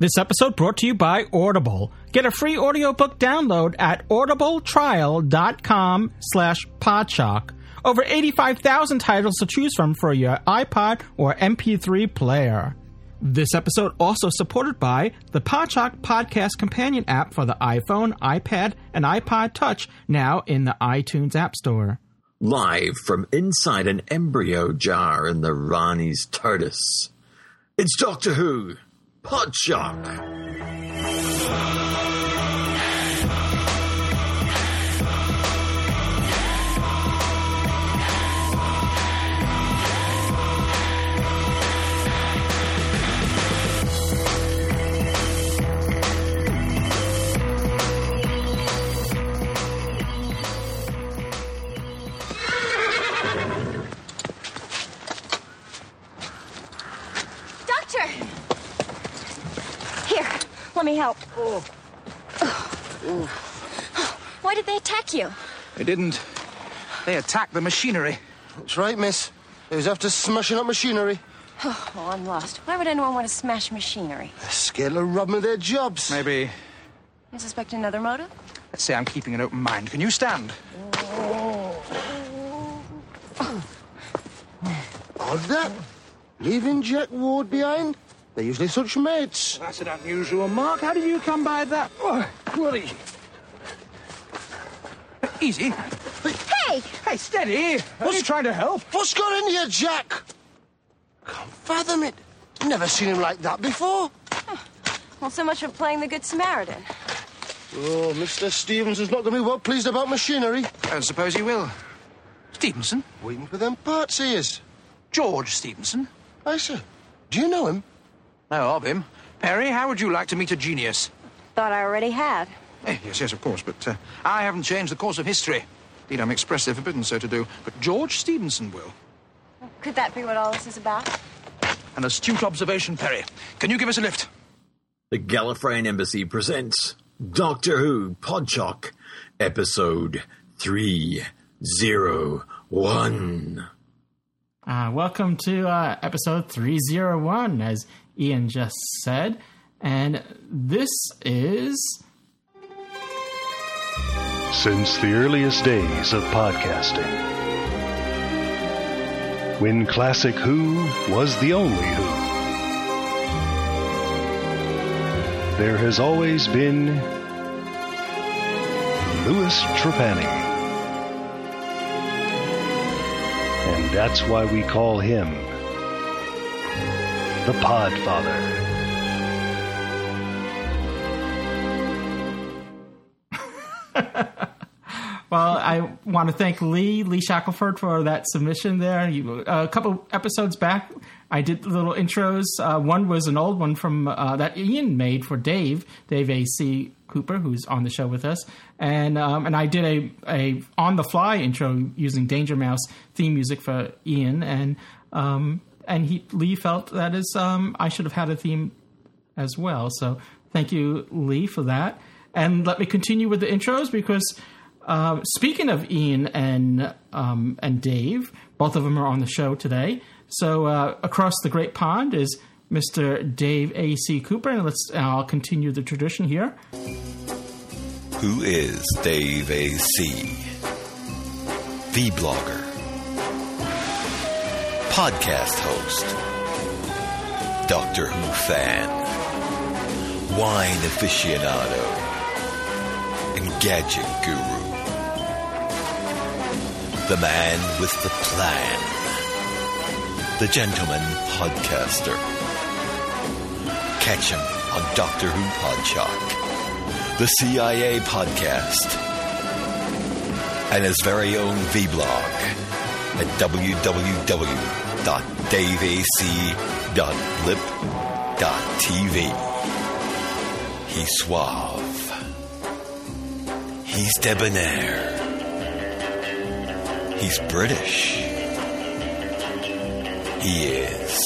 This episode brought to you by Audible. Get a free audiobook download at audibletrial.com slash podshock. Over 85,000 titles to choose from for your iPod or MP3 player. This episode also supported by the Podshock Podcast Companion app for the iPhone, iPad, and iPod Touch, now in the iTunes App Store. Live from inside an embryo jar in the Rani's TARDIS. It's Doctor Who, Podshock. Let me help. Why did they attack you? They didn't. They attacked the machinery. That's right, miss. They was after smashing up machinery. Oh, I'm lost. Why would anyone want to smash machinery? They're scared of robbing of their jobs. Maybe. You suspect another motive? Let's say I'm keeping an open mind. Can you stand? Odd that. Leaving Jack Ward behind? They're usually such mates. That's an unusual mark. How did you come by that? Oh, bloody. Easy. Hey! Hey, steady. I was trying to help. What's got in here, Jack? Can't fathom it. Never seen him like that before. Well, so much for playing the Good Samaritan. Oh, Mr. Stephenson's not going to be well pleased about machinery. Don't suppose he will. Stephenson? Waiting for them parts he is. George Stephenson? I sir. do you know him? No, of him. Peri, how would you like to meet a genius? Thought I already had. Eh, yes, yes, of course, but uh, I haven't changed the course of history. Indeed, I'm expressly forbidden so to do. But George Stephenson will. Could that be what all this is about? An astute observation, Peri. Can you give us a lift? The Gallifreyan Embassy presents Doctor Who Podshock, episode 301. Uh, welcome to uh, episode 301, as Ian just said. And this is. Since the earliest days of podcasting, when Classic Who was the only Who, there has always been Louis Trapani. And that's why we call him the Podfather. Well, I want to thank Lee, Lee Shackelford, for that submission there. You, a couple episodes back, I did little intros. Uh, one was an old one from uh, that Ian made for Dave, Dave A.C. Cooper, who's on the show with us, and um, and I did a a on the fly intro using Danger Mouse theme music for Ian, and um, and he Lee felt that is um, I should have had a theme as well. So thank you, Lee, for that. And let me continue with the intros because uh, speaking of Ian and um, and Dave, both of them are on the show today. So uh, across the Great Pond is Mr. Dave A. C. Cooper, and let's I'll continue the tradition here. Who is Dave A.C.? The blogger, podcast host, Doctor Who fan, wine aficionado, and gadget guru. The man with the plan, the gentleman podcaster. Catch him on Doctor Who Podshock, the CIA podcast, and his very own vlog at www.daveac.blip.tv. He's suave. He's debonair. He's British. He is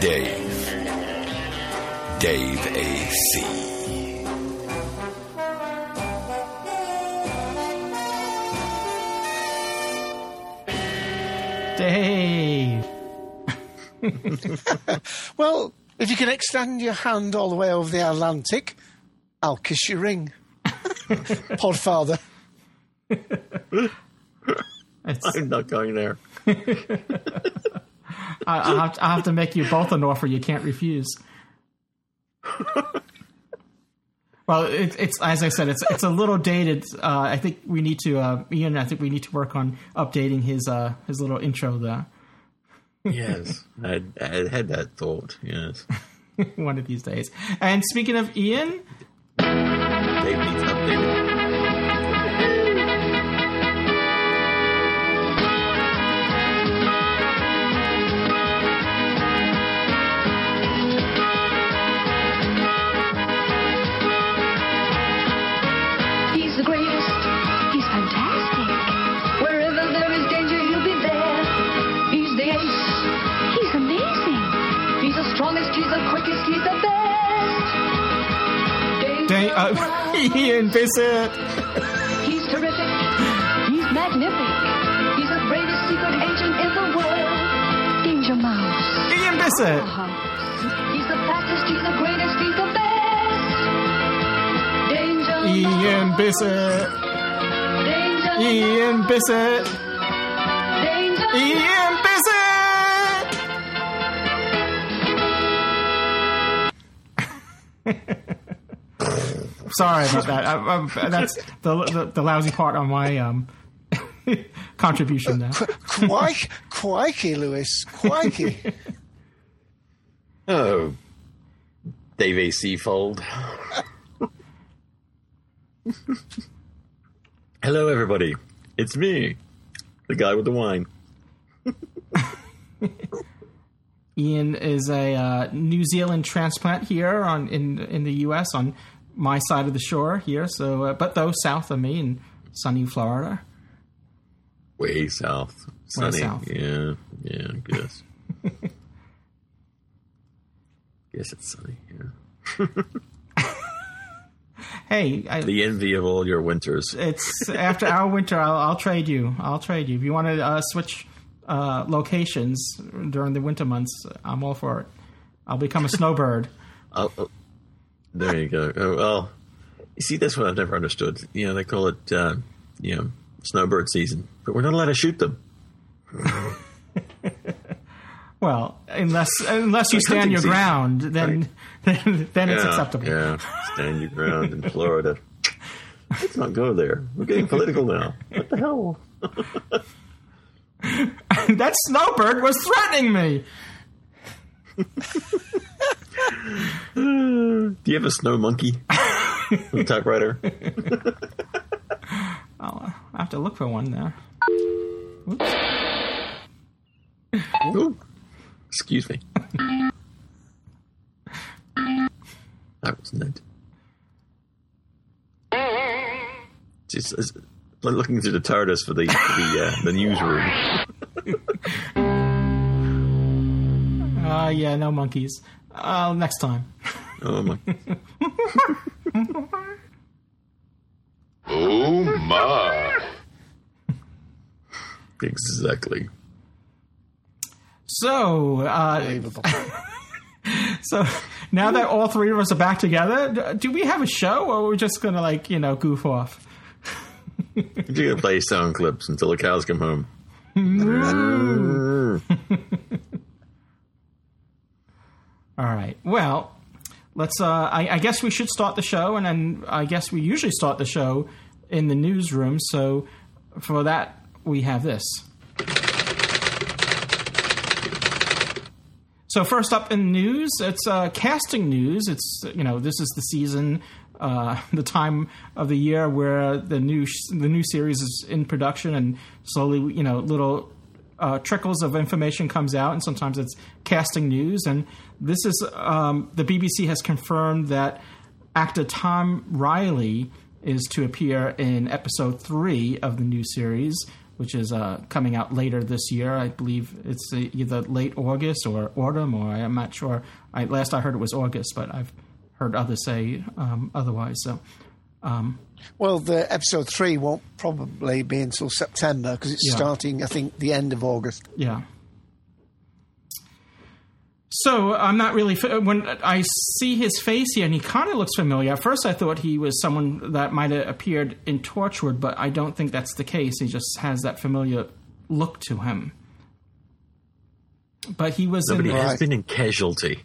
Dave. Dave AC. Dave. Well, if you can extend your hand all the way over the Atlantic, I'll kiss your ring. Podfather. It's, I'm not going there. I, I, have, I have to make you both an offer you can't refuse. well, it, it's as I said, it's it's a little dated. Uh, I think we need to, uh, Ian. I think we need to work on updating his uh, his little intro there. Yes, I, I had that thought. Yes, one of these days. And speaking of Ian, Dave needs updated. Uh, Ian Bisset. He's terrific. He's magnific. He's the greatest secret agent in the world. Danger Mouse. Ian Bisset. Uh-huh. He's the fastest. He's the greatest. He's the best. Danger Ian Mouse. Bisset. Danger Ian Mouse. Bisset. Danger Ian Bisset. Sorry about that. I, I, that's the, the the lousy part on my um contribution there. Quike, quikey, Lewis. Quikey. Oh, Dave AC fold. Hello, everybody. It's me, the guy with the wine. Ian is a uh, New Zealand transplant here on in in the U.S. on my side of the shore here. So, uh, but though south of me in sunny Florida. Way south. Sunny. south. Yeah, yeah, I guess. guess it's sunny here. Hey, I, The envy of all your winters. it's after our winter. I'll, I'll trade you. I'll trade you if you want to uh, switch uh, locations during the winter months. I'm all for it. I'll become a snowbird. Oh, oh, there you go. Oh, well, you see, that's what I've never understood. You know, they call it, uh, you know, snowbird season, but we're not allowed to shoot them. Well, unless unless you Like stand your season, ground, then then, then it's acceptable. Yeah, stand your ground in Florida. Let's not go there. We're getting political now. What the hell? that snowbird was threatening me. Do you have a snow monkey? The typewriter. I'll have to look for one there. Oops. Ooh. Excuse me. That was neat. Just as, looking through the TARDIS for the for the uh, the newsroom. Uh, yeah, no monkeys. Uh, next time. Oh my! Oh my. Exactly. So, uh, Unbelievable. so now that all three of us are back together, do we have a show, or we're we just gonna like you know goof off? You're gonna play sound clips until the cows come home. All right. Well, let's. Uh, I, I guess we should start the show, and then I guess we usually start the show in the newsroom. So for that, we have this. So first up in news, it's uh, casting news. It's you know this is the season, uh, the time of the year where the new the new series is in production, and slowly you know little uh, trickles of information comes out, and sometimes it's casting news. And this is um, the BBC has confirmed that actor Tom Riley is to appear in episode three of the new series, which is uh, coming out later this year. I believe it's uh, either late August or autumn, or I'm not sure. I, last I heard it was August, but I've heard others say um, otherwise. So, um, Well, the episode three won't probably be until September because it's Yeah. starting, I think, the end of August. yeah. So I'm not really when I see his face here, and he kind of looks familiar. At first, I thought he was someone that might have appeared in Torchwood, but I don't think that's the case. He just has that familiar look to him. But he was No, but he in has Right. been in Casualty.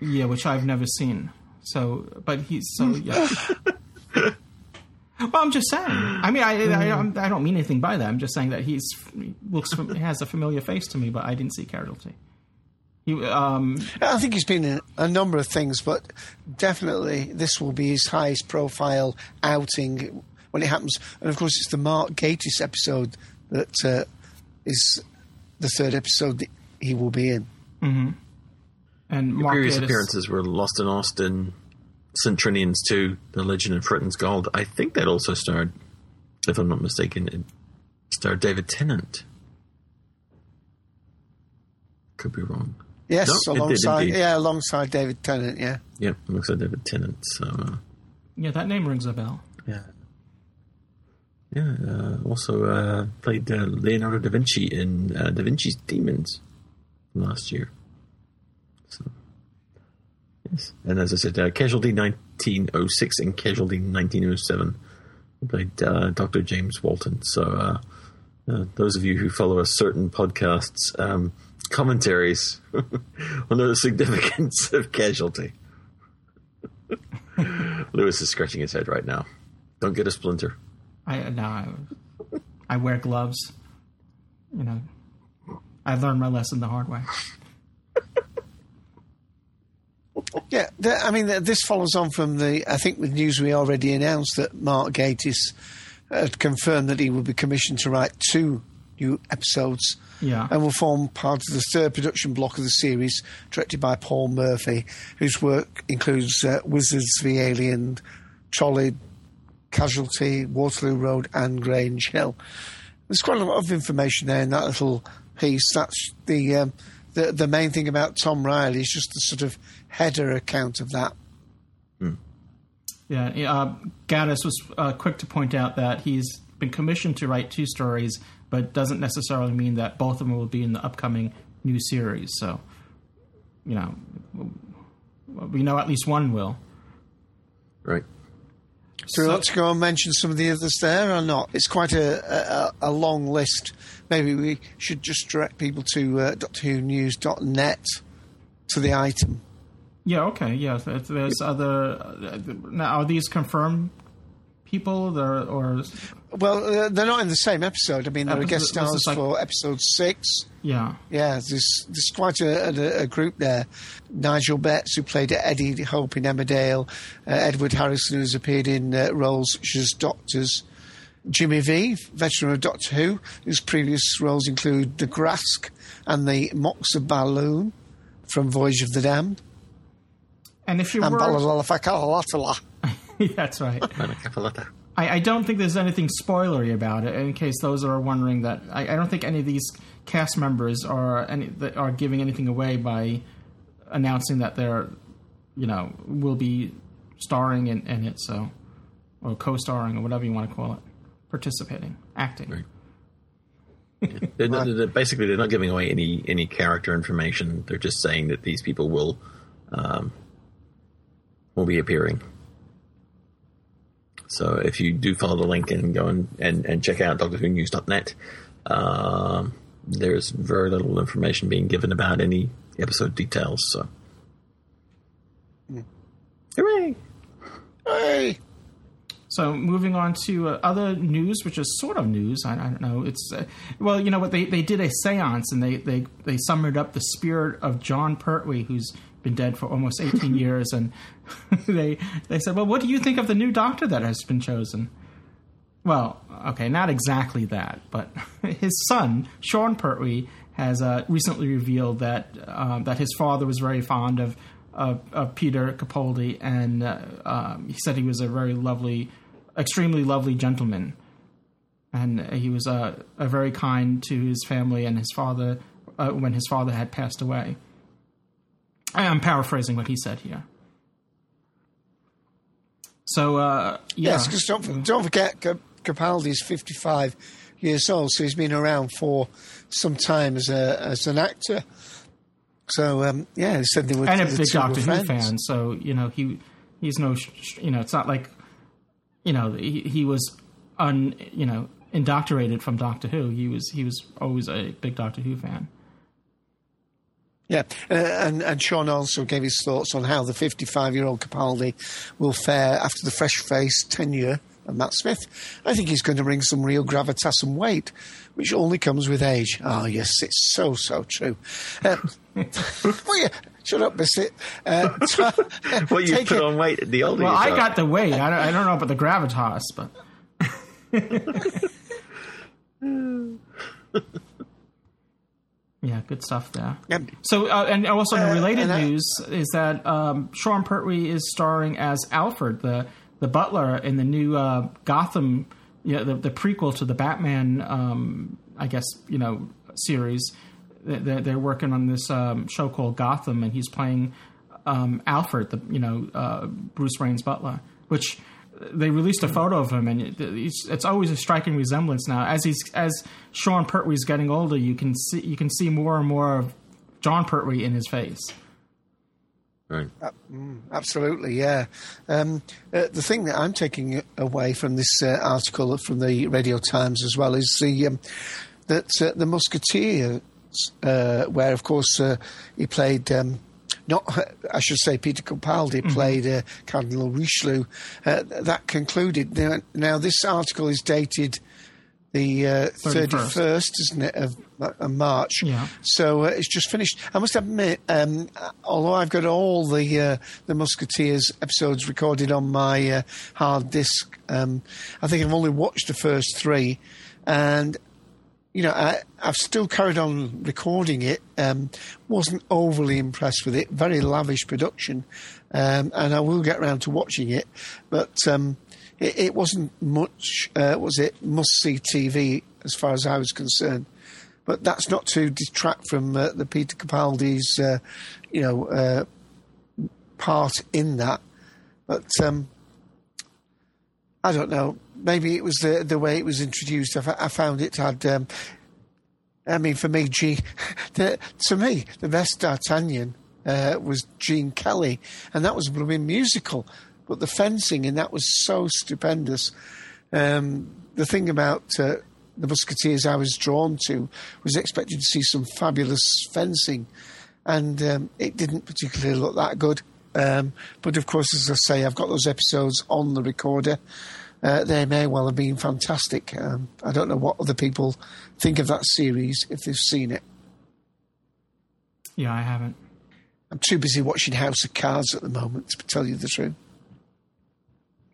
yeah, which I've never seen. So, but he's so yeah. well, I'm just saying. I mean, I, I, don't- I don't mean anything by that. I'm just saying that he's he looks has a familiar face to me, but I didn't see Casualty. He, um, I think he's been in a number of things, but definitely this will be his highest profile outing when it happens. And of course, it's the Mark Gatiss episode that uh, is the third episode that he will be in. and Mark Previous Gatiss- appearances were Lost in Austen, St Trinian's 2, The Legend of Fritton's Gold. I think that also starred, if I'm not mistaken, it starred David Tennant. Could be wrong. Yes, No, it did alongside yeah, alongside David Tennant. Yeah, Yep, it looks like David Tennant. So, uh, Yeah, that name rings a bell. yeah. Yeah, uh, also uh, played uh, Leonardo da Vinci in uh, Da Vinci's Demons last year. And as I said, uh, Casualty 1906 and Casualty 1907. He played uh, Dr. James Walton. So, uh, uh, those of you who follow a certain podcast's um, commentaries will know the significance of Casualty. Lewis is scratching his head right now. Don't get a splinter. I no, I, I wear gloves. You know, I learned my lesson the hard way. Yeah. The, I mean, th- this follows on from the I think the news we already announced that Mark Gatiss had confirmed that he will be commissioned to write two new episodes. Yeah. and will form part of the third production block of the series, directed by Paul Murphy, whose work includes uh, Wizards the Alien, Trolley, Casualty, Waterloo Road, and Grange Hill. There's quite a lot of information there in that little piece. That's the um, the, the main thing about Tom Riley is just the sort of header account of that. Yeah, uh, Gatiss was uh, quick to point out that he's been commissioned to write two stories, but doesn't necessarily mean that both of them will be in the upcoming new series. So, you know, we know at least one will. Right. Do we want to go and mention some of the others there or not? It's quite a, a, a long list. Maybe we should just direct people to uh, DoctorWhoNews.net to the item. Yeah, okay, yeah. There's, there's other. Uh, now, are these confirmed people, there, or Well, uh, they're not in the same episode. I mean, there are guest stars like- for episode six. yeah? Yeah, there's, there's quite a, a, a group there. Nigel Betts, who played Eddie Hope in Emmerdale, uh, Edward Harrison, who's appeared in uh, roles such as Doctors, Jimmy Vee, veteran of Doctor Who, whose previous roles include The Graske and the Moxa Balloon from Voyage of the Damned, And if you and were, Balalalafakalala. that's right. I, I don't think there's anything spoilery about it. In case those are wondering that, I, I don't think any of these cast members are any that are giving anything away by announcing that they're, you know, will be starring in, in it. So, or co-starring or whatever you want to call it, participating, acting. Right. They're not, they're- basically, they're not giving away any any character information. They're just saying that these people will um, will be appearing. So if you do follow the link and go and, and, and check out DoctorWhoNews.net, um, there's very little information being given about any episode details. So, hooray! Hey! So moving on to uh, other news, which is sort of news. I, I don't know. It's uh, well, you know what they they did a séance and they they they summoned up the spirit of Jon Pertwee, who's been dead for almost eighteen years, and they they said, well, what do you think of the new Doctor that has been chosen? Well, okay, not exactly that, but his son Sean Pertwee has uh, recently revealed that um, that his father was very fond of of, of Peter Capaldi, and uh, um, he said he was a very lovely extremely lovely gentleman, and he was uh, a very kind to his family and his father uh, when his father had passed away. I am paraphrasing what he said here. So uh, yeah, Yes, because don't, don't forget, Cap- Capaldi's 55 years old, so he's been around for some time as a as an actor. So um, yeah, he said they were and a big Doctor Who fan. So you know he he's no you know it's not like you know he, he was un you know indoctrinated from Doctor Who. He was he was always a big Doctor Who fan. Yeah, uh, and and Sean also gave his thoughts on how the 55 year old Capaldi will fare after the fresh face tenure of Matt Smith. I think he's going to bring some real gravitas and weight, which only comes with age. Oh yes, it's so so true. Uh, well, yeah, shut up, Biscuit. Uh, t- Well, you put it- on weight the older Well, you I got. got the weight. I don't, I don't know about the gravitas, but. yeah, good stuff there. Yep. So, uh, and also in Uh, related I- news is that um, Sean Pertwee is starring as Alfred, the the butler, in the new uh, Gotham, you know, the, the prequel to the Batman, um, I guess you know, series. They're, they're working on this um, show called Gotham, and he's playing um, Alfred, the you know uh, Bruce Wayne's butler, which they released a photo of him, and it's, it's always a striking resemblance now. As he's as Sean Pertwee's getting older, you can see you can see more and more of Jon Pertwee in his face. Right. Absolutely, yeah. Um, uh, the thing that I'm taking away from this uh, article from the Radio Times as well is the um, that uh, the Musketeers, uh, where of course uh, he played. Um, not, I should say, Peter Capaldi played uh, Cardinal Richelieu. Uh, that concluded. Now, now, this article is dated the uh, 31st. 31st, isn't it, of, of March. Yeah. So uh, it's just finished. I must admit, um, although I've got all the uh, the Musketeers episodes recorded on my uh, hard disk, um, I think I've only watched the first three, and you know I, I've still carried on recording it. Um, wasn't overly impressed with it. Very lavish production, um, and I will get round to watching it, but. Um, it, it wasn't much, uh, was it, must see TV as far as I was concerned. But that's not to detract from uh, the Peter Capaldi's, uh, you know, uh, part in that. But um, I don't know. Maybe it was the the way it was introduced. I, found it had. Um, I mean, for me, G, the, to me, the best D'Artagnan uh, was Gene Kelly, and that was a blooming musical. But the fencing and that was so stupendous. Um, the thing about uh, the Musketeers I was drawn to was expecting to see some fabulous fencing, and um, it didn't particularly look that good. Um, but of course, as I say, I've got those episodes on the recorder. Uh, they may well have been fantastic. Um, I don't know what other people think of that series if they've seen it. Yeah, I haven't. I'm too busy watching House of Cards at the moment, to tell you the truth.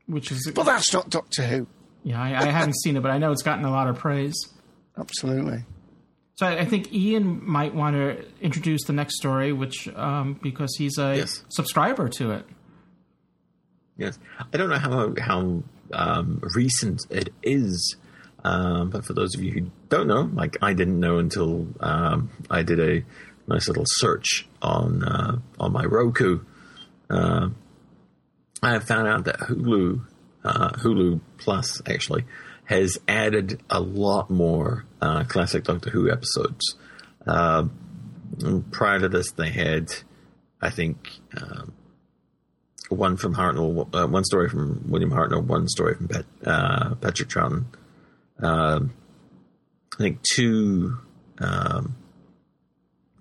Which is But that's not Doctor Who. yeah, I, I haven't seen it, but I know it's gotten a lot of praise. Absolutely. So I, I think Ian might want to introduce the next story, which um, because he's a Yes. subscriber to it. Yes, I don't know how how um, recent it is, um, but for those of you who don't know, like I didn't know until um, I did a nice little search on uh, on my Roku. Uh, I found out that Hulu, uh, Hulu Plus, actually has added a lot more uh, classic Doctor Who episodes. Uh, prior to this, they had, I think. Um, one from Hartnell, uh, one story from William Hartnell, one story from Pet, uh, Patrick Troughton. Um, I think two um,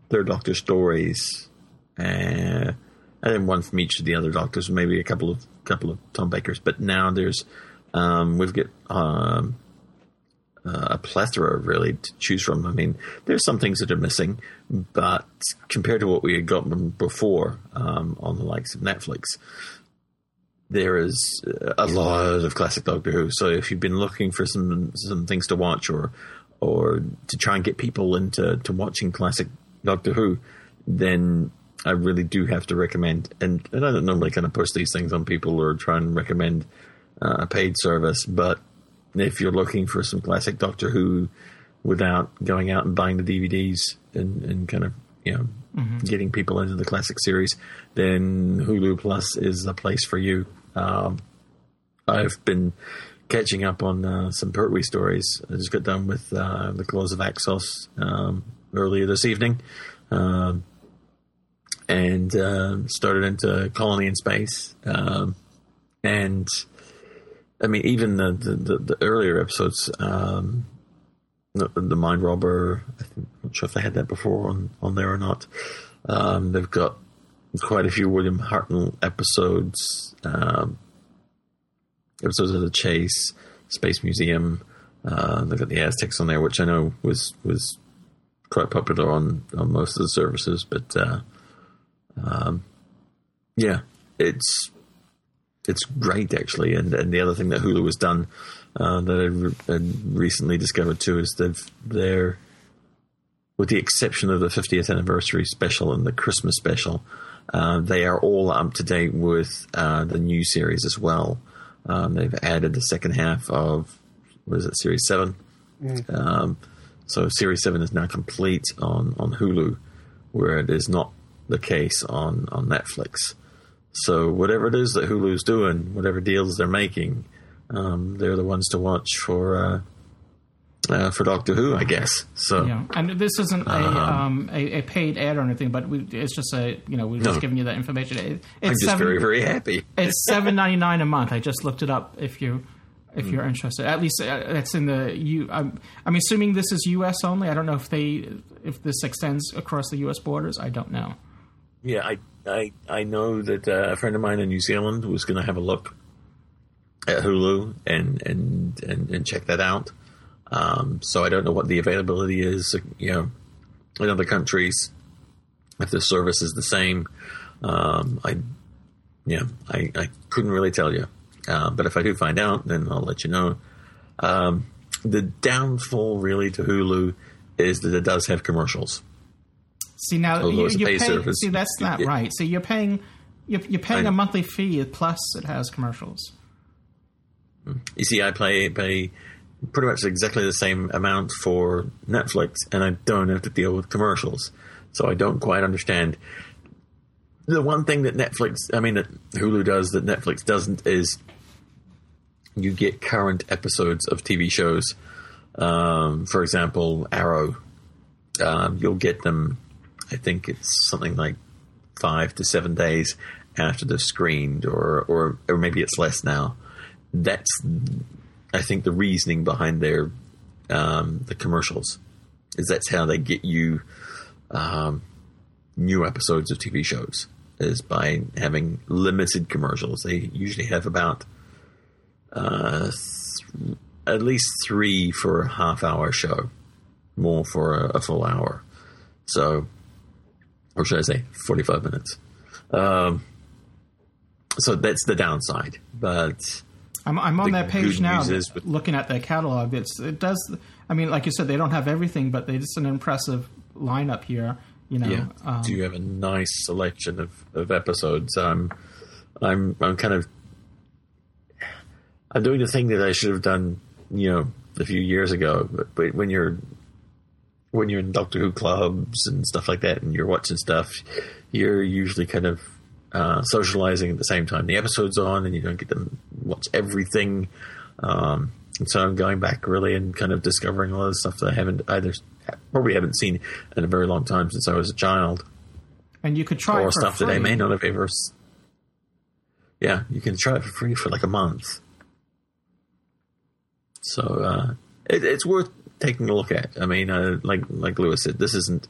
Third Doctor stories, and then one from each of the other Doctors, maybe a couple of couple of Tom Bakers. But now there's um, we've got um, uh, a plethora really to choose from. I mean, there's some things that are missing, but compared to what we had gotten before um, on the likes of Netflix, there is a lot of classic Doctor Who. So if you've been looking for some some things to watch or or to try and get people into to watching classic Doctor Who, then I really do have to recommend. And, and I don't normally kind of post these things on people or try and recommend uh, a paid service, but if you're looking for some classic Doctor Who without going out and buying the DVDs and, and kind of you know getting people into the classic series, then Hulu Plus is the place for you. Um, I've been catching up on uh, some Pertwee stories. I just got done with uh, the Claws of Axos um, earlier this evening, um, and um started into Colony in Space. Um, and I mean, even the the, the, the earlier episodes, um, the, the Mind Robber. I think, I'm not sure if they had that before on on there or not. Um, they've got quite a few William Hartnell episodes. Um, episodes of the Chase, Space Museum. Uh, they've got the Aztecs on there, which I know was was quite popular on, on most of the services. But uh, um, yeah, it's it's great actually. And, and the other thing that Hulu has done uh, that I re- had recently discovered too is they've they're with the exception of the 50th anniversary special and the Christmas special, uh, they are all up to date with uh, the new series as well. Um, they've added the second half of what is it, Series Seven. Um, so Series Seven is now complete on on Hulu, where it is not the case on on Netflix. So whatever it is that Hulu's doing, whatever deals they're making, um, they're the ones to watch for uh, uh, for Doctor Who, I guess. So Yeah, and this isn't a, Uh-huh. um, a a paid ad or anything, but we, it's just a you know we're just No. giving you that information. It, I'm it's just seven, very very happy. It's seven ninety nine a month. I just looked it up. If you if you're interested, at least uh, that's in the U. I'm, I'm assuming this is U.S. only. I don't know if they if this extends across the U.S. borders. I don't know. Yeah, I I I know that uh, a friend of mine in New Zealand was going to have a look at Hulu and and and, and check that out. Um, so I don't know what the availability is. You know, in other countries, if the service is the same, um, I yeah, I, I couldn't really tell you. Uh, but if I do find out, then I'll let you know. Um, the downfall really to Hulu is that it does have commercials. See now Hulu you, is a you're paid paying. See that's not Yeah. right. So you're paying you're, you're paying I a monthly fee plus it has commercials. You see, I pay pay pretty much exactly the same amount for Netflix, and I don't have to deal with commercials. So I don't quite understand. The one thing that Netflix, I mean, that Hulu does that Netflix doesn't is you get current episodes of TV shows. Um, for example, Arrow. Um, you'll get them. I think it's something like five to seven days after they've screened, or or or maybe it's less now. That's I think the reasoning behind their um, the commercials is that's how they get you um, new episodes of TV shows is by having limited commercials. They usually have about uh, th- at least three for a half hour show, more for a, a full hour. So, or should I say, forty five minutes. Um, so that's the downside, but. I'm, I'm on that page now, with- looking at their catalog. It's it does. I mean, like you said, they don't have everything, but it's an impressive lineup here. You know, Yeah, um, do you have a nice selection of, of episodes? I'm, I'm, I'm kind of, I'm doing the thing that I should have done, you know, a few years ago. But, but when you're, when you're in Doctor Who clubs and stuff like that, and you're watching stuff, you're usually kind of uh, socializing at the same time the episode's on, and you don't get to watch everything. Um, and so I'm going back really and kind of discovering a lot of stuff that I haven't either probably haven't seen in a very long time since I was a child, and you could try or it for stuff free. that I may not have ever. Yeah, you can try it for free for like a month. So uh, it, it's worth taking a look at. I mean, uh, like like Lewis said, this isn't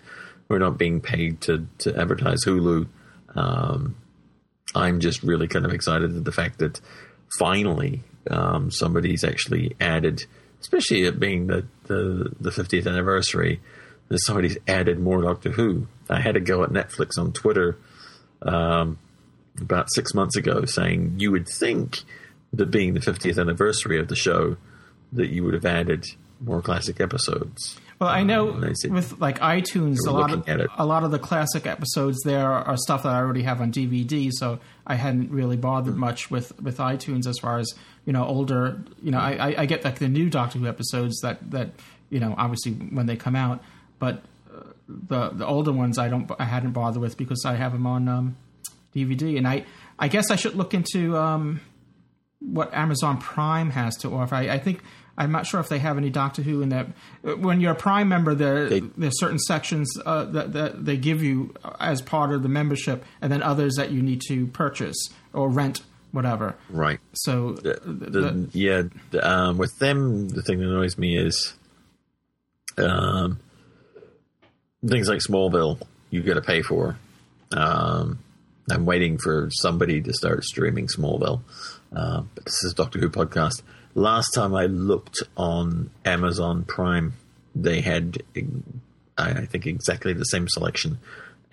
we're not being paid to to advertise Hulu. Um, I'm just really kind of excited at the fact that finally um, somebody's actually added, especially it being the, the, the 50th anniversary, that somebody's added more Doctor Who. I had a go at Netflix on Twitter um, about six months ago saying you would think that being the 50th anniversary of the show that you would have added more classic episodes. Well, I know Um, with like iTunes, a lot of looking at it. a lot of the classic episodes there are stuff that I already have on DVD, so I hadn't really bothered Hmm. much with with iTunes as far as you know older. You know, I, I, I get like the new Doctor Who episodes that that you know obviously when they come out, but uh, the the older ones I don't I hadn't bothered with because I have them on um, DVD, and I I guess I should look into um, what Amazon Prime has to offer. I, I think I'm not sure if they have any Doctor Who in that. When you're a Prime member, there They- there's certain sections uh, that that they give you as part of the membership, and then others that you need to purchase or rent, whatever. Right. So The, the- the, yeah, um, with them, the thing that annoys me is um, things like Smallville, You've got to pay for. Um, I'm waiting for somebody to start streaming Smallville. Um, but this is Doctor Who podcast. Last time I looked on Amazon Prime, they had, I think, exactly the same selection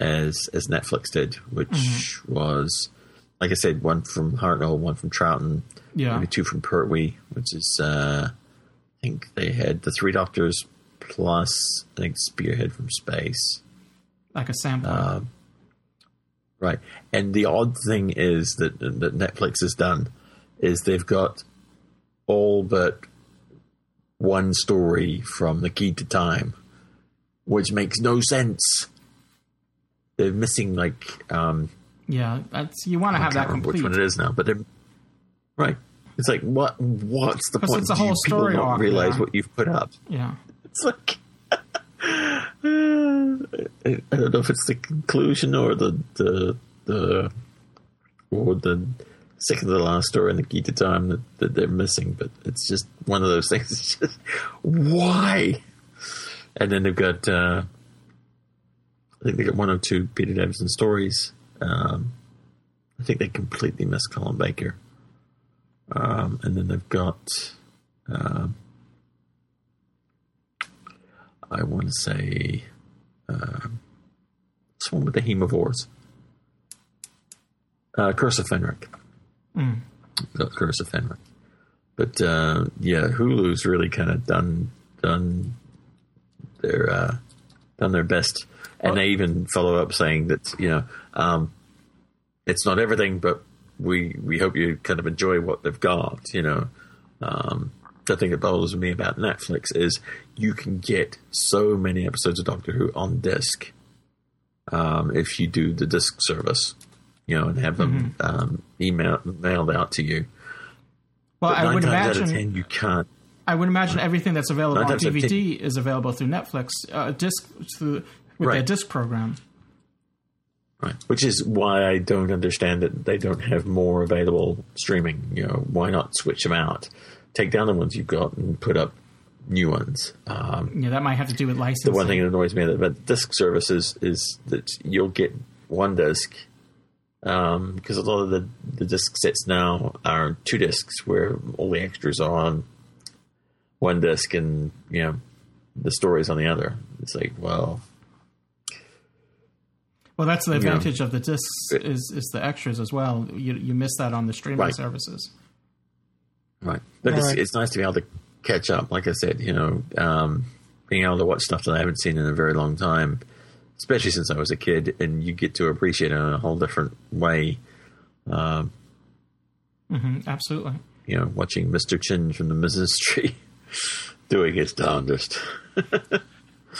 as as Netflix did, which was, like I said, one from Hartnell, one from Troughton, Yeah. maybe two from Pertwee, which is, uh, I think they had the Three Doctors plus, I think, Spearhead from Space. like a sampler. Right. And the odd thing is that that Netflix has done is they've got all but one story from the Key to Time, which makes no sense. They're missing like um yeah, that's you want to have that complete. which one it is now, but they're right. It's like what what's the point? it's a Do whole story arc, realize yeah. what you've put up. Yeah. It's like I don't know if it's the conclusion or the the the or the second to the last story in the to time that, that they're missing, but it's just one of those things. It's just why? And then they've got uh, I think they got one or two Peter Davison stories. Um, I think they completely missed Colin Baker. Um, and then they've got um, I want to say um, this one with the Haemovores. Uh, Curse of Fenric. The Curse of Fenric. But uh, yeah, Hulu's really kind of done done their uh, done their best, and they even follow up saying that you know um, it's not everything, but we we hope you kind of enjoy what they've got. You know, um, the thing that bothers me about Netflix is you can get so many episodes of Doctor Who on disc um, if you do the disc service, you know, and have them um, email mailed out to you. Well, But I would times out of imagine. ten, you can't. I would imagine everything that's available on times out of DVD is available through Netflix uh, disc through, with their disc program. Right. Which is why I don't understand that they don't have more available streaming. You know, why not switch them out? Take down the ones you've got and put up new ones. Um, Yeah, that might have to do with licensing. the one thing that annoys me about disc services is that you'll get one disc um, because a lot of the, the disc sets now are two discs where all the extras are on one disc and you know the stories on the other. It's like, well, Well, that's the Yeah. advantage of the discs is is the extras as well. You you miss that on the streaming Right. services. Right. But it's, Right. it's nice to be able to catch up. Like I said, you know, um, being able to watch stuff that I haven't seen in a very long time, especially since I was a kid, and you get to appreciate it in a whole different way. Um, hmm absolutely. you know, watching Mr. Chinn from the Ministry doing his darndest.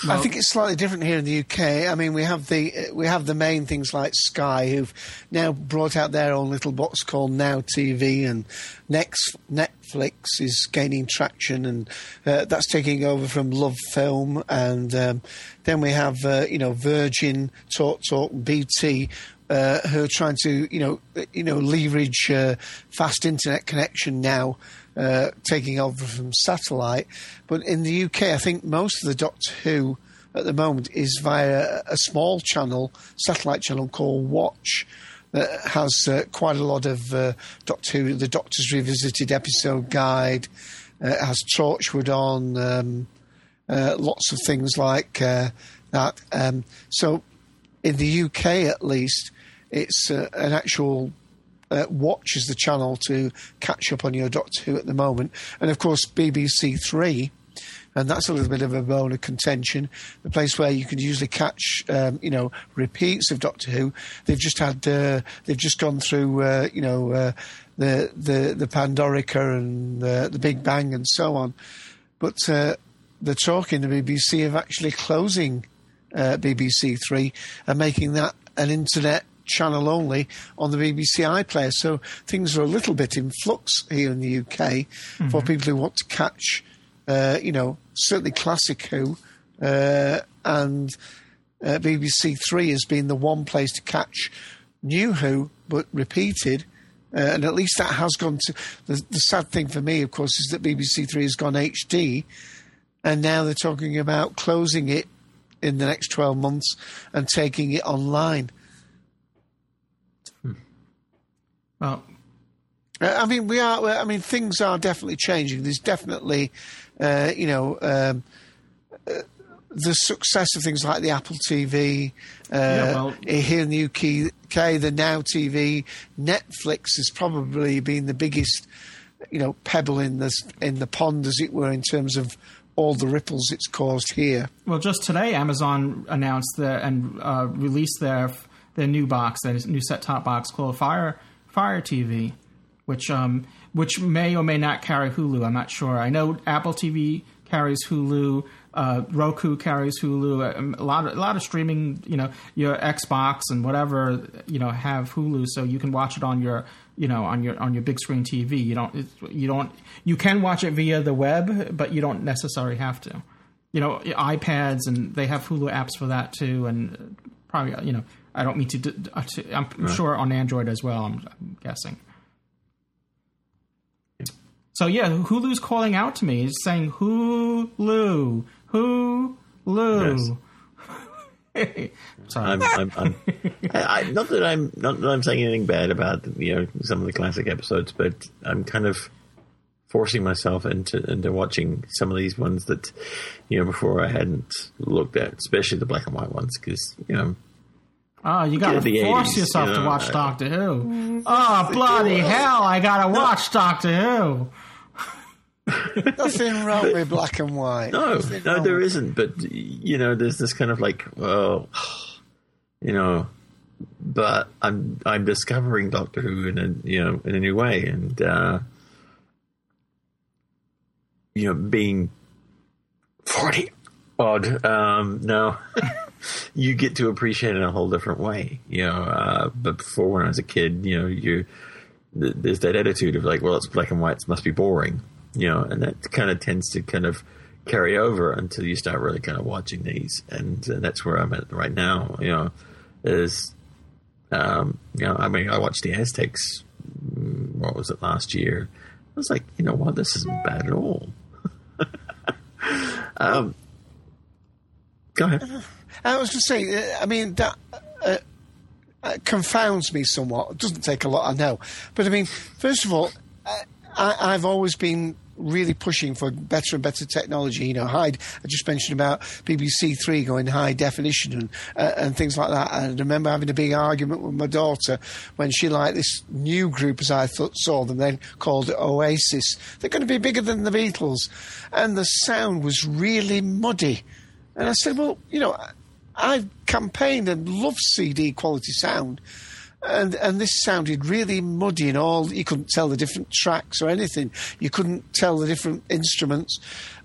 I think it's slightly different here in the UK. I mean, we have the uh, we have the main things like Sky, who've now brought out their own little box called Now TV, and next Netflix is gaining traction, and uh, that's taking over from Love Film, and um, then we have uh, you know Virgin, Talk Talk, BT. Uh, who are trying to, you know, uh, you know, leverage uh, fast internet connection now, uh, taking over from satellite. But in the UK, I think most of the Doctor Who at the moment is via a small channel, satellite channel called Watch, that has uh, quite a lot of uh, Doctor Who, the Doctor's Revisited episode guide. Uh, it has Torchwood on, um, uh, lots of things like that. Um, so in the UK, at least, it's an actual uh, watch is the channel to catch up on your Doctor Who at the moment, and of course BBC Three, and that's a little bit of a bone of contention. The place where you can usually catch, um, you know, repeats of Doctor Who. They've just had, uh, they've just gone through, uh, you know, uh, the the the Pandorica and the, the Big Bang and so on. But uh, they're talking the BBC of actually closing uh, BBC Three and making that an internet channel only on the BBC iPlayer. So things are a little bit in flux here in the UK for people who want to catch, uh, you know, certainly classic Who uh, and uh, BBC Three has been the one place to catch new Who, but repeated. Uh, and at least that has gone to. The, the sad thing for me, of course, is that BBC Three has gone HD, and now they're talking about closing it in the next 12 months and taking it online. Uh, I mean, we are. I mean, things are definitely changing. There's definitely, uh, you know, um, uh, the success of things like the Apple TV uh, Yeah, well- here in the UK, the Now TV, Netflix has probably been the biggest, you know, pebble in the in the pond, as it were, in terms of all the ripples it's caused here. Well, just today, Amazon announced and uh, released their their new box, their new set top box called Fire Fire TV, which um which may or may not carry Hulu. I'm not sure. I know Apple TV carries Hulu. Uh, Roku carries Hulu. Um, A lot of a lot of streaming. You know, your Xbox and whatever you know have Hulu, so you can watch it on your you know on your on your big screen TV. You don't you don't you can watch it via the web, but you don't necessarily have to you know iPads and they have Hulu apps for that too, and probably you know I don't mean to. d- uh, to I'm sure on Android as well. I'm, I'm guessing. So yeah, Hulu's calling out to me, He's saying Hulu, Hulu. Sorry. I'm, I'm, I'm I, I, not that I'm not that I'm saying anything bad about you know some of the classic episodes, but I'm kind of forcing myself into into watching some of these ones that you know before I hadn't looked at, especially the black and white ones, because you know Oh, you gotta the force 80s, yourself you to watch I- Doctor Who. Oh, bloody hell! I gotta watch Doctor Who. Nothing wrong with black and white. no, Nothing no, wrong there with- isn't. But you know, there's this kind of like, well, you know, but I'm I'm discovering Doctor Who in a you know in a new way, and uh, you know, being forty odd um, now. you get to appreciate it in a whole different way, you know. Uh, but before, when I was a kid, you know, you th- there's that attitude of like, well, it's black and white, it must be boring, you know, and that kind of tends to kind of carry over until you start really kind of watching these, and uh, that's where I'm at right now. You know, is um, you know, I mean, I watched the Aztecs. mm, What was it last year? I was like, you know what, this isn't bad at all. um, go ahead. I was going to say, uh, I mean, that uh, uh, confounds me somewhat. It doesn't take a lot, I know. But I mean, first of all, uh, I, I've always been really pushing for better and better technology. You know, high, I just mentioned about BBC Three going high definition and, uh, and things like that. And I remember having a big argument with my daughter when she liked this new group, as I thought, saw them then called Oasis. They're going to be bigger than the Beatles. And the sound was really muddy. And I said, well, you know, I've campaigned and loved CD quality sound. And, and this sounded really muddy and all. You couldn't tell the different tracks or anything. You couldn't tell the different instruments.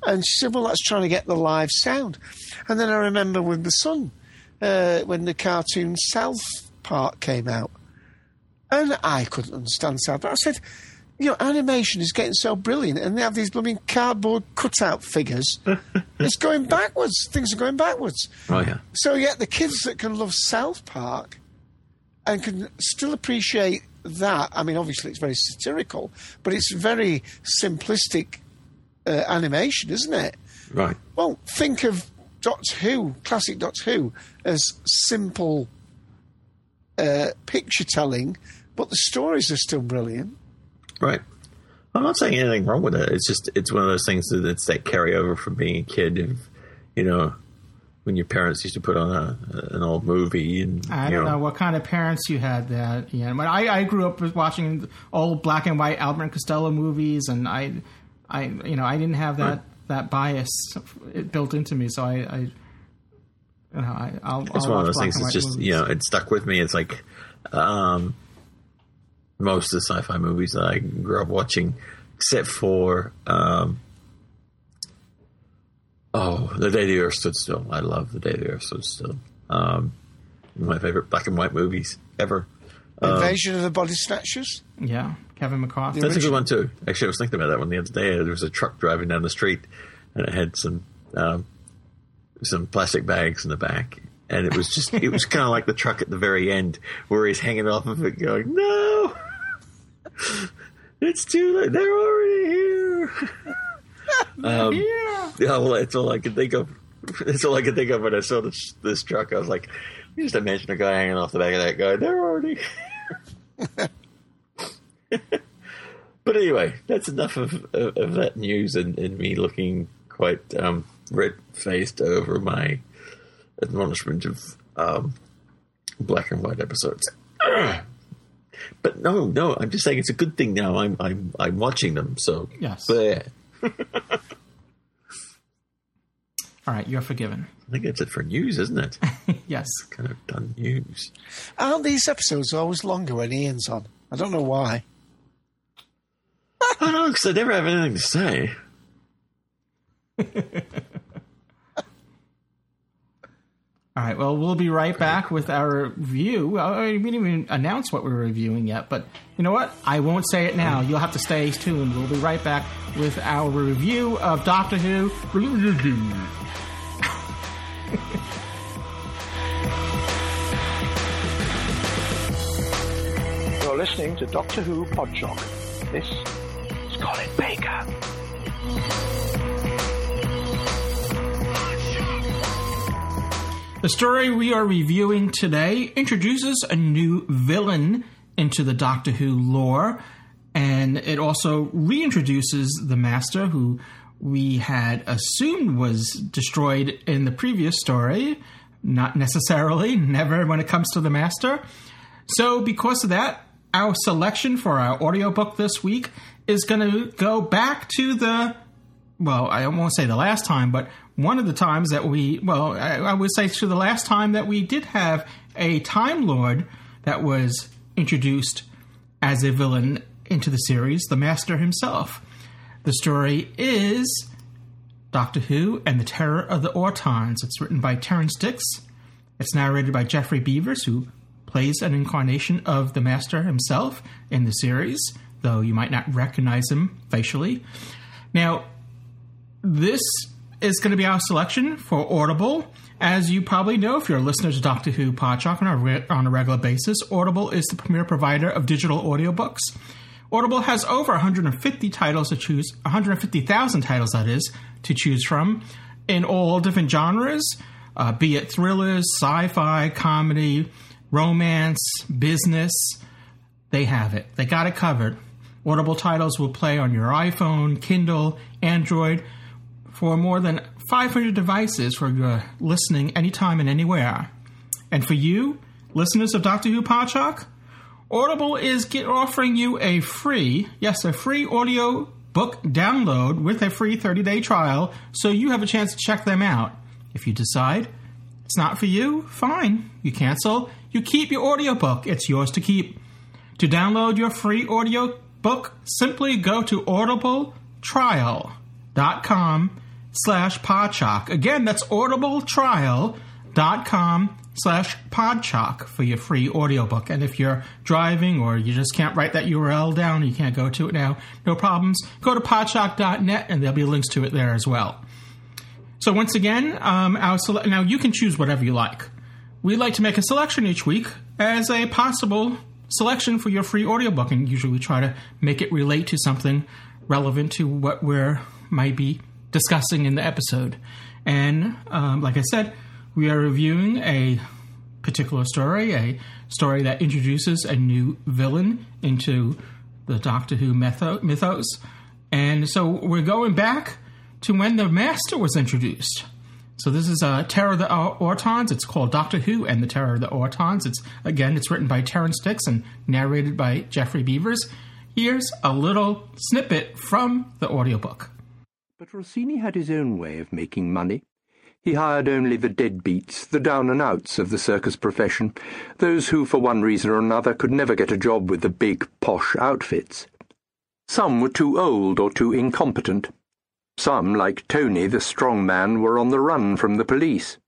And she said, well, that's trying to get the live sound. And then I remember with the son, uh, when the cartoon South Park came out. And I couldn't understand South Park. I said, you know, animation is getting so brilliant, and they have these blooming cardboard cutout figures. it's going backwards. Things are going backwards. Oh yeah. So yet the kids that can love South Park and can still appreciate that. I mean, obviously it's very satirical, but it's very simplistic uh, animation, isn't it? Right. Well, think of Doctor Who, classic Doctor Who, as simple uh, picture telling, but the stories are still brilliant. Right. I'm not saying anything wrong with it. It's just it's one of those things that it's that carryover from being a kid. Of, you know, when your parents used to put on a, an old movie, and I don't know what kind of parents you had there, Ian. But I, I grew up watching old black and white Abbott and Costello movies, and I, I, you know, I didn't have that that bias built into me, so I, I you know, I, I'll. It's I'll one of those things white just movies. you know it stuck with me. It's like, um, most of the sci-fi movies that I grew up watching, except for um, oh, The Day the Earth Stood Still. I love The Day the Earth Stood Still. Um, my favorite black and white movies ever. Invasion of the Body Snatchers. Yeah, Kevin McCarthy. That's a good one too. Actually, I was thinking about that one the other day. There was a truck driving down the street, and it had some um, some plastic bags in the back, and it was just it was kind of like the truck at the very end where he's hanging off of it, going, "No, it's too late. They're already here." um, yeah, well, that's all I could think of. That's all I could think of when I saw this this truck. I was like, you just imagine a guy hanging off the back of that guy. They're already. here. but anyway, that's enough of, of, of that news and, and me looking quite um, red faced over my admonishment of um, black and white episodes. But no, no, I'm just saying it's a good thing now. I'm I'm I'm watching them, so Yes. bleh. All right, you're forgiven. I think that's it for news, isn't it? yes. kind of done news. Aren't these episodes always longer when Ian's on? I don't know why. I don't know because I never have anything to say. All right. Well, we'll be right back with our review. Uh, We didn't even announce what we're reviewing yet, but you know what? I won't say it now. You'll have to stay tuned. We'll be right back with our review of Doctor Who. You're listening to Doctor Who Podshock. This is Colin Baker. The story we are reviewing today introduces a new villain into the Doctor Who lore, and it also reintroduces the Master, who we had assumed was destroyed in the previous story. Not necessarily, never when it comes to the Master. So, because of that, our selection for our audiobook this week is going to go back to the well, I won't say the last time, but one of the times that we, well, I, I would say to the last time that we did have a Time Lord that was introduced as a villain into the series, the Master himself. The story is Doctor Who and the Terror of the Autons. It's written by Terrance Dicks. It's narrated by Geoffrey Beevers, who plays an incarnation of the Master himself in the series, though you might not recognize him facially. Now, this is going to be our selection for Audible. As you probably know, if you're a listener to Doctor Who Podshock on a, re- on a regular basis, Audible is the premier provider of digital audiobooks. Audible has over 150 titles to choose, 150,000 titles that is, to choose from in all different genres, uh, be it thrillers, sci-fi, comedy, romance, business. They have it. They got it covered. Audible titles will play on your iPhone, Kindle, Android, for more than 500 devices for your listening anytime and anywhere. And for you, listeners of Doctor Who Podshock, Audible is offering you a free, yes, a free audio book download with a free 30 day trial so you have a chance to check them out. If you decide it's not for you, fine. You cancel, you keep your audiobook. It's yours to keep. To download your free audio book, simply go to audibletrial.com slash podshock. Again, that's audibletrial.com slash podshock for your free audiobook. And if you're driving or you just can't write that URL down, you can't go to it now, no problems. Go to podshock.net and there'll be links to it there as well. So once again, um, our sele- now you can choose whatever you like. We like to make a selection each week as a possible selection for your free audiobook, and usually try to make it relate to something relevant to what we're might be discussing in the episode. And um, like I said, we are reviewing a particular story, a story that introduces a new villain into the Doctor Who mytho- mythos. And so we're going back to when the Master was introduced. So this is uh, Terror of the Autons. It's called Doctor Who and the Terror of the Autons. It's again, it's written by Terrance Dicks and narrated by Geoffrey Beevers. Here's a little snippet from the audiobook. But Rossini had his own way of making money. He hired only the deadbeats, the down and outs of the circus profession, those who, for one reason or another, could never get a job with the big, posh outfits. Some were too old or too incompetent. Some, like Tony, the strong man, were on the run from the police.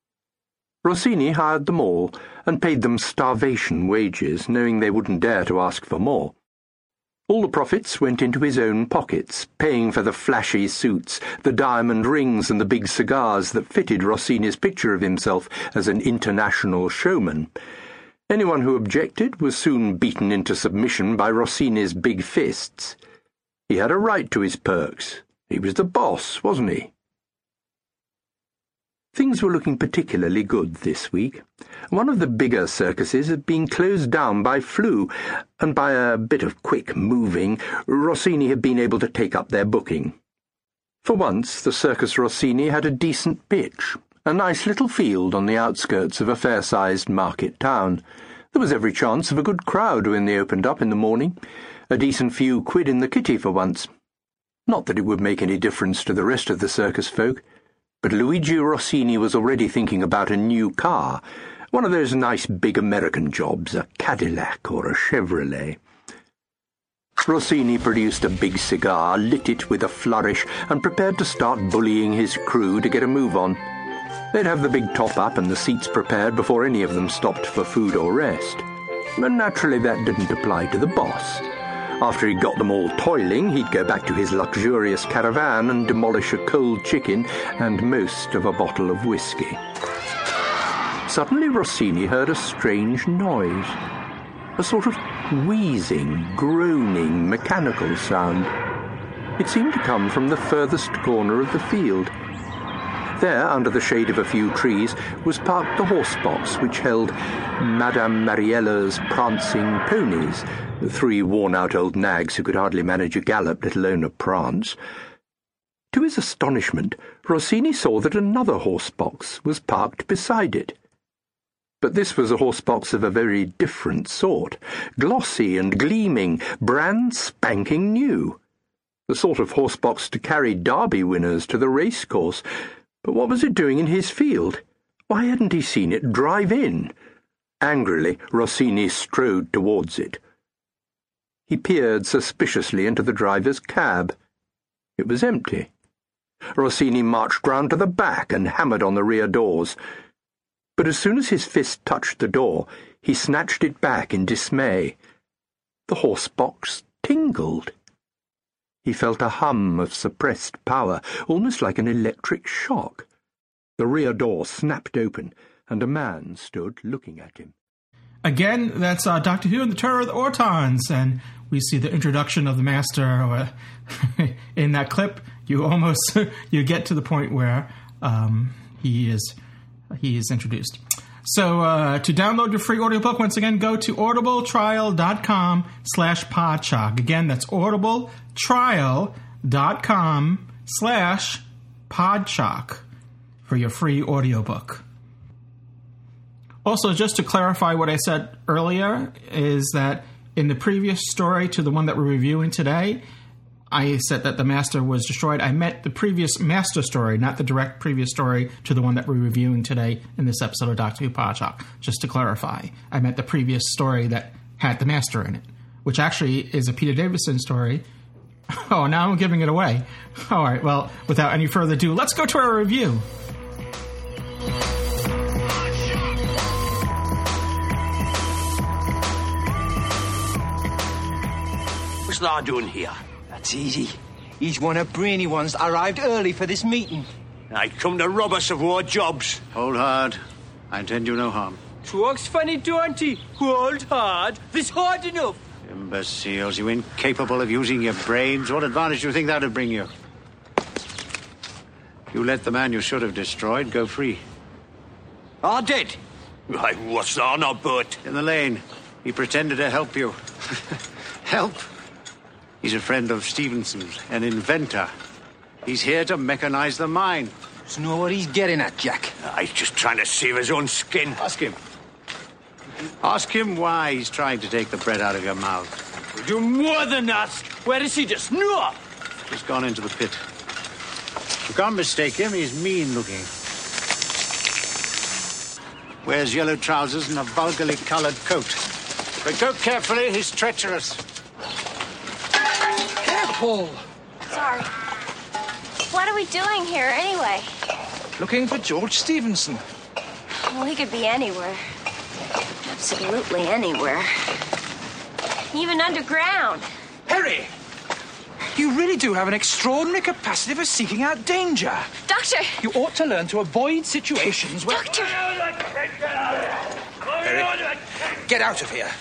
Rossini hired them all and paid them starvation wages, knowing they wouldn't dare to ask for more. All the profits went into his own pockets, paying for the flashy suits, the diamond rings, and the big cigars that fitted Rossini's picture of himself as an international showman. Anyone who objected was soon beaten into submission by Rossini's big fists. He had a right to his perks. He was the boss, wasn't he? Things were looking particularly good this week. One of the bigger circuses had been closed down by flu, and by a bit of quick moving, Rossini had been able to take up their booking. For once, the Circus Rossini had a decent pitch, a nice little field on the outskirts of a fair-sized market town. There was every chance of a good crowd when they opened up in the morning, a decent few quid in the kitty for once. Not that it would make any difference to the rest of the circus folk. But Luigi Rossini was already thinking about a new car, one of those nice big American jobs, a Cadillac or a Chevrolet. Rossini produced a big cigar, lit it with a flourish, and prepared to start bullying his crew to get a move on. They'd have the big top up and the seats prepared before any of them stopped for food or rest. But naturally, that didn't apply to the boss. After he'd got them all toiling, he'd go back to his luxurious caravan and demolish a cold chicken and most of a bottle of whisky. Suddenly Rossini heard a strange noise. A sort of wheezing, groaning, mechanical sound. It seemed to come from the furthest corner of the field. There, under the shade of a few trees, was parked the horse box which held Madame Mariella's prancing ponies, three worn-out old nags who could hardly manage a gallop, let alone a prance. To his astonishment, Rossini saw that another horse box was parked beside it. But this was a horse box of a very different sort, glossy and gleaming, brand spanking new. The sort of horse box to carry Derby winners to the racecourse, but what was it doing in his field? Why hadn't he seen it drive in? Angrily, Rossini strode towards it. He peered suspiciously into the driver's cab. It was empty. Rossini marched round to the back and hammered on the rear doors. But as soon as his fist touched the door, he snatched it back in dismay. The horse box tingled. He felt a hum of suppressed power, almost like an electric shock. The rear door snapped open, and a man stood looking at him. Again, that's uh, Doctor Who and the Terror of the Autons, and we see the introduction of the Master uh, in that clip. You almost you get to the point where um, he is he is introduced. So uh, to download your free audiobook, once again, go to audibletrial.com slash podshock. Again, that's audibletrial.com slash podshock for your free audiobook. Also, just to clarify what I said earlier, is that in the previous story to the one that we're reviewing today, I said that the master was destroyed. I meant the previous master story, not the direct previous story to the one that we're reviewing today in this episode of Doctor Who Podshock. Just to clarify, I meant the previous story that had the master in it, which actually is a Peter Davison story. Oh, now I'm giving it away. All right, well, without any further ado, let's go to our review. What's Law doing here? That's easy. He's one of brainy ones that arrived early for this meeting. I come to rob us of our jobs. Hold hard. I intend you no harm. Talks funny, don't he? Hold hard. This hard enough. Imbeciles, you incapable of using your brains. What advantage do you think that'd bring you? You let the man you should have destroyed go free. I did. Why, what's on a but? In the lane. He pretended to help you. help? He's a friend of Stephenson's, an inventor. He's here to mechanize the mine. So know what he's getting at, Jack? Uh, he's just trying to save his own skin. Ask him. Ask him why he's trying to take the bread out of your mouth. Do more than ask. Where is he just now? He's gone into the pit. You can't mistake him. He's mean looking. Wears yellow trousers and a vulgarly coloured coat. But go carefully, he's treacherous. Careful! Sorry. What are we doing here anyway? Looking for George Stephenson. Well, he could be anywhere. Absolutely anywhere. Even underground. Peri! You really do have an extraordinary capacity for seeking out danger. Doctor! You ought to learn to avoid situations where. Doctor! Peri, get out of here.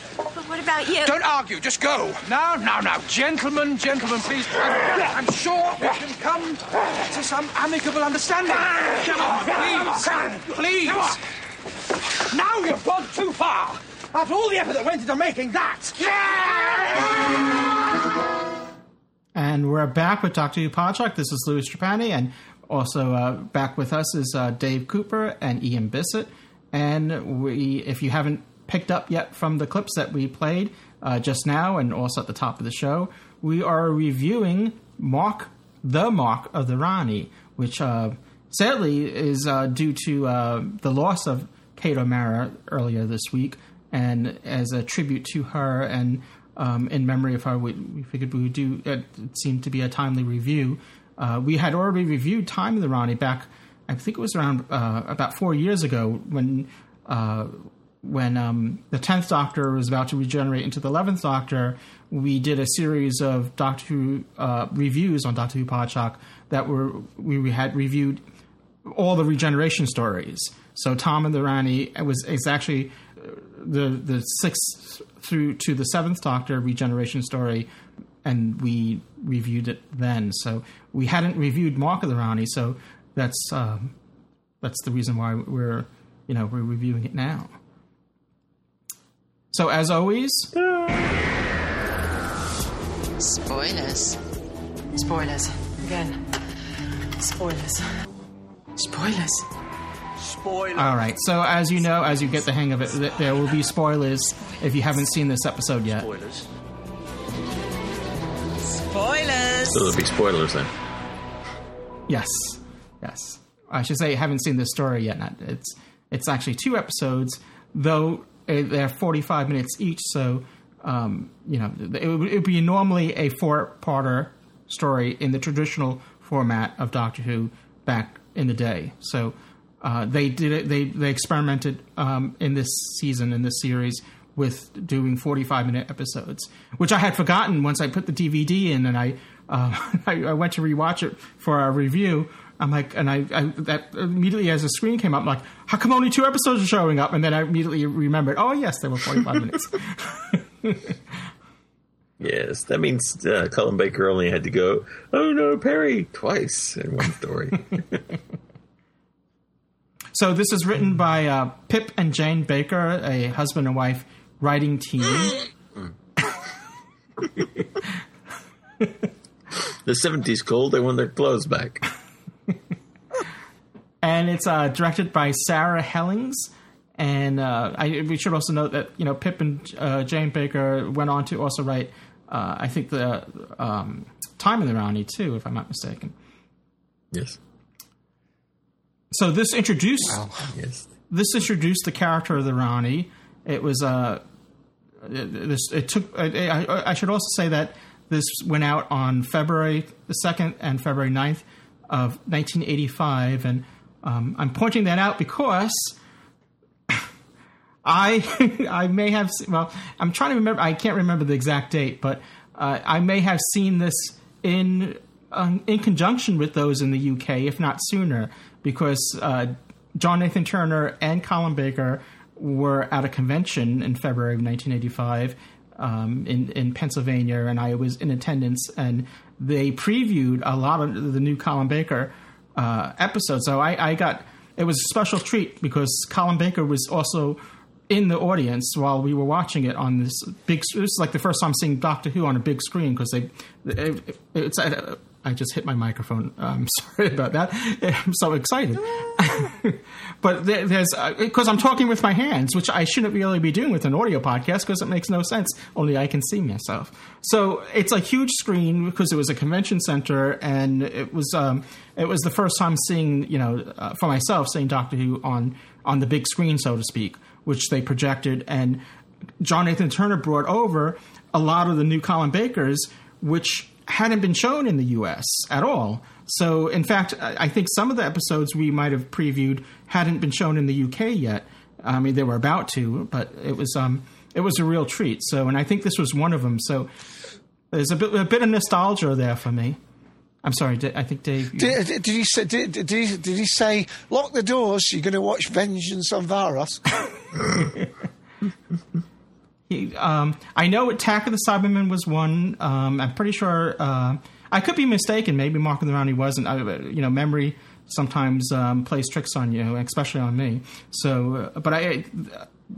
But what about you? Don't argue, just go. Now, now, now. Gentlemen, gentlemen, please. I'm, I'm sure we can come to some amicable understanding. Come on, please. Please. Now you've gone too far. After all the effort that went into making that. And we're back with Doctor Who Podshock. This is Louis Trapani, and also uh, back with us is uh, Dave Cooper and Ian Bisset. And we, if you haven't picked up yet from the clips that we played uh, just now, and also at the top of the show, we are reviewing Mock the Mark of the Rani, which uh, sadly is uh, due to uh, the loss of Kate O'Mara earlier this week, and as a tribute to her and um, in memory of her, we, we figured we would do. It seemed to be a timely review. Uh, we had already reviewed Time and the Rani back, I think it was around uh, about four years ago when when um, the tenth Doctor was about to regenerate into the eleventh Doctor. We did a series of Doctor Who uh, reviews on Doctor Who Podshock that were we had reviewed all the regeneration stories. So Time and the Rani was is actually uh, the the sixth through to the seventh Doctor regeneration story, and we reviewed it then. So we hadn't reviewed Mark of the Rani, so that's um, that's the reason why we're you know we're reviewing it now. So as always, Spoilers. Spoilers. Again. Spoilers. Spoilers. Spoilers. all right. So as you know, as you get the hang of it, th- there will be spoilers if you haven't seen this episode yet. Spoilers. Spoilers. So there'll be spoilers then. Yes, yes. I should say, haven't seen this story yet. Not, it's it's actually two episodes, though they're forty five minutes each. So um, you know, it would, it would be normally a four parter story in the traditional format of Doctor Who back in the day. So uh, they did it. They they experimented um, in this season in this series with doing 45 minute episodes, which I had forgotten once I put the DVD in and I uh, I, I went to rewatch it for a review. I'm like, and I, I that immediately as the screen came up, I'm like, how come only two episodes are showing up? And then I immediately remembered, oh yes, they were 45 minutes. Yes, that means uh, Colin Baker only had to go, oh no, Peri, twice in one story. So this is written by uh, Pip and Jane Baker, a husband and wife writing team. the 70s cold, they want their clothes back. And it's uh, directed by Sarah Hellings. And uh, I, we should also note that you know Pip and uh, Jane Baker went on to also write, uh, I think the um, Time and the Rani too, if I'm not mistaken. Yes. So this introduced Yes. this introduced the character of the Rani. It was uh, it, this it took. I, I, I should also say that this went out on February the second and February 9th of 1985, and um, I'm pointing that out because I I may have well I'm trying to remember I can't remember the exact date, but uh, I may have seen this in um, in conjunction with those in the UK, if not sooner, because uh, John Nathan Turner and Colin Baker were at a convention in February of 1985 um, in in Pennsylvania, and I was in attendance, and they previewed a lot of the new Colin Baker uh, episodes. So I, I got it was a special treat because Colin Baker was also in the audience while we were watching it on this big. It was like the first time seeing Doctor Who on a big screen because they it, it's at a, I just hit my microphone. I'm sorry about that. I'm so excited. but there's because I'm talking with my hands, which I shouldn't really be doing with an audio podcast because it makes no sense. Only I can see myself. So it's a huge screen because it was a convention center, and it was um, it was the first time seeing you know uh, for myself seeing Doctor Who on on the big screen, so to speak, which they projected, and John Nathan Turner brought over a lot of the new Colin Bakers, which hadn't been shown in the U.S. at all. So, in fact, I think some of the episodes we might have previewed hadn't been shown in the UK yet. I mean, they were about to, but it was um, it was a real treat. So, and I think this was one of them. So, there's a bit a bit of nostalgia there for me. I'm sorry, I think Dave. You... Did, did, he say? Did, did, he, did he say lock the doors? You're going to watch Vengeance on Varos. um, I know Attack of the Cybermen was one. Um, I'm pretty sure. Uh, I could be mistaken. Maybe Mark of the Rani he wasn't. I, you know, memory sometimes um, plays tricks on you, especially on me. So, uh, but I,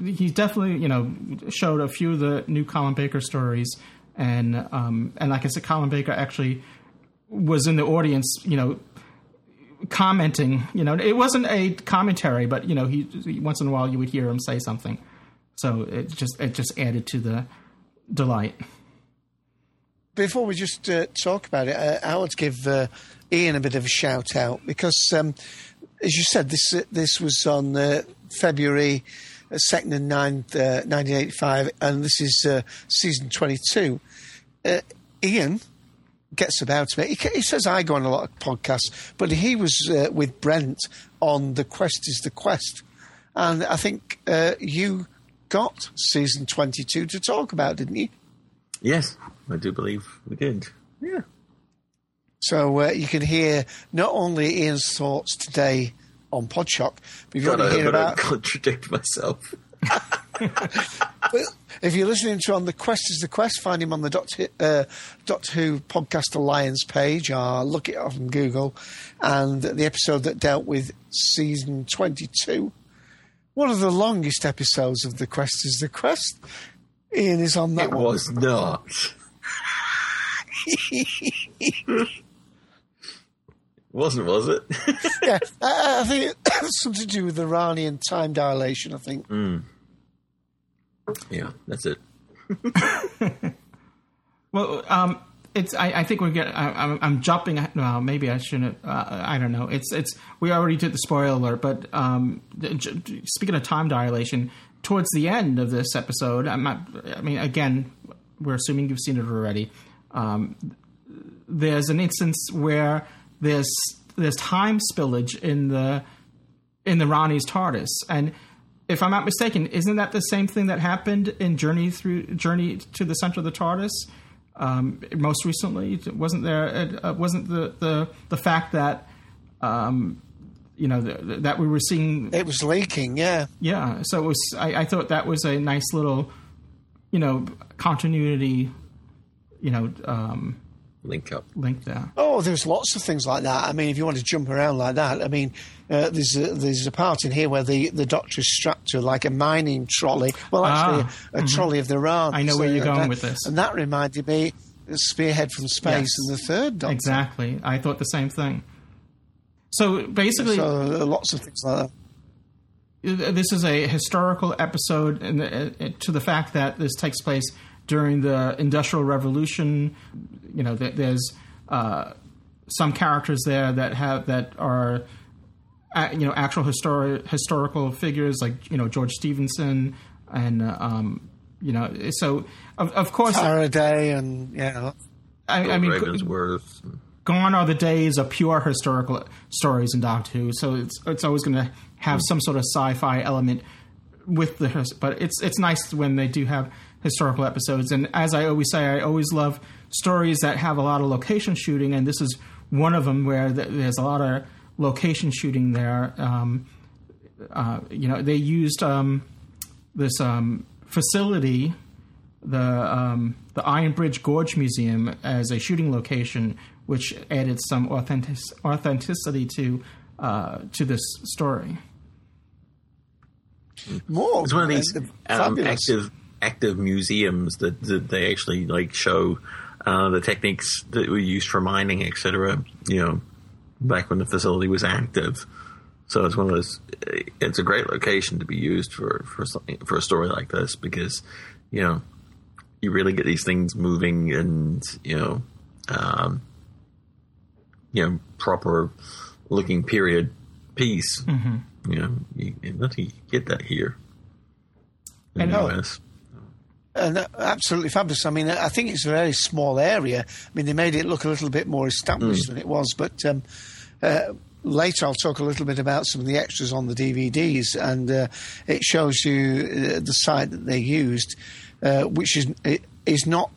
he definitely, you know, showed a few of the new Colin Baker stories, and um, and like I said, Colin Baker actually was in the audience, you know, commenting. You know, it wasn't a commentary, but you know, he once in a while you would hear him say something. So it just it just added to the delight before we just uh, talk about it, uh, I want to give uh, Ian a bit of a shout out because, um, as you said, this uh, this was on uh, February uh, second and 9th, 1985, and this is season twenty two. Ian gets about me. He, he, says I go on a lot of podcasts, but he was with Brent on The Quest is the Quest, and I think you got season twenty two to talk about, didn't you? Yes, I do believe we did. Yeah. So uh, you can hear not only Ian's thoughts today on Podshock, but you've got to hear about contradict myself. if you're listening to on the Quest is the Quest, find him on the Doctor, uh, Doctor Who Podcast Alliance page, or look it up on Google, and the episode that dealt with season 22. One of the longest episodes of the Quest is the Quest. Ian is on that. It one. was not. wasn't, was it? yeah, I, I think it's something to do with the Rani time dilation. I think. Mm. Yeah, that's it. well, um, it's. I, I, think we're getting. I, am jumping. Well, maybe I shouldn't. Uh, I don't know. It's. It's. We already did the spoiler alert, but um, speaking of time dilation, towards the end of this episode, I'm not. I mean, again, we're assuming you've seen it already. Um, there's an instance where there's there's time spillage in the in the Rani's TARDIS, and if I'm not mistaken, isn't that the same thing that happened in Journey through Journey to the Center of the TARDIS? Um, most recently, wasn't there? Uh, wasn't the, the the fact that um, you know the, that we were seeing? It was leaking. Yeah, yeah. So it was. I, I thought that was a nice little, you know, continuity you know, um, link up, link there. Oh, there's lots of things like that. I mean, if you want to jump around like that, I mean, uh, there's a, there's a part in here where the the doctor is strapped to like a mining trolley. Well, actually, ah, a, a mm-hmm. trolley of the Ran. I know where you're going with this, and that reminded me. Spearhead from Space yes, and the third Doctor. Exactly. I thought the same thing. So basically, so uh, lots of things like that. This is a historical episode, and uh, to the fact that this takes place during the Industrial Revolution. You know, there's uh, some characters there that have that are you know actual histori- historical figures like you know George Stephenson and um, you know so of, of course Faraday and yeah I, I mean Ravensworth. Gone are the days of pure historical stories in Doctor Who, so it's it's always going to have some sort of sci-fi element with the but it's it's nice when they do have historical episodes. And as I always say, I always love stories that have a lot of location shooting, and this is one of them where there's a lot of location shooting there. Um, uh, you know, they used um, this um, facility, the um, the Iron Bridge Gorge Museum, as a shooting location, which added some authentic- authenticity to uh, to this story. More, it's one of these um, active active museums that, that they actually like show uh, the techniques that were used for mining, etc. You know, back when the facility was active. So it's one of those. It's a great location to be used for for something for a story like this because you know you really get these things moving and you know um, you know proper looking period piece. Mm-hmm. You know, you, I you get that here in And the no. And uh, absolutely fabulous. I mean, I think it's a very small area. I mean, they made it look a little bit more established Mm. than it was. But um, uh, later, I'll talk a little bit about some of the extras on the DVDs, and uh, it shows you uh, the site that they used, uh, which is is not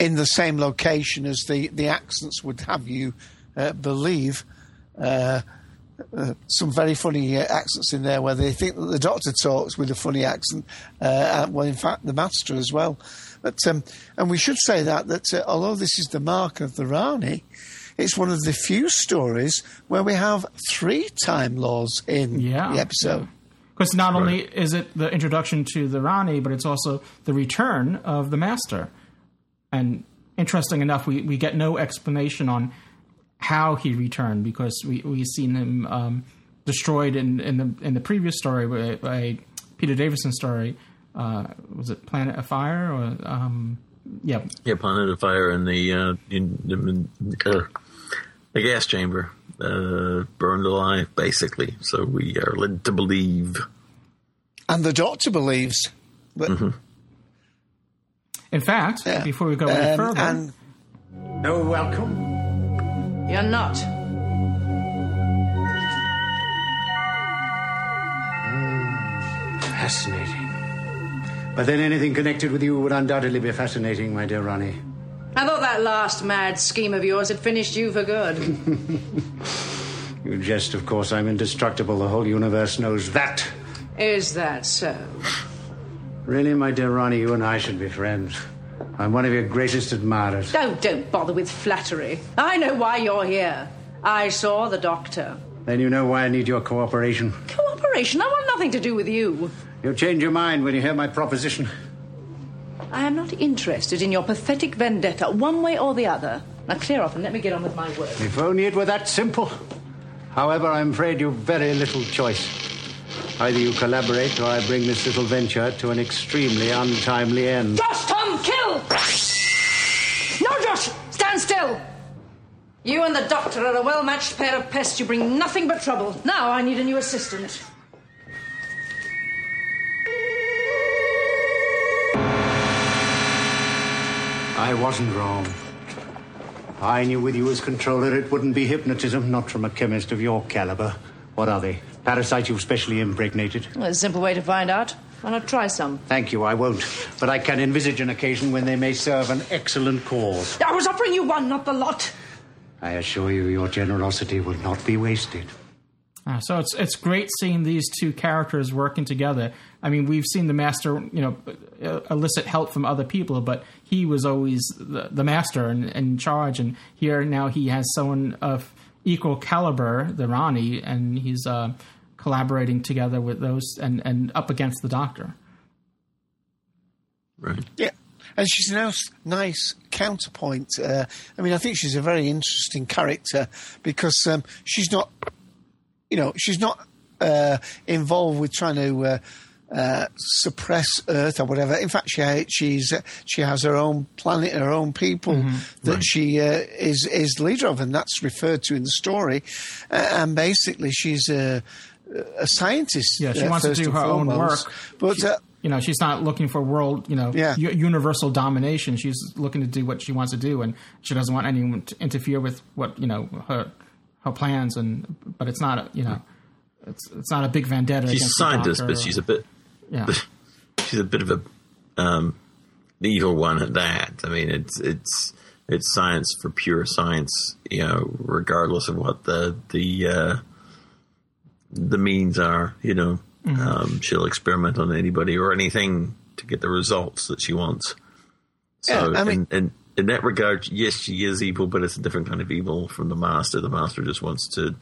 in the same location as the the accents would have you uh, believe. Uh, some very funny uh, accents in there where they think that the doctor talks with a funny accent. Uh, and, well, in fact, the master as well. But um, and we should say that that uh, although this is the mark of the Rani, it's one of the few stories where we have three Time Lords in Yeah, the episode. Because not only is it the introduction to the Rani, but it's also the return of the Master. And interesting enough, we, we get no explanation on how he returned because we we've seen him um, destroyed in, in the in the previous story by, by Peter Davison story. Uh, was it Planet of Fire or um, yeah Yeah, Planet of Fire and the uh, in, the, uh, the gas chamber uh, burned alive, basically. So we are led to believe. And the doctor believes. But, Mm-hmm. In fact, before we go any Um, further, and No welcome. You're not. Fascinating. But then anything connected with you would undoubtedly be fascinating, my dear Rani. I thought that last mad scheme of yours had finished you for good. You jest, of course. I'm indestructible. The whole universe knows that. Is that so? Really, my dear Rani, you and I should be friends. I'm one of your greatest admirers. Oh, don't bother with flattery. I know why you're here. I saw the doctor. Then you know why I need your cooperation. Cooperation? I want nothing to do with you. You'll change your mind when you hear my proposition. I am not interested in your pathetic vendetta, one way or the other. Now clear off and let me get on with my work. If only it were that simple. However, I'm afraid you've very little choice. Either you collaborate or I bring this little venture to an extremely untimely end. Josh, Tom, kill! No, Josh! Stand still! You and the doctor are a well matched pair of pests. You bring nothing but trouble. Now I need a new assistant. I wasn't wrong. I knew with you as controller it wouldn't be hypnotism, not from a chemist of your caliber. What are they? Parasites you've specially impregnated? Well, a simple way to find out. Why not try some? Thank you, I won't. But I can envisage an occasion when they may serve an excellent cause. I was offering you one, not the lot. I assure you, your generosity will not be wasted. Uh, so it's it's great seeing these two characters working together. I mean, we've seen the master, you know, uh, elicit help from other people, but he was always the, the master and in charge. And here now he has someone of equal caliber, the Rani, and he's uh, collaborating together with those and and up against the Doctor. Right. Yeah. And she's a nice, nice counterpoint. Uh, I mean, I think she's a very interesting character because um, she's not, you know, she's not uh, involved with trying to uh, uh, suppress Earth or whatever. In fact, she she's uh, she has her own planet, her own people Mm-hmm. that Right. she uh, is is leader of, and that's referred to in the story. Uh, and basically, she's a, a scientist. Yeah, she uh, wants to do and her own work. but. She- uh, you know, she's not looking for world, you know, Yeah. u- universal domination. She's looking to do what she wants to do, and she doesn't want anyone to interfere with what you know her her plans. And but it's not, a, you know, it's it's not a big vendetta. She's a against the scientist, but she's a bit. yeah. she's a bit of a um, evil one at that. I mean, it's it's it's science for pure science, you know, regardless of what the the uh, the means are. You know, Mhm. um, she'll experiment on anybody or anything to get the results that she wants. So, Yeah, I mean- in, in in that regard, yes, she is evil, but it's a different kind of evil from the master. The master just wants to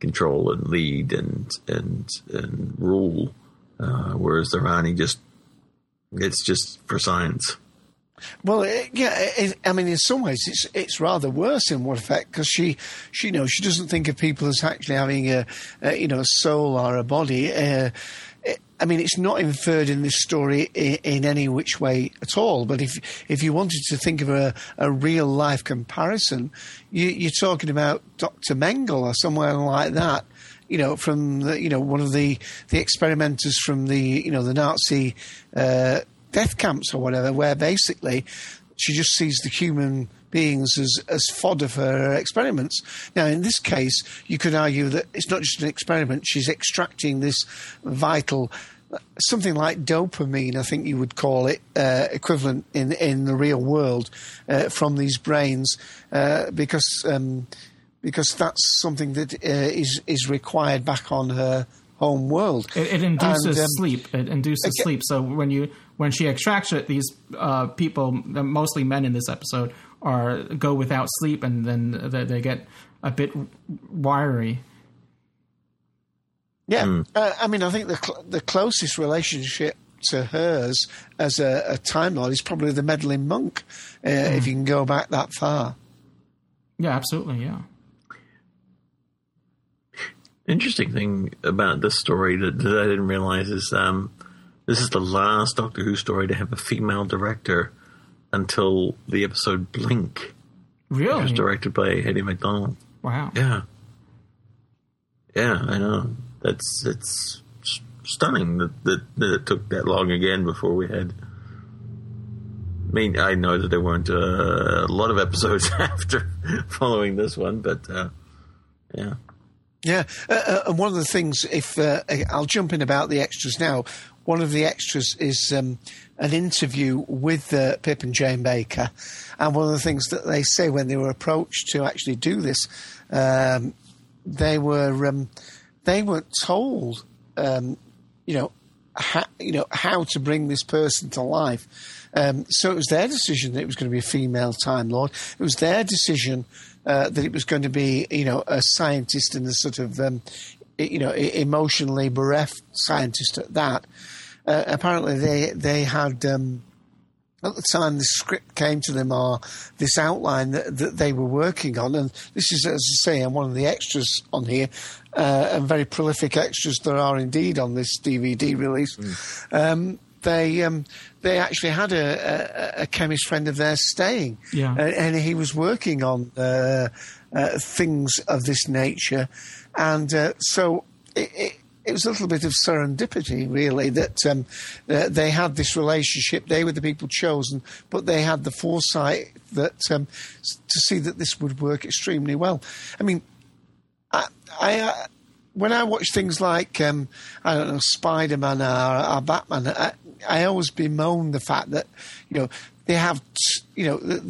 control and lead and and and rule, uh, whereas the Rani just it's just for science. Well, it, yeah, it, I mean, in some ways, it's it's rather worse in one effect because she, she, you she doesn't think of people as actually having a, a you know, a soul or a body. Uh, I mean, it's not inferred in this story in, in, any which way at all. But if if you wanted to think of a, a real life comparison, you, are talking about Doctor Mengele or somewhere like that. You know, from the, you know one of the the experimenters from the you know the Nazi. Uh, death camps or whatever, where basically she just sees the human beings as, as fodder for her experiments. Now, in this case, you could argue that it's not just an experiment, she's extracting this vital. Something like dopamine, I think you would call it, uh, equivalent in in the real world uh, from these brains, uh, because um, because that's something that uh, is is required back on her home world. It, it induces and, um, sleep. It induces okay. sleep. So when you when she extracts it, these uh, people, mostly men in this episode, are go without sleep, and then they, they get a bit wiry. Yeah, mm. uh, I mean, I think the cl- the closest relationship to hers as a, a Time Lord is probably the meddling monk, uh, mm. if you can go back that far. Yeah, absolutely. Yeah. Interesting thing about this story that, that I didn't realize is um, this is the last Doctor Who story to have a female director until the episode Blink. Really? It was directed by Hettie MacDonald. Wow. Yeah. Yeah, I know. That's it's stunning that, that, that it took that long again before we had. I mean, I know that there weren't uh, a lot of episodes after following this one, but uh, yeah. Yeah, uh, uh, and one of the things, if uh, I'll jump in about the extras now, one of the extras is um, an interview with uh, Pip and Jane Baker. And one of the things that they say when they were approached to actually do this, um, they were um, they weren't told, um, you know, you know how to bring this person to life. Um, so it was their decision that it was going to be a female Time Lord. It was their decision uh, that it was going to be, you know, a scientist in a sort of, um, you know, emotionally bereft scientist at that uh, apparently they they had. Um, at the time the script came to them or this outline that, that, they were working on, and this is, as I say, I'm one of the extras on here, uh, and very prolific extras there are indeed on this DVD release. Mm. Um, they um, they actually had a, a, a, chemist friend of theirs staying, yeah. and, and he was working on uh, uh, things of this nature, and uh, so it, it, it was a little bit of serendipity, really, that um, uh, they had this relationship. They were the people chosen, but they had the foresight that um, to see that this would work extremely well. I mean, I, I uh, when I watch things like um, I don't know Spider Man or, or, Batman, I, I, always bemoan the fact that you know they have you know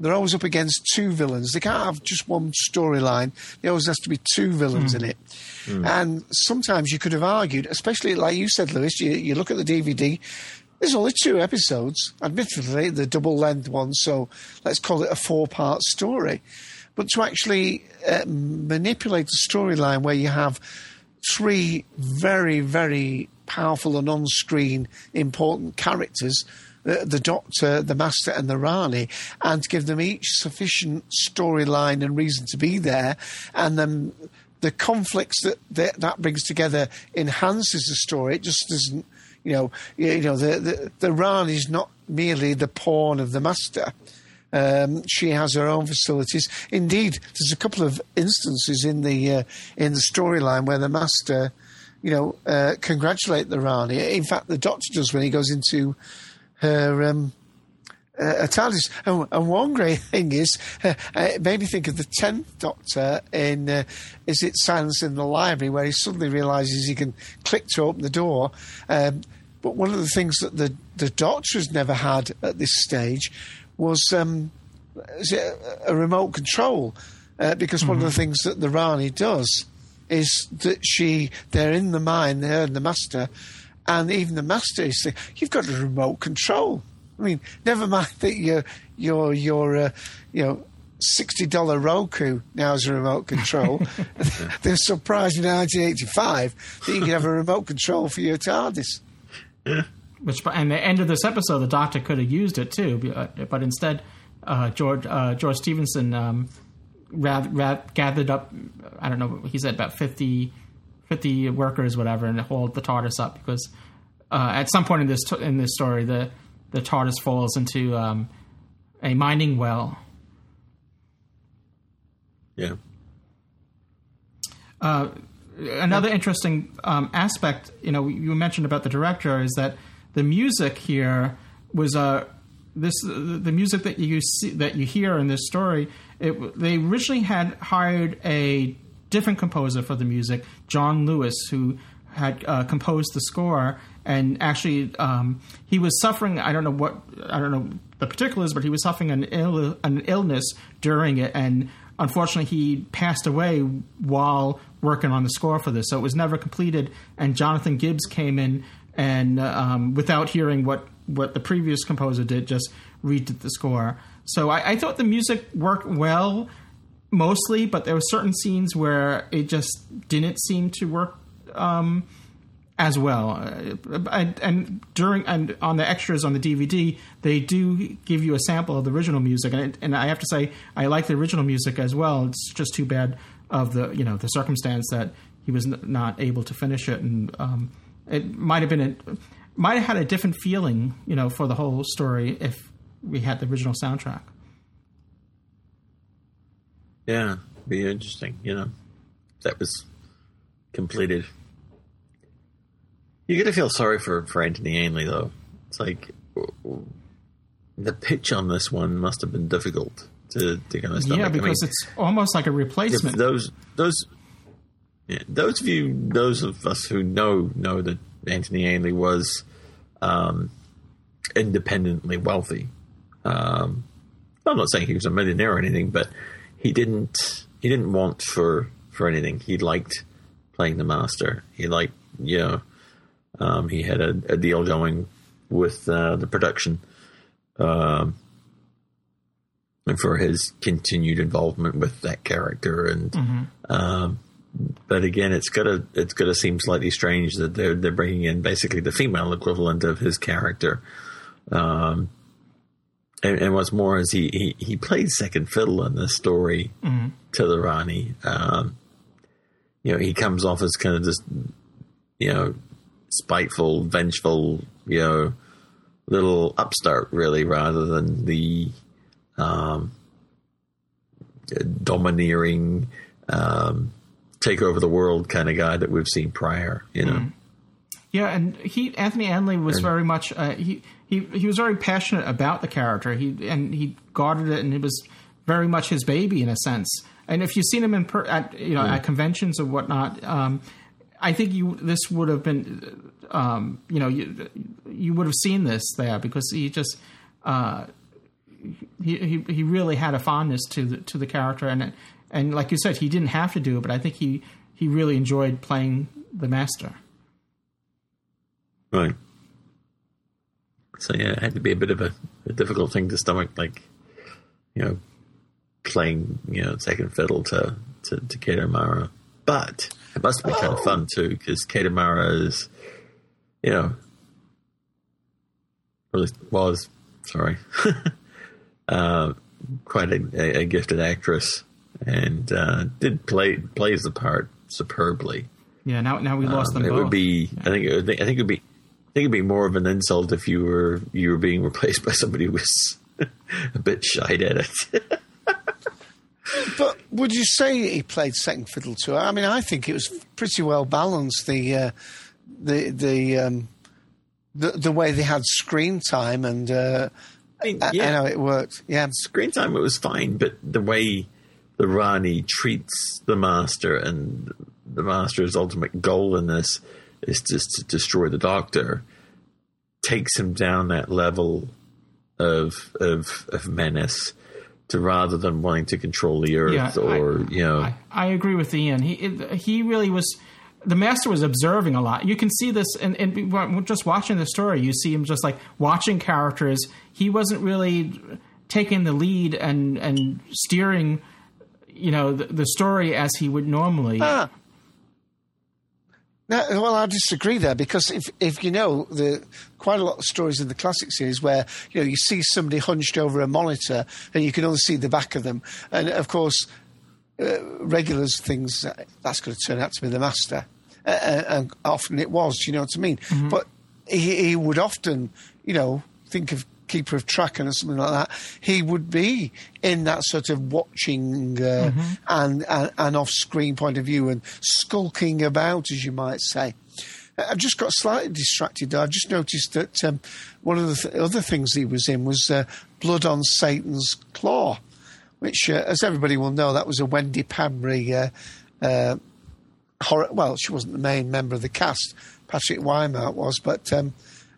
they're always up against two villains. They can't have just one storyline. There always has to be two villains mm. in it. Mm. And sometimes you could have argued, especially like you said, Louis, you, you look at the DVD, there's only two episodes, admittedly, the double length one, so let's call it a four part story. But to actually uh, manipulate a storyline where you have three very, very powerful and on screen important characters the, the Doctor, the Master, and the Rani, and give them each sufficient storyline and reason to be there, and then the conflicts that, that that brings together enhances the story. It just doesn't, you know, you know, the the, the Rani is not merely the pawn of the Master. Um, she has her own facilities. Indeed, there's a couple of instances in the uh, in the storyline where the master, you know, uh, congratulate the Rani. In fact, the Doctor does when he goes into her um, uh. And, and, one great thing is, uh, it made me think of the tenth Doctor in uh, Is It Silence in the Library, where he suddenly realizes he can click to open the door. Um, but one of the things that the the Doctor has never had at this stage was um, a, a, remote control, uh, because mm-hmm. one of the mm-hmm. things that the Rani does is that she they're in the mine, they're in the master and even the master is saying, "You've got a remote control." I mean, never mind that your your your uh, you know sixty dollar Roku now has a remote control. They're surprised in 1985 that you can have a remote control for your TARDIS. Yeah. which and the end of this episode, the Doctor could have used it too, but, but instead, uh, George uh, George Stephenson um, rad, rad, gathered up. I don't know. He said about 50, 50 workers, whatever, and hold the TARDIS up because uh, at some point in this in this story, the the TARDIS falls into um, a mining well. Yeah. Uh, another interesting um, aspect, you know, you mentioned about the director is that the music here was uh, this the music that you see that you hear in this story. It, they originally had hired a different composer for the music, John Lewis, who had uh, composed the score, and actually um, he was suffering. I don't know what I don't know the particulars, but he was suffering an Ill, an illness during it, and unfortunately he passed away while working on the score for this. So it was never completed, and Jonathan Gibbs came in and um, without hearing what what the previous composer did, just redid the score. So I, I thought the music worked well mostly, but there were certain scenes where it just didn't seem to work um, as well. Uh, and, and, during and on the extras on the DVD, they do give you a sample of the original music, and, it, and I have to say I like the original music as well. It's just too bad of the you know the circumstance that he was not able to finish it, and um, it might have been a might have had a different feeling, you know, for the whole story if we had the original soundtrack. Yeah, be interesting, you know. That was completed. You're gonna feel sorry for, for Anthony Ainley, though. It's like the pitch on this one must have been difficult to, to kind of stomach. Yeah, because I mean, it's almost like a replacement. Those those yeah, those of you, those of us who know know that Anthony Ainley was um, independently wealthy. Um, I'm not saying he was a millionaire or anything, but he didn't he didn't want for for anything. He liked playing the master. He liked you know um, he had a, a, deal going with uh, the production. Um, and for his continued involvement with that character and mm-hmm. um, but again, it's gotta it's gotta seem slightly strange that they're they're bringing in basically the female equivalent of his character. Um, and, and what's more is he, he he played second fiddle in this story mm-hmm. to the Rani. Um, you know, he comes off as kind of this, you know, spiteful, vengeful, you know, little upstart, really, rather than the um, domineering. Um, take over the world kind of guy that we've seen prior. You know. Mm. Yeah, and he Anthony Ainley was and, very much uh, he he he was very passionate about the character. He and he guarded it, and it was very much his baby in a sense. And if you've seen him in per, at you know mm. at conventions or whatnot, um, I think you this would have been um, you know you you would have seen this there because he just. Uh, he, he he really had a fondness to the to the character, and and like you said, he didn't have to do it, but I think he he really enjoyed playing the master. Right. So yeah, it had to be a bit of a, a difficult thing to stomach, like you know, playing you know second fiddle to to, to Kate O'Mara. But it must be kind of fun too, because Kate O'Mara is, you know, really was sorry, uh, quite a, a, gifted actress and uh, did play plays the part superbly. Yeah, now now we lost um, them. It both. would be. Yeah. I think. I think it would be. I think it'd be more of an insult if you were you were being replaced by somebody who was a bit shy at it. but would you say he played second fiddle to her? I mean, I think it was pretty well balanced. The uh, the the um, the the way they had screen time and uh, I mean, yeah. how it worked. Yeah, screen time it was fine, but the way the Rani treats the master, and the master's ultimate goal in this is just to destroy the doctor, takes him down that level of of, of menace to rather than wanting to control the earth yeah, or I, you know. I, I, agree with Ian. He he really was. The master was observing a lot. You can see this, and, and just watching the story, you see him just like watching characters. He wasn't really taking the lead and and steering you know the, the story as he would normally. Ah. No, well, I disagree there because if if you know the quite a lot of stories in the classic series where you know you see somebody hunched over a monitor and you can only see the back of them, and of course, uh, regulars things uh, that's going to turn out to be the master, uh, and often it was. You know what I mean? But he, he would often, you know, think of keeper of Traken or something like that. He would be in that sort of watching uh, and, and and off screen point of view and skulking about, as you might say. Uh, I've just got slightly distracted. I've just noticed that um, one of the th- other things he was in was uh, Blood on Satan's Claw, which, uh, as everybody will know, that was a Wendy Padbury uh, uh, horror. Well, she wasn't the main member of the cast. Patrick Wymark was, but um,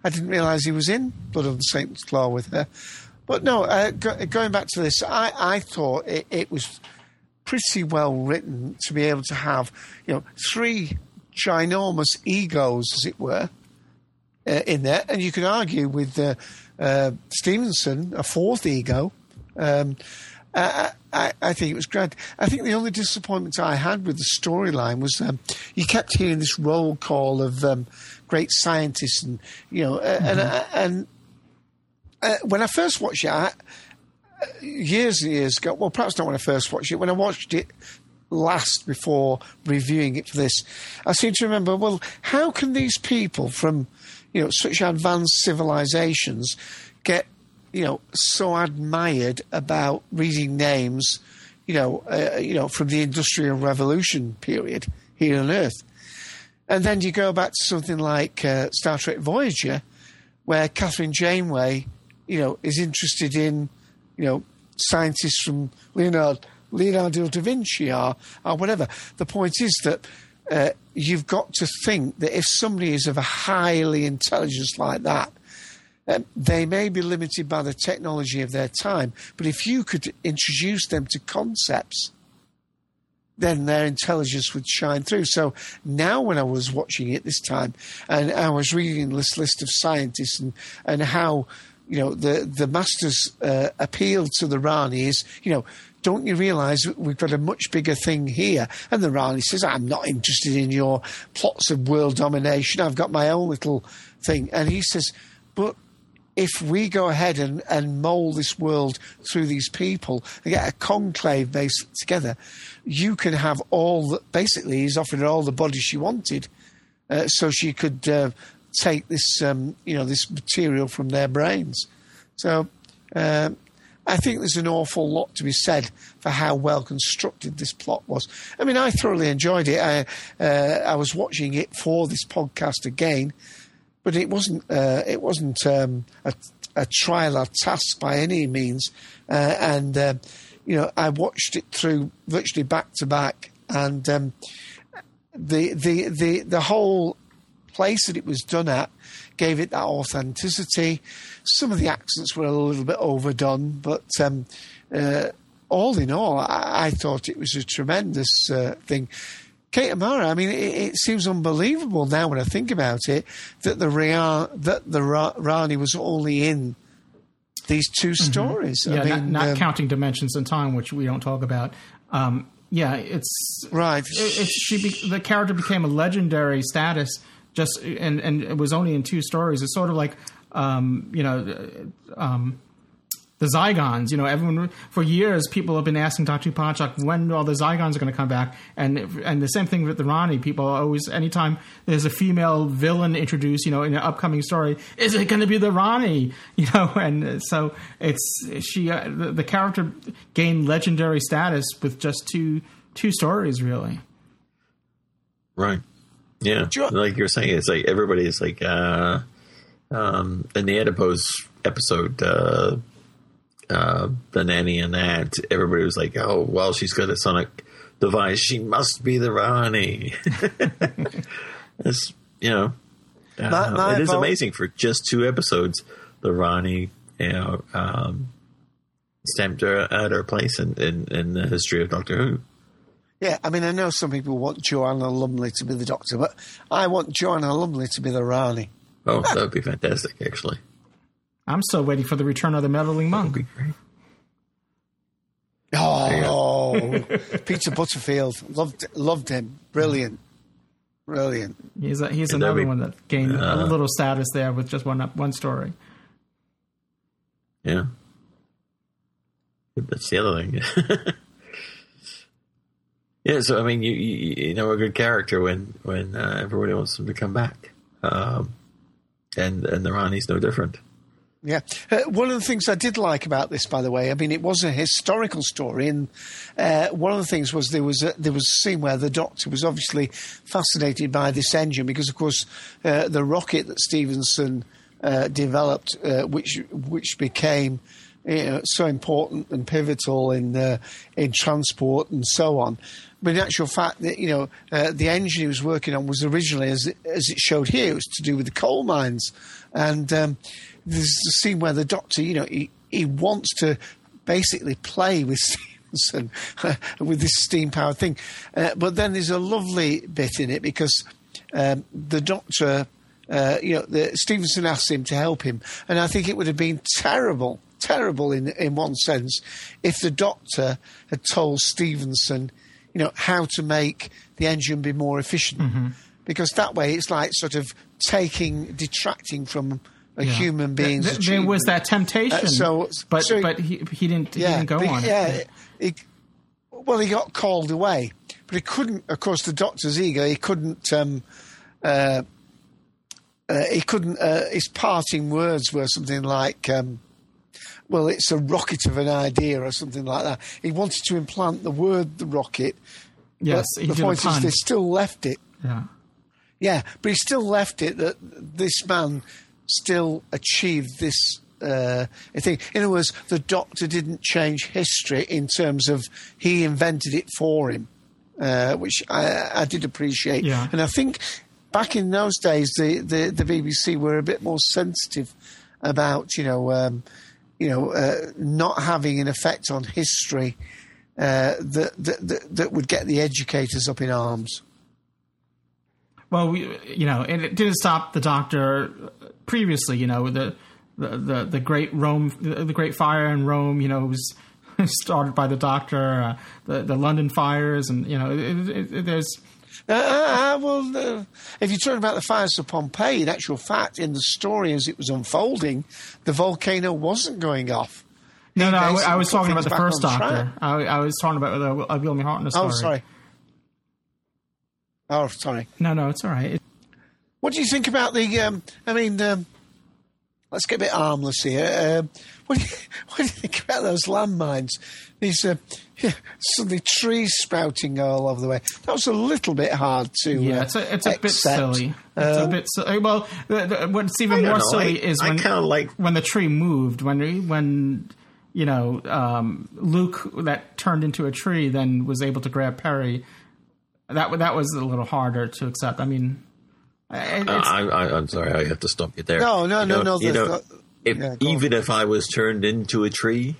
I didn't realise he was in Blood on Satan's Claw with her. But no, uh, go, going back to this, I, I thought it, it was pretty well written to be able to have, you know, three ginormous egos, as it were, uh, in there, and you could argue with uh, uh, Stephenson a fourth ego. Um, I, I, I think it was great. I think the only disappointment I had with the storyline was um, you kept hearing this roll call of um, great scientists, and you know, uh, and uh, and uh, when I first watched it, I, uh, years and years ago, well, perhaps not when I first watched it, when I watched it last before reviewing it for this, I seem to remember, well, how can these people from, you know, such advanced civilizations get, you know, so admired about reading names, you know, uh, you know, from the Industrial Revolution period here on Earth? And then you go back to something like uh, Star Trek Voyager, where Kathryn Janeway, you know, is interested in, you know, scientists from Leonardo, Leonardo da Vinci or, or whatever. The point is that uh, you've got to think that if somebody is of a highly intelligence like that, um, they may be limited by the technology of their time, but if you could introduce them to concepts then their intelligence would shine through. So now, when I was watching it this time, and I was reading this list of scientists and, and how you know the the master's uh, appeal to the Rani is, you know, don't you realise we've got a much bigger thing here? And the Rani says, I'm not interested in your plots of world domination. I've got my own little thing. And he says, if we go ahead and, and mould this world through these people and get a conclave based together, you can have all the, basically he's offered all the body she wanted, uh, so she could uh, take this um, you know this material from their brains. So um, I think there's an awful lot to be said for how well constructed this plot was. I mean, I thoroughly enjoyed it. I uh, I was watching it for this podcast again but it wasn't uh, it wasn't um, a, a trial or task by any means. Uh, and uh, you know, I watched it through virtually back to back, and um, the the the the whole place that it was done at gave it that authenticity. Some of the accents were a little bit overdone, but um, uh, all in all, I, I, thought it was a tremendous uh, thing. Kate O'Mara, I mean, it, it, seems unbelievable now when I think about it that the that the Ra- Rani was only in these 2 Mm-hmm. stories. Yeah, I not, mean, not um, counting Dimensions in Time, which we don't talk about. Um, yeah, it's right. It, it's she be, the character became a legendary status just and and it was only in two stories. It's sort of like um, you know. Um, the Zygons, you know, everyone for years people have been asking Dr. Ponchak when all the Zygons are going to come back, and and the same thing with the Rani. People always, anytime there's a female villain introduced, you know, in an upcoming story, is it going to be the Rani? You know, and so it's she uh, the, the character gained legendary status with just two two stories, really. Right. Yeah. Like you were saying, it's like everybody is like uh um in the Adipose episode, uh uh the nanny and that, everybody was like, Oh, well she's got a sonic device, she must be the Rani. it's you know uh, My- my it is vote- amazing for just two episodes the Rani, you know, um stamped her at her place in, in, in the history of Doctor Who. Yeah, I mean, I know some people want Joanna Lumley to be the Doctor, but I want Joanna Lumley to be the Rani. Oh, that would be fantastic, actually. I'm still waiting for the return of the meddling monk. Oh, Peter Butterworth loved loved him, brilliant. Brilliant. He's a, he's And another we- one that gained a uh, little status there with just one one story. Yeah. That's the other thing. yeah, so I mean, you, you you know a good character when when uh, everybody wants him to come back, um, and and the Rani's no different. Yeah. Uh, one of the things I did like about this, by the way, I mean, it was a historical story, and uh, one of the things was there was a, there was a scene where the Doctor was obviously fascinated by this engine because, of course, uh, the rocket that Stephenson uh, developed, uh, which which became you know, so important and pivotal in uh, in transport and so on. But in actual fact, that you know, the engine he was working on was originally, as it, as it showed here, it was to do with the coal mines. And um, there's a scene where the Doctor, you know, he, he wants to basically play with Stephenson with this steam powered thing. Uh, but then there's a lovely bit in it because um, the Doctor. Uh, you know, the, Stephenson asks him to help him, and I think it would have been terrible, terrible in in one sense, if the Doctor had told Stephenson, you know, how to make the engine be more efficient, Mm-hmm. because that way it's like sort of taking, detracting from a Yeah. human being's Th- th- There was that temptation, Uh, so- but so he- but he he didn't he yeah, didn't go but- on yeah, it. he- well, he got called away, but he couldn't. Of course, the doctor's ego. He couldn't. Um, uh, uh, he couldn't. Uh, his parting words were something like, um, "Well, it's a rocket of an idea," or something like that. He wanted to implant the word "the rocket." Yes, but he the point is, they still left it. Yeah. Yeah, but he still left it that this man still achieved this uh, thing. In other words, the doctor didn't change history in terms of he invented it for him, uh, which I, I did appreciate. Yeah. And I think back in those days, the, the, the BBC were a bit more sensitive about, you know, um, you know, uh, not having an effect on history uh, that, that, that, that would get the educators up in arms. Well, we, you know, and it didn't stop the Doctor previously. You know, the the the, the great Rome, the, the great fire in Rome. You know, was started by the Doctor. Uh, the the London fires, and you know, it, it, it, there's Uh, uh, well, uh, if you're talking about the fires of Pompeii, in actual fact, in the story as it was unfolding, the volcano wasn't going off. no, no. I, was talking about the first Doctor. I, I was talking about the uh, William Hartnell story. Oh, sorry. Oh, sorry. No, no, it's all right. It, What do you think about the? Um, I mean, um, let's get a bit armless here. Um, what, do you, what do you think about those landmines? These uh, yeah, suddenly trees sprouting all over the way. That was a little bit hard to. yeah, uh, it's a, it's a bit silly. It's a Um, bit silly. Well, the, the, what's even more know. silly I- is when like- when the tree moved. When when you know um, Luke that turned into a tree then was able to grab Peri. That that was a little harder to accept. I mean, Uh, I, I, I'm sorry, I have to stop you there. No, no, You no, know- no, You know, not- if, yeah, go on. even if I was turned into a tree,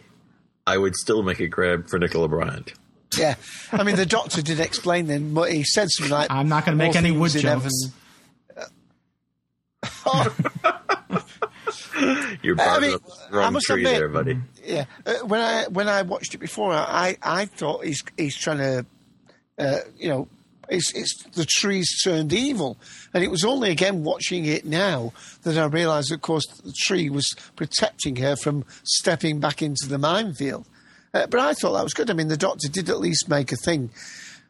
I would still make a grab for Nicola Bryant. Yeah, I mean the doctor did explain then. but He said something like, I'm not going to make any wood in jokes. You're I mean, up the wrong I must tree admit- there, buddy. Yeah, uh, when I when I watched it before, I I thought he's he's trying to, uh, you know, it's it's the trees turned evil, and it was only again watching it now that I realised, of course, the tree was protecting her from stepping back into the minefield. Uh, but I thought that was good. I mean, the doctor did at least make a thing.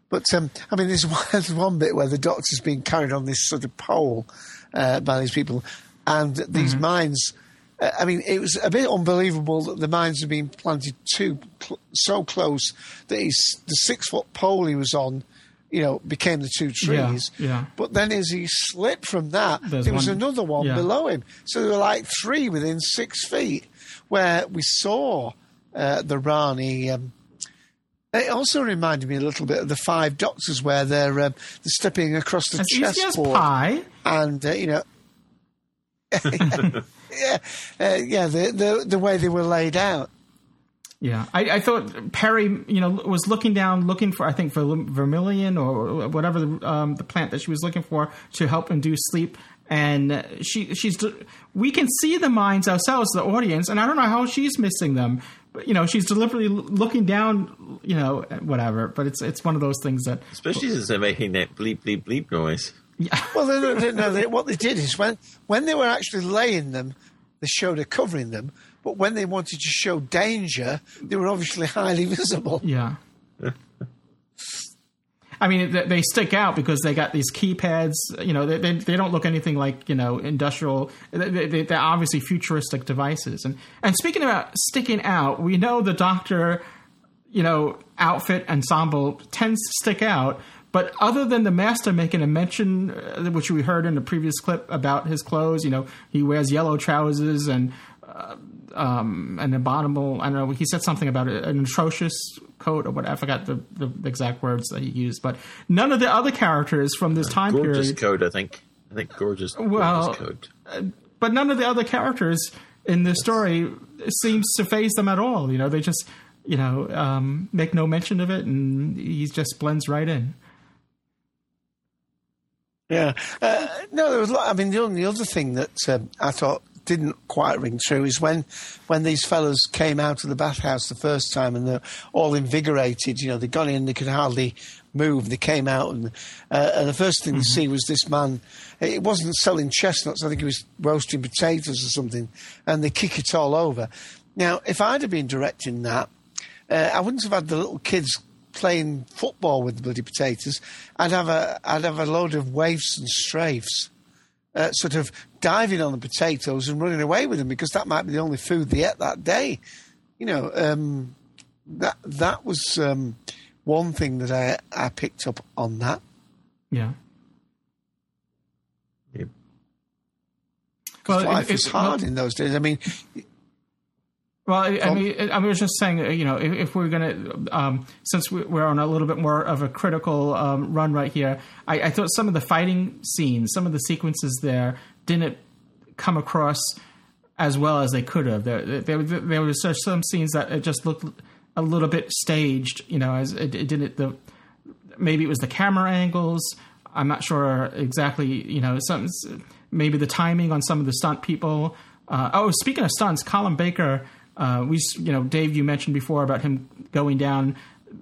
But um, I mean, there's one, there's one bit where the doctor's being carried on this sort of pole uh, by these people, and these mines. Uh, I mean, it was a bit unbelievable that the mines had been planted too cl- so close that he's, the six foot pole he was on, you know, became the two trees. yeah. But then as he slipped from that, There's there was one- another one yeah. below him. So there were like three within six feet, where we saw uh, the Rani. Um, it also reminded me a little bit of the Five Doctors, where they're um, they're stepping across the As chessboard, and uh, you know, yeah, uh, yeah, the, the the way they were laid out. Yeah, I, I thought Peri, you know, was looking down, looking for I think for vermilion or whatever the, um, the plant that she was looking for to help induce sleep. And she, she's, we can see the mines ourselves, the audience, and I don't know how she's missing them. But, you know, she's deliberately looking down, you know, whatever. But it's it's one of those things that, Especially since they're making that bleep, bleep, bleep noise. Yeah. well, no, no, no, no, they, what they did is when when they were actually laying them, they showed her covering them. But when they wanted to show danger, they were obviously highly visible. Yeah. I mean, they, they stick out because they got these keypads. You know, they, they, they don't look anything like you know industrial. They, they, they're obviously futuristic devices. And and speaking about sticking out, we know the Doctor, you know, outfit ensemble tends to stick out. But other than the master making a mention, uh, which we heard in the previous clip about his clothes, you know, he wears yellow trousers and uh, um, an abominable. I don't know. He said something about an atrocious coat or what. I forgot the, the exact words that he used. But none of the other characters from this time period. gorgeous period. code, I think. I think gorgeous. Well, gorgeous code. uh, but none of the other characters in this story seems to phase them at all. You know, they just you know um, make no mention of it, and he just blends right in. Yeah. Uh, no, there was. a lot- I mean, the only other thing that um, I thought didn't quite ring true is when when these fellas came out of the bathhouse the first time and they're all invigorated. You know, they got in, they could hardly move. They came out, and uh, and the first thing to see was this man. It wasn't selling chestnuts. I think he was roasting potatoes or something, and they kick it all over. Now, if I'd have been directing that, uh, I wouldn't have had the little kids playing football with the bloody potatoes. I'd have a I'd have a load of waifs and strafes. Uh, sort of diving on the potatoes and running away with them because that might be the only food they ate that day. You know, um, that that was um, one thing that I I picked up on that. Yeah. Yep. Well, life it- was it- hard in those days. I mean, Well, I, I mean, I was just saying, uh, you know, if, if we're going to, um, since we- we're on a little bit more of a critical um, run right here, I, I thought some of the fighting scenes, some of the sequences there didn't come across as well as they could have. There, there, there just some scenes that just looked a little bit staged, you know, as it, it didn't, the, maybe it was the camera angles. I'm not sure exactly, you know, some, maybe the timing on some of the stunt people. Uh, oh, speaking of stunts, Colin Baker, uh, we, you know, Dave, you mentioned before about him going down.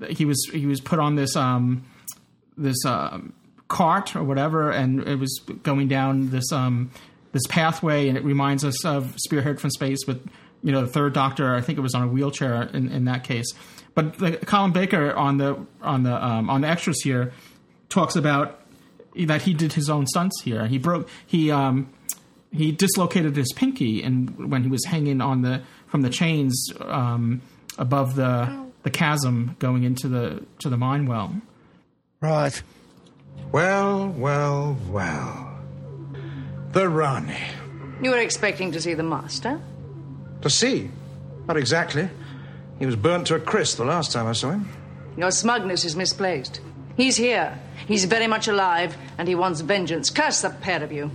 He was he was put on this um, this um, cart or whatever, and it was going down this um, this pathway, and it reminds us of Spearhead from Space with you know the third Doctor. I think it was on a wheelchair in, in that case. But the, Colin Baker on the on the um, on the extras here talks about that he did his own stunts here. He broke he um, he dislocated his pinky and when he was hanging on the from the chains um, above the the chasm going into the to the mine well. right. Well, well, well. The Rani. You were expecting to see the master? To see? Not exactly. He was burnt to a crisp the last time I saw him. Your smugness is misplaced. He's here. He's very much alive, and he wants vengeance. Curse the pair of you.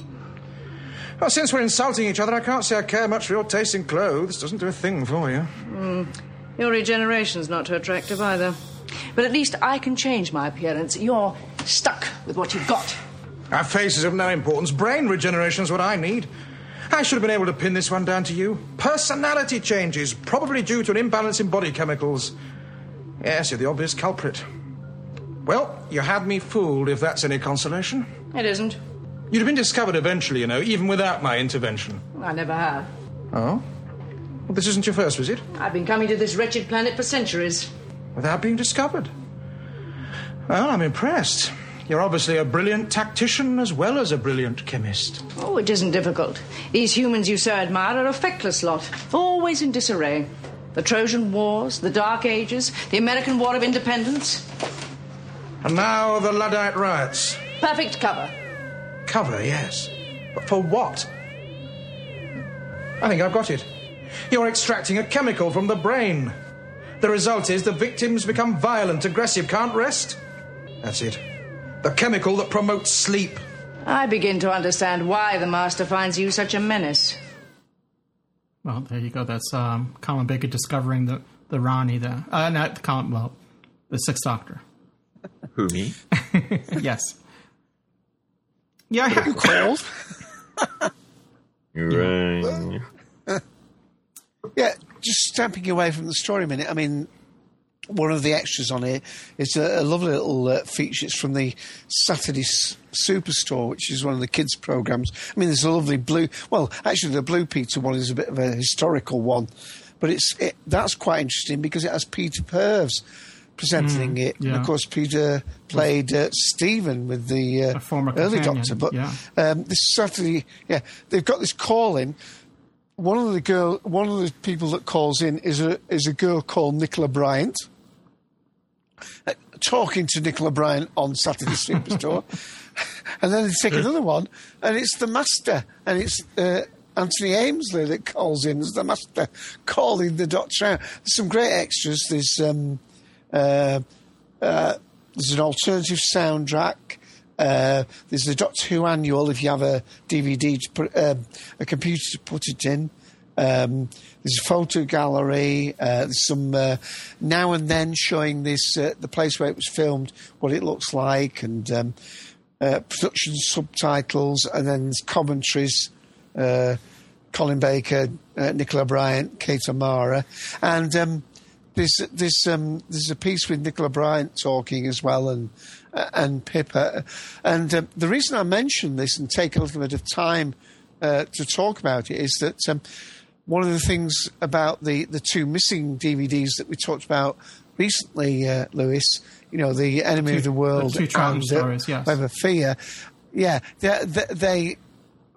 Well, since we're insulting each other, I can't say I care much for your taste in clothes. Doesn't do a thing for you. Hmm. Your regeneration's not too attractive either. But at least I can change my appearance. You're stuck with what you've got. Our face is of no importance. Brain regeneration is what I need. I should have been able to pin this one down to you. Personality changes, probably due to an imbalance in body chemicals. Yes, you're the obvious culprit. Well, you had me fooled, if that's any consolation. It isn't. You'd have been discovered eventually, you know, even without my intervention. I never have. Oh? Well, this isn't your first visit? I've been coming to this wretched planet for centuries. Without being discovered? Well, I'm impressed. You're obviously a brilliant tactician as well as a brilliant chemist. Oh, it isn't difficult. These humans you so admire are a feckless lot, always in disarray. The Trojan Wars, the Dark Ages, the American War of Independence. And now the Luddite riots. Perfect cover. Cover, yes. But for what? I think I've got it. You're extracting a chemical from the brain. The result is the victims become violent, aggressive, can't rest. That's it. The chemical that promotes sleep. I begin to understand why the Master finds you such a menace. Well, there you go. That's um, Colin Baker discovering the the Rani, the uh, not the Colin, well, the Sixth Doctor. Who me? yes. Yeah. I have you called? Right. Yeah, just stepping away from the story a minute. I mean, one of the extras on it is a, a lovely little uh, feature. It's from the Saturday S- Superstore, which is one of the kids' programs. I mean, there's a lovely blue. Well, actually, the Blue Peter one is a bit of a historical one, but it's it, that's quite interesting because it has Peter Purves presenting Mm, it. And of course, Peter played uh, Steven with the uh, former early companion, Doctor. But yeah. um, this Saturday, yeah, they've got this call in. One of the girl, one of the people that calls in is a is a girl called Nicola Bryant. Uh, talking to Nicola Bryant on Saturday Superstore, and then they take another one, and it's the Master, and it's uh, Anthony Ainley that calls in as the Master, calling the Doctor out. There's some great extras. There's um, uh, uh, there's an alternative soundtrack. Uh, there's the Doctor Who annual if you have a DVD, to put, um, a computer to put it in. Um, there's a photo gallery. Uh, some uh, now and then showing this uh, the place where it was filmed, what it looks like, and um, uh, production subtitles, and then commentaries. Uh, Colin Baker, uh, Nicola Bryant, Kate O'Mara, and um, there's there's um, there's a piece with Nicola Bryant talking as well, and uh, and Pippa, and um, the reason I mention this and take a little bit of time uh, to talk about it is that um, one of the things about the the two missing DVDs that we talked about recently, uh, Louis, you know, the Enemy Two- of the World the two and uh, stories, yes. Web of Fear, yeah, they, they, they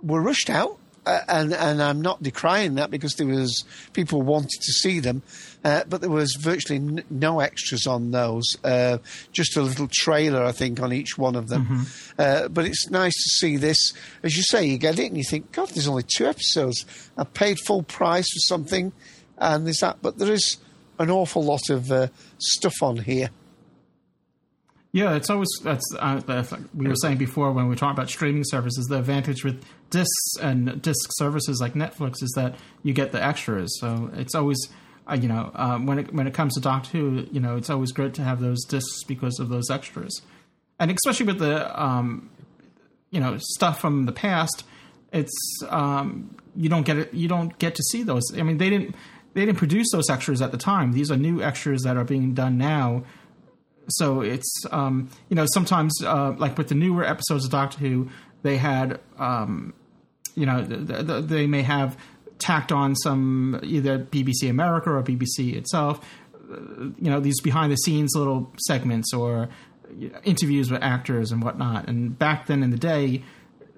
were rushed out. Uh, and and I'm not decrying that because there was people wanted to see them, uh, but there was virtually n- no extras on those. Uh, just a little trailer, I think, on each one of them. Mhm. Uh, but it's nice to see this. As you say, you get it and you think, God, there's only two episodes. I paid full price for something, and there's that. But there is an awful lot of uh, stuff on here. Yeah, it's always that's uh, we were saying before when we were talking about streaming services. The advantage with discs and disc services like Netflix is that you get the extras. So it's always uh, you know um, when it when it comes to Doctor Who, you know it's always great to have those discs because of those extras, and especially with the um, you know stuff from the past. It's um, you don't get it. You don't get to see those. I mean, they didn't they didn't produce those extras at the time. These are new extras that are being done now so it's um, you know sometimes uh, like with the newer episodes of Doctor Who, they had um, you know th- th- they may have tacked on some either BBC America or BBC itself, you know these behind the scenes little segments or interviews with actors and whatnot. And back then in the day,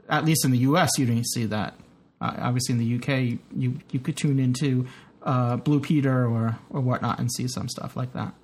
at least in the US, you didn't see that. Uh, obviously in the UK, you you could tune into uh, Blue Peter or or whatnot and see some stuff like that.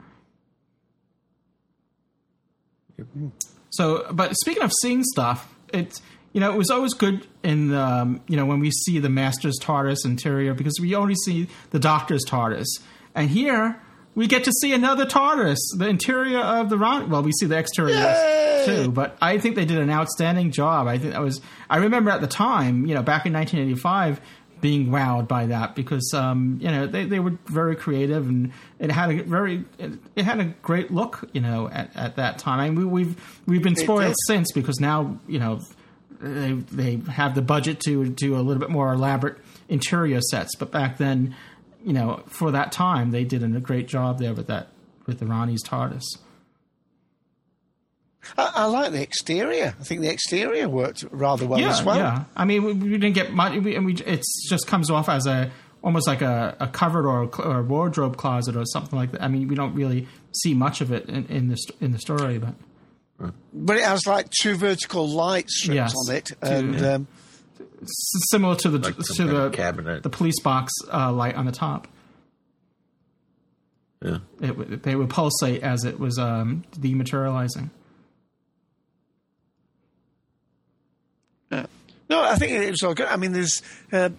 So, but speaking of seeing stuff, it's you know it was always good in the, um, you know when we see the Master's TARDIS interior because we only see the Doctor's TARDIS, and here we get to see another TARDIS, the interior of the Ron. Well, we see the exterior too, but I think they did an outstanding job. I think that was I remember at the time, you know, back in 1985 being wowed by that because um, you know they, they were very creative and it had a very it, it had a great look you know at, at that time. I mean, we, we've we've been spoiled since because now you know they they have the budget to do a little bit more elaborate interior sets, but back then you know for that time they did a great job there with that with the Rani's TARDIS. I, I like the exterior. I think the exterior worked rather well yeah, as well. Yeah, I mean, we, we didn't get much. We, and we, it just comes off as a almost like a, a cupboard or a, or a wardrobe closet or something like that. I mean, we don't really see much of it in, in the in the story, but But it has like two vertical light strips Yes, on it, two, and yeah. um, s- similar to the Like to the cabinet. the police box uh, light on the top. Yeah. It, would- they would pulsate as it was um, dematerializing. no, I think it was all good. I mean, there's uh,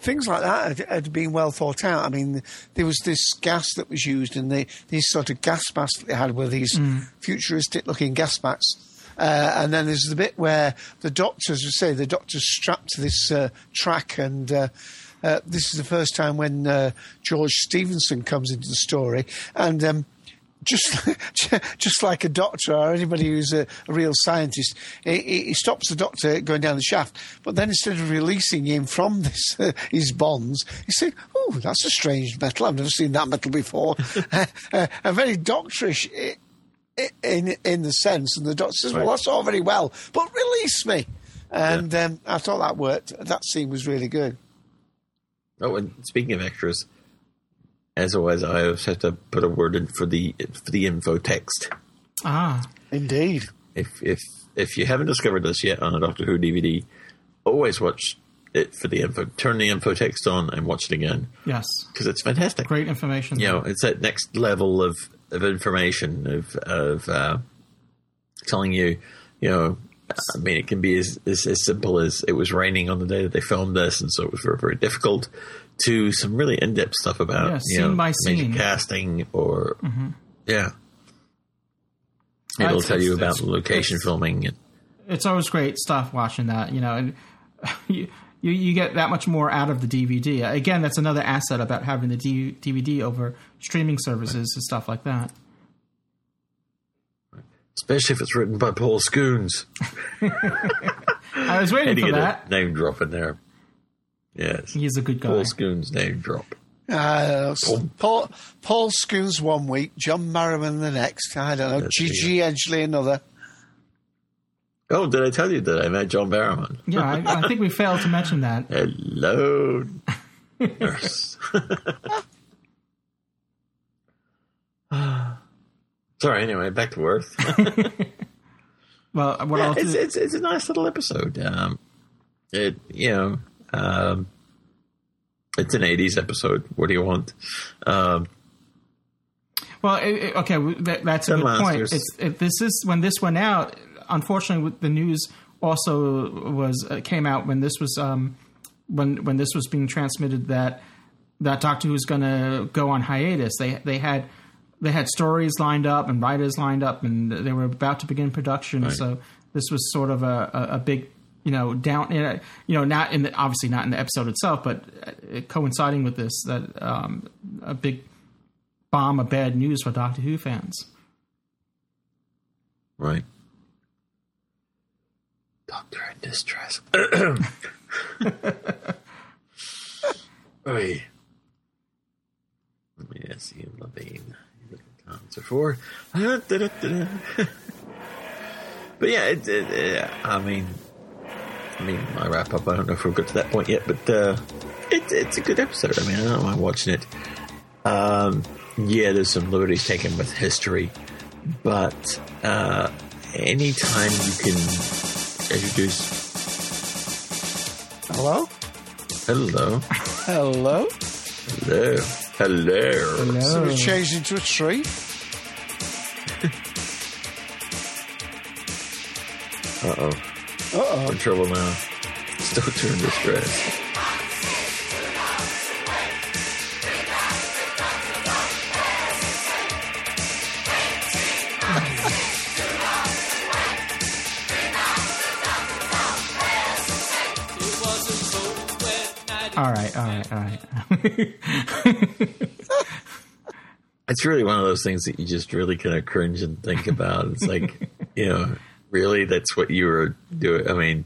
things like that had, had been well thought out. I mean, there was this gas that was used, and the, these sort of gas masks that they had were these Mm. futuristic-looking gas masks. Uh, and then there's the bit where the doctors, we say, the doctor's strapped to this uh, track, and uh, uh, this is the first time when uh, George Stephenson comes into the story, and um, just just like a doctor or anybody who's a, a real scientist, he, stops the doctor going down the shaft. But then instead of releasing him from this his bonds, he said, "Oh, that's a strange metal. I've never seen that metal before." uh, uh, a very doctorish in in the sense, and the doctor says, "Well, that's all very well, but release me." And um, I thought that worked. That scene was really good. Oh, and speaking of extras, as always, I always have to put a word in for the for the info text. Ah, Indeed. If if if you haven't discovered this yet on a Doctor Who DVD, always watch it for the info. Turn the info text on and watch it again yes. because it's fantastic. Great information. You know, it's that next level of of information of of uh, telling you, you know. I mean, it can be as, as as simple as it was raining on the day that they filmed this, and so it was very very difficult. To some really in depth stuff about Yeah, you know by scene. casting or Mhm. yeah. It'll It's- tell you about location it's- filming. And, it's always great stuff watching that, you know, and you, you you get that much more out of the DVD. Again, that's another asset about having the D- DVD over streaming services and stuff like that. especially if it's written by Paul Scoons. I was waiting for get that. a name drop in there. Yes, He's a good guy. Paul Scoones name drop. Uh, Paul, Paul Scoones one week, John Merriman the next. I don't know. That's Gigi Edgley another. Oh, did I tell you that I met John Barrowman? Yeah, I, I think we failed to mention that. Hello, nurse. Sorry. Anyway, back to Earth. Well, what Yeah, else? it's, it's it's a nice little episode. Um, it you know, um, it's an '80s episode. What do you want? Um, Well, it, it- okay, that, that's a good point. It's, it, this is when this went out. Unfortunately, with the news also was uh, came out when this was um, when when this was being transmitted that that Doctor Who's going to go on hiatus. They they had they had stories lined up and writers lined up, and they were about to begin production. Right. So this was sort of a, a, a big you know down you know, you know not in the obviously not in the episode itself, but uh, coinciding with this that um, a big bomb of bad news for Doctor Who fans. right. Doctor in distress. Oi. Let me see Levine. Answer four. but yeah, it, it, uh, I mean, I mean, my wrap up. I don't know if we've got to that point yet, but uh, it, it's a good episode. I mean, I don't mind watching it. Um, yeah, there's some liberties taken with history, but uh, anytime you can introduce. Hello? Hello. Hello? Hello. Hello. So we changed into a tree? Uh oh. Uh oh. We're in trouble now. It's Doctor in distress. All right, all right, all right. It's really one of those things that you just really kind of cringe and think about. It's like, you know, really, that's what you were doing. I mean,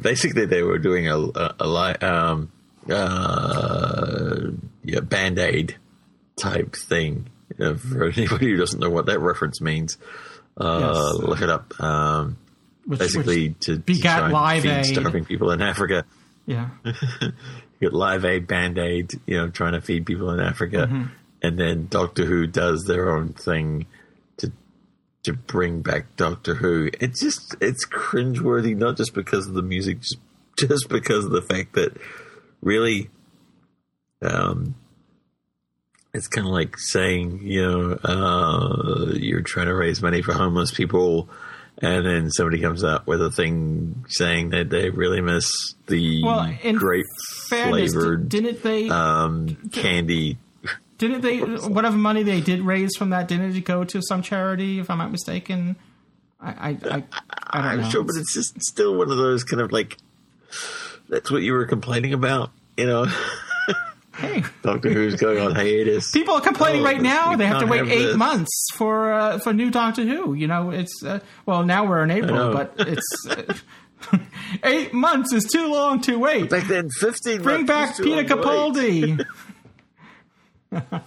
basically, they were doing a a, a li- um, uh, yeah, band aid type thing. Uh, for anybody who doesn't know what that reference means, uh, Yes. look it up. Um, Which- basically, which to, to try Live feed Aid. starving people in Africa. yeah. you get Live Aid, Band Aid, you know, trying to feed people in Africa, Mhm. and then Doctor Who does their own thing to bring back Doctor Who. It's just it's cringeworthy, not just because of the music, just just because of the fact that really, um, it's kind of like saying, you know, uh, you're trying to raise money for homeless people. And then somebody comes up with a thing saying that they really miss the Well, grape flavored di- didn't they- um, candy. Didn't they? Whatever money they did raise from that, didn't it go to some charity? If I'm not mistaken, I I, I, I don't I'm know. sure, but it's just still one of those kind of like that's what you were complaining about, you know. Hey. Doctor Who's going on hiatus. People are complaining Oh, right now. They have to wait have eight this. months for uh, for new Doctor Who. You know, it's uh, well now we're in April, but it's uh, eight months is too long to wait. Back then, fifteen. Bring back Peter long to wait. Capaldi.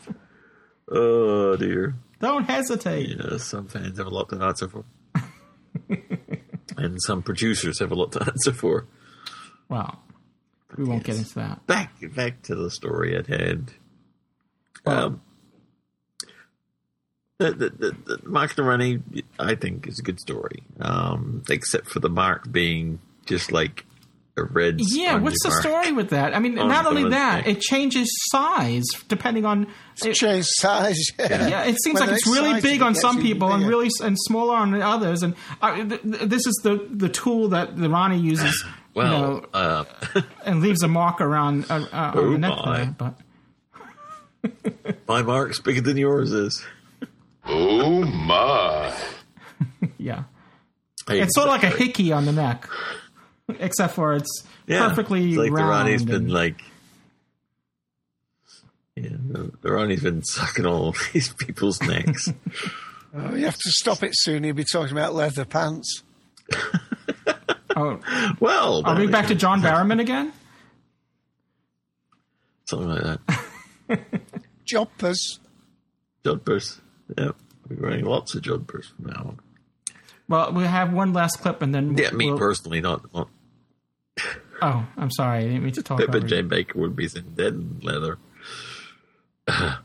Oh dear. Don't hesitate. Yeah, some fans have a lot to answer for, and some producers have a lot to answer for. Well, we won't get into that. Back back to the story at hand. Um, the, the, the, the Mark I think, is a good story. Um, except for the mark being just like red. Yeah, what's the mark. story with that? I mean, on not only that, neck. it changes size depending on. It, Change size. Yeah, yeah, it seems When like it's really big on some even people and really s- and smaller on others. And uh, th- th- this is the the tool that the Rani uses. you Well, know, uh, and leaves a mark around uh, uh, on Oh the neck my. there. But my mark's bigger than yours is. Oh my. yeah, Hey, it's sort of like a hickey on the neck, except for it's Yeah, perfectly it's like round. the Rani's been like. Yeah, the, the Rani's been sucking all these people's necks. Oh, you have to stop it soon. You'll be talking about leather pants. oh, well, are we back to John Barrowman again? something like that. Joppers. Jodhpurs. Yep, we're wearing lots of Jodhpurs from now on. Well, we have one last clip, and then Yeah, me we'll- personally, not, not Oh, I'm sorry, I didn't mean to talk Pip over and you. Jane Baker would be in dead leather. At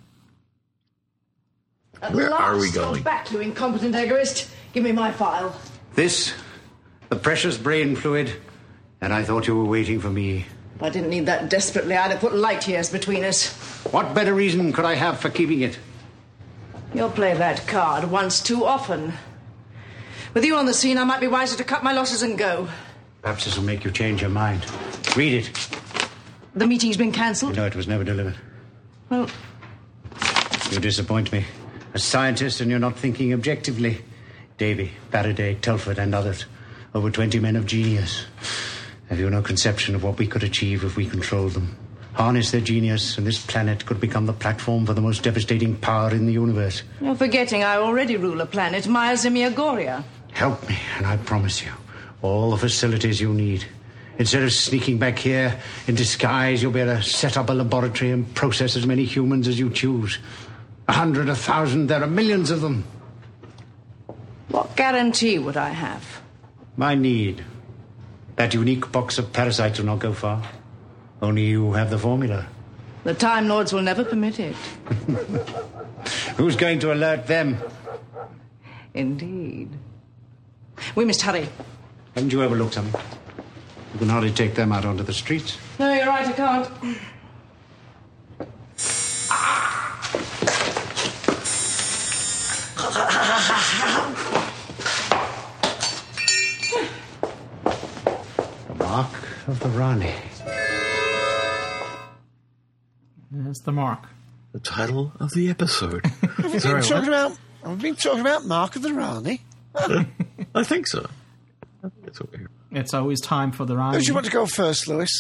Where are we going? you're back, you incompetent egoist. Give me my file. This, the precious brain fluid, and I thought you were waiting for me. If I didn't need that desperately, I'd have put light years between us. What better reason could I have for keeping it? You'll play that card once too often. With you on the scene, I might be wiser to cut my losses and go. Perhaps this will make you change your mind. Read it. The meeting's been cancelled. know it was never delivered. Well, You disappoint me. A scientist, and you're not thinking objectively. Davy, Faraday, Telford, and others. Over 20 men of genius. Have you no conception of what we could achieve if we controlled them? Harness their genius, and this planet could become the platform for the most devastating power in the universe. you're forgetting I already rule a planet, Miasimia Goria. Help me, and I promise you, all the facilities you need. Instead of sneaking back here in disguise, you'll be able to set up a laboratory and process as many humans as you choose. A hundred, a thousand, there are millions of them. What guarantee would I have? My need. That unique box of parasites will not go far. Only you have the formula. The Time Lords will never permit it. Who's going to alert them? Indeed. We must hurry. Haven't you overlooked something? You can hardly take them out onto the streets. No, you're right, I can't. The mark of the Rani. There's the mark. The title of the episode. Have we Sorry, been talking what? about? Have we been talking about Mark of the Rani? I think so. I think It's over here. It's always time for the Who Ronnie. do you want to go first, Louis?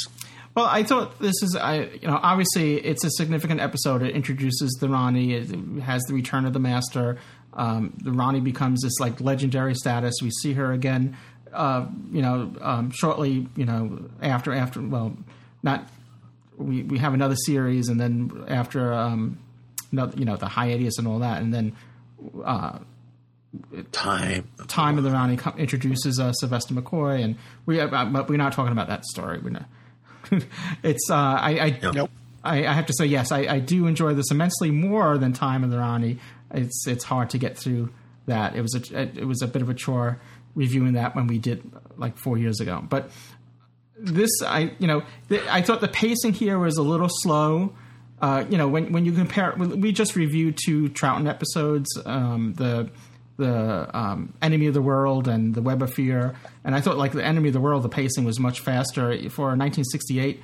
Well, I thought this is, I you know, obviously it's a significant episode. It introduces the Rani. It has the return of the Master. Um, the Rani becomes this like legendary status. We see her again, uh, you know, um, shortly, you know, after after well, not we we have another series, and then after um, another, you know, the hiatus and all that, and then uh, Time. Time of the Rani co- introduces uh, Sylvester McCoy, and we uh, but we're not talking about that story. We're not. it's uh, I I, Nope. I I have to say yes, I, I do enjoy this immensely more than Time of the Rani. It's it's hard to get through that. It was a it was a bit of a chore reviewing that when we did like four years ago, but this I you know the, I thought the pacing here was a little slow. Uh, you know when when you compare we just reviewed two Troughton episodes, um, the the um, Enemy of the World and the Web of Fear, and I thought like the Enemy of the World the pacing was much faster for a 1968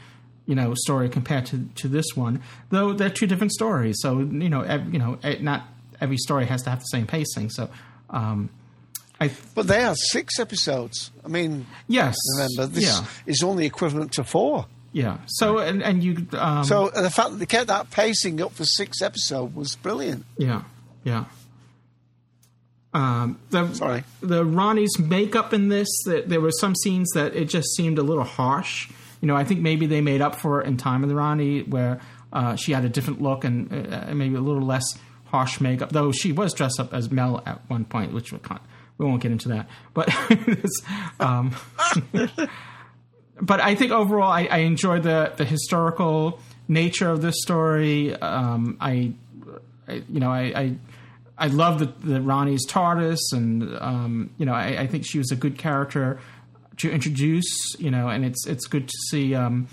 you know story compared to to this one. Though they're two different stories, so you know ev- you know eh, not every story has to have the same pacing. So. Um, I But they are six episodes. I mean, yes, remember this yeah. is only equivalent to four. Yeah. So and and you. Um, so the fact that they kept that pacing up for six episodes was brilliant. Yeah. Yeah. Um, the, Sorry. The Rani's makeup in this, that there were some scenes that it just seemed a little harsh. You know, I think maybe they made up for it in Time of the Rani, where uh, she had a different look and uh, maybe a little less harsh makeup. Though she was dressed up as Mel at one point, which we, can't, we won't get into that. But um, but I think overall, I, I enjoyed the the historical nature of this story. Um, I, I, you know, I. I I love that, the Rani's TARDIS, and um, you know, I, I, think she was a good character to introduce. You know, and it's it's good to see, um,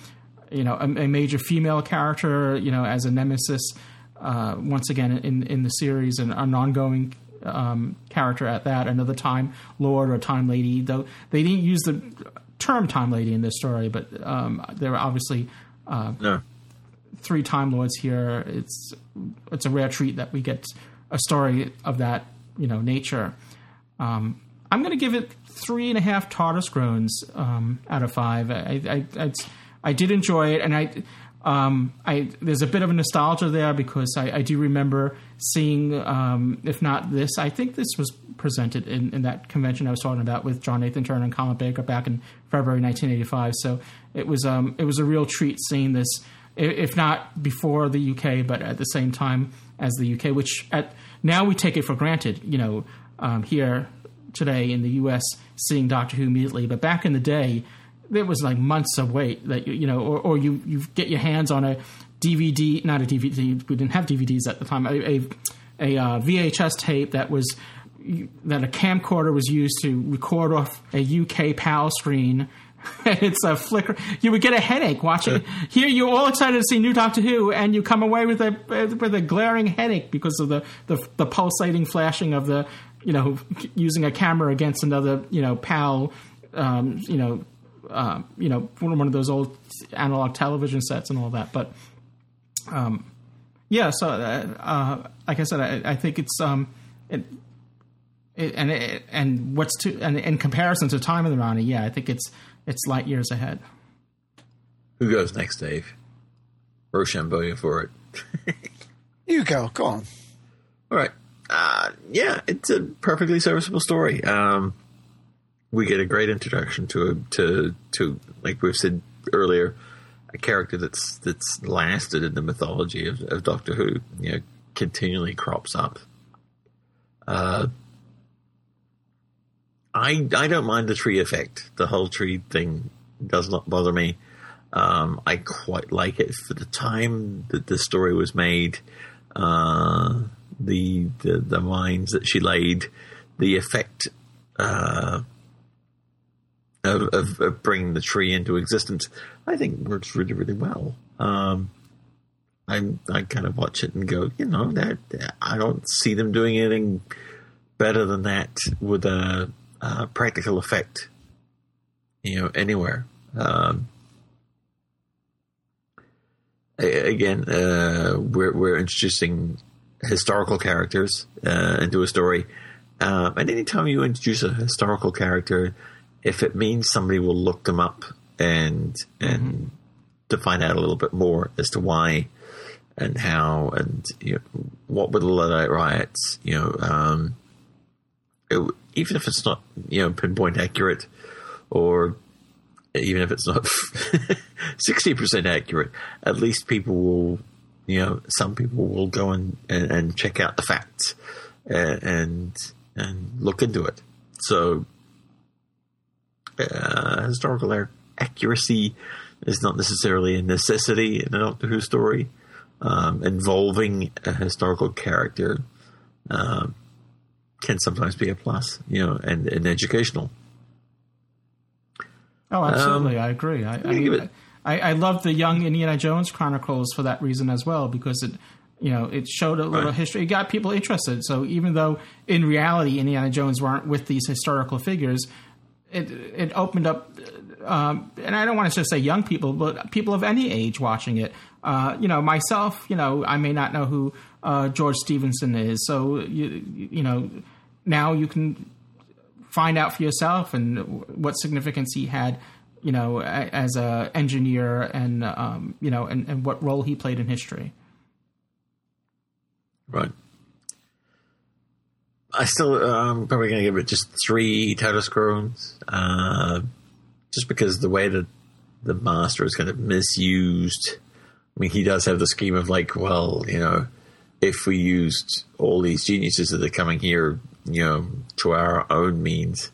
you know, a, a, major female character, you know, as a nemesis uh, once again in in the series, and an ongoing um, character at that. Another Time Lord or Time Lady, though they didn't use the term Time Lady in this story, but um, there were obviously uh, no. three Time Lords here. It's it's a rare treat that we get a story of that you know nature. Um, I'm going to give it three and a half TARDIS groans um, out of five. I, I, I, I, did enjoy it, and I, um, I there's a bit of a nostalgia there because I, I do remember seeing, um, if not this, I think this was presented in, in, that convention I was talking about with John Nathan Turner and Colin Baker back in February 1985. So it was um, it was a real treat seeing this, if not before the UK, but at the same time as the UK, which at now we take it for granted, you know, um, here today in the US, seeing Doctor Who immediately. But back in the day, there was like months of wait that you know, or, or you you get your hands on a DVD, not a DVD. We didn't have DVDs at the time. A, a, a uh, VHS tape that was that a camcorder was used to record off a UK PAL screen it's a flicker. You would get a headache watching. Here, you're all excited to see new Doctor Who, and you come away with a with a glaring headache because of the the, the pulsating flashing of the you know using a camera against another you know PAL, um, you know, uh, you know one of those old analog television sets and all that. But um, yeah, so uh, uh, like I said, I, I think it's um, it, it, and it, and what's to and in comparison to Time of the Rani, yeah, I think it's it's light years ahead. Who goes next, Dave? Rochambeau for it. you go. Go on. All right. Uh, yeah, it's a perfectly serviceable story. Um, we get a great introduction to a, to to like we've said earlier, a character that's that's lasted in the mythology of, of Doctor Who. You know, continually crops up. Uh, I I don't mind the tree effect. The whole tree thing does not bother me. Um, I quite like it for the time that the story was made. Uh, the, the the mines that she laid, the effect uh, of, of, of, bringing the tree into existence, I think works really really well. Um, I I kind of watch it and go, you know, that I don't see them doing anything better than that with a uh, practical effect, you know, anywhere. Um, again, uh, we're, we're introducing historical characters uh, into a story. Um, and anytime you introduce a historical character, if it means somebody will look them up and and mm-hmm. to find out a little bit more as to why and how and you know, what were the Luddite riots, you know, um, it, even if it's not you know pinpoint accurate, or even if it's not sixty percent accurate, at least people will you know some people will go and, and, and check out the facts and, and look into it. So uh, historical accuracy is not necessarily a necessity in a Doctor Who story um, involving a historical character. Um, can sometimes be a plus, you know, and, and educational. Oh, absolutely, um, I agree. I I, mean, I, I love the Young Indiana Jones Chronicles for that reason as well because it, you know, it showed a little right. history. It got people interested. So even though in reality Indiana Jones weren't with these historical figures, it it opened up. Um, and I don't want to just say young people, but people of any age watching it. Uh, you know, myself, you know, I may not know who uh, George Stephenson is, so you you know now you can find out for yourself and what significance he had you know, as a engineer and um, you know, and, and what role he played in history. Right. I still, uh, I'm probably going to give it just three TARDIS groans, uh, just because the way that the master is kind of misused. I mean, he does have the scheme of like, well, you know, if we used all these geniuses that are coming here, you know, to our own means,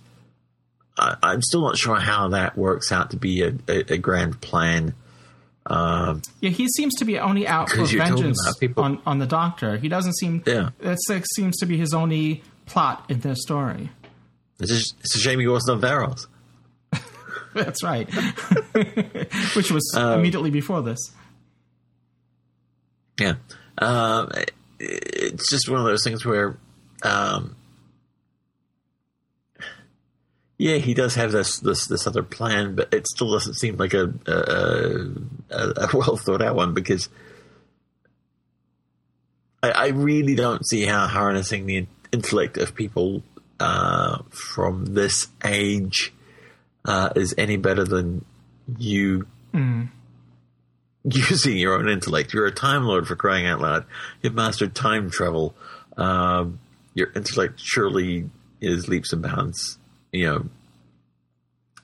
I, I'm still not sure how that works out to be a, a, a grand plan. Um, Yeah, he seems to be only out for vengeance on, on the Doctor. He doesn't seem. Yeah. That's like seems to be his only plot in this story. it's, just, it's a shame he wasn't on Varos. That's right. Which was Um, immediately before this. Yeah. Um, it- it's just one of those things where, um, yeah, he does have this this this other plan, but it still doesn't seem like a a, a, well thought out one because I, I really don't see how harnessing the intellect of people uh, from this age uh, is any better than you Mm. using your own intellect. You're a time lord for crying out loud. You've mastered time travel. Um, your intellect surely is leaps and bounds, you know.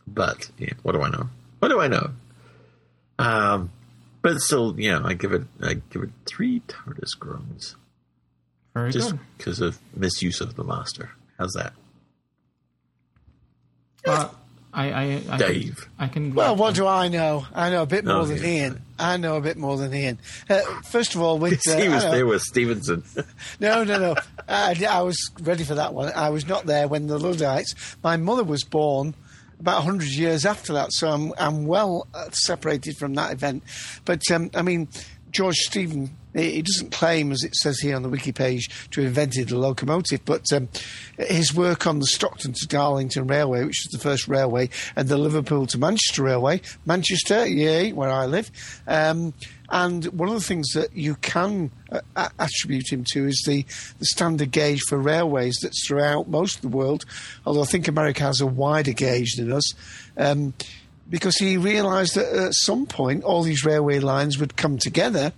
But yeah, what do I know? What do I know? Um, but still, you know, I give it, I give it three TARDIS groans, Very just because of misuse of the master. How's that, Well, I, I, I Dave? Can, I can. Well, what do I know? I know a bit more Oh, than yeah. Ian. I know a bit more than Ian. Uh, first of all, with uh, he was there with Stephenson. no, no, no. I, I was ready for that one. I was not there when the Luddites. My mother was born about 100 years after that, so I'm, I'm well uh, separated from that event. But, um, I mean, George Stephen, he doesn't claim, as it says here on the wiki page, to have invented the locomotive, but um, his work on the Stockton to Darlington Railway, which was the first railway, and the Liverpool to Manchester Railway, Manchester, yay, where I live. Um, and one of the things that you can uh, attribute him to is the, the standard gauge for railways that's throughout most of the world, although I think America has a wider gauge than us. Um, because he realised that at some point all these railway lines would come together,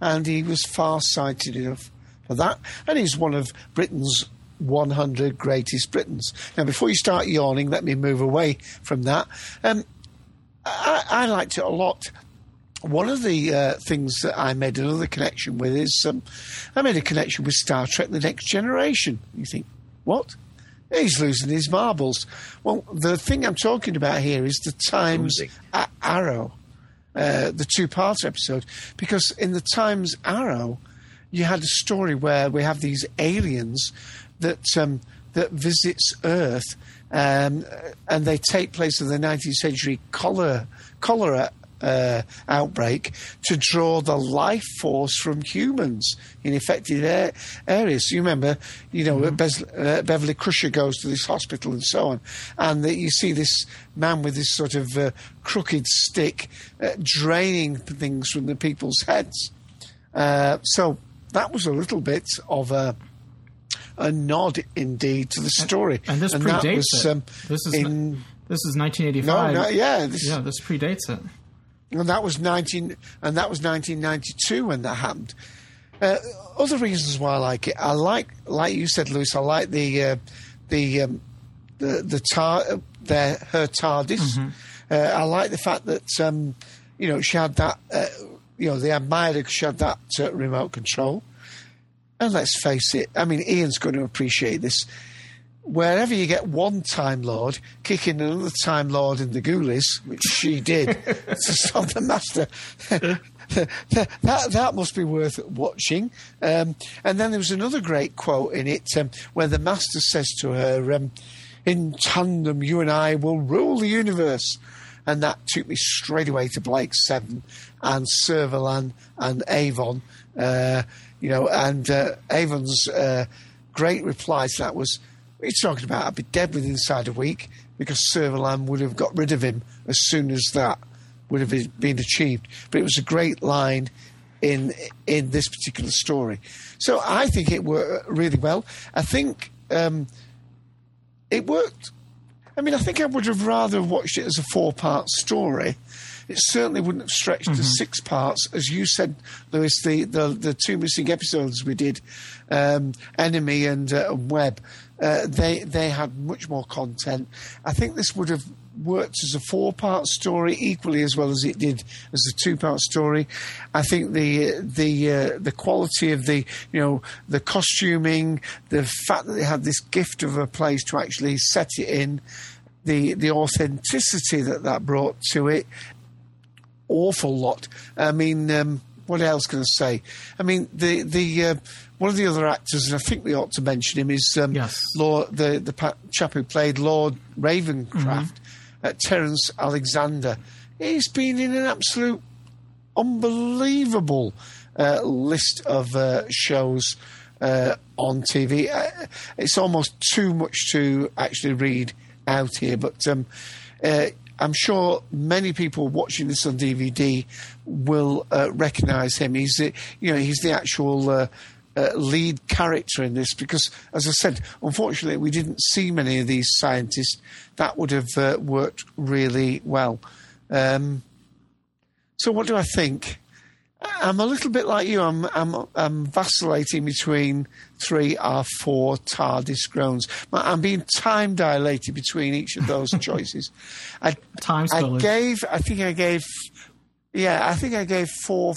and he was far-sighted enough for that. And he's one of Britain's 100 greatest Britons. Now, before you start yawning, let me move away from that. Um, I, I liked it a lot. One of the uh, things that I made another connection with is um, I made a connection with Star Trek: The Next Generation. You think, what? He's losing his marbles. Well, the thing I'm talking about here is the Times A- Arrow, uh, the two-part episode, because in the Times Arrow, you had a story where we have these aliens that um, that visits Earth, um, and they take place in the 19th century cholera cholera uh, outbreak to draw the life force from humans in affected a- areas. You remember, you know, Bes- uh, Beverly Crusher goes to this hospital and so on, and that you see this man with this sort of uh, crooked stick uh, draining things from the people's heads. Uh, so that was a little bit of a a nod indeed to the story. And this that predates was, it. um, this is in, this is 1985. No, no, yeah, this- yeah, this predates it. And that was nineteen, and that was 1992 when that happened. Uh, other reasons why I like it, I like, like you said, Louis, I like the uh, the um, the the tar, their her TARDIS. Uh, I like the fact that um, you know she had that. Uh, you know, they admired her 'cause she had that uh, remote control. And let's face it, I mean, Ian's going to appreciate this. Wherever you get one Time Lord kicking another Time Lord in the ghoulies, which she did to stop the Master, that, that must be worth watching. Um, and then there was another great quote in it um, where the Master says to her, um, In tandem, you and I will rule the universe. And that took me straight away to Blake Seven and Servalan and Avon. Uh, you know, and uh, Avon's uh, great reply to that was, What you talking about? I'd be dead within inside a week because Servalan would have got rid of him as soon as that would have been- achieved. But it was a great line in in this particular story. So I think it worked really well. I think um, it worked. I mean, I think I would have rather watched it as a four part story. It certainly wouldn't have stretched to six parts. As you said, Louis, the, the, the two missing episodes we did, um, Enemy and uh, Web, uh, they, they had much more content. I think this would have worked as a four part story equally as well as it did as a two part story. I think the the uh, the quality of the you know the costuming, the fact that they had this gift of a place to actually set it in, the the authenticity that that brought to it, awful lot. I mean. Um, what else can I say? I mean, the the uh, one of the other actors, and I think we ought to mention him, is um, Lord, the the pa- chap who played Lord Ravencraft, uh, Terence Alexander. He's been in an absolute unbelievable uh, list of uh, shows uh, on TV. Uh, it's almost too much to actually read out here, but um, uh, I'm sure many people watching this on DVD will uh, recognise him. He's the, you know he's the actual. Uh, uh, lead character in this because, as I said, unfortunately, we didn't see many of these scientists. That would have uh, worked really well. Um, so, what do I think? I'm a little bit like you. I'm, I'm, I'm vacillating between three or four TARDIS groans. I'm being time dilated between each of those choices. I, Time I gave, I think I gave, yeah, I think I gave four,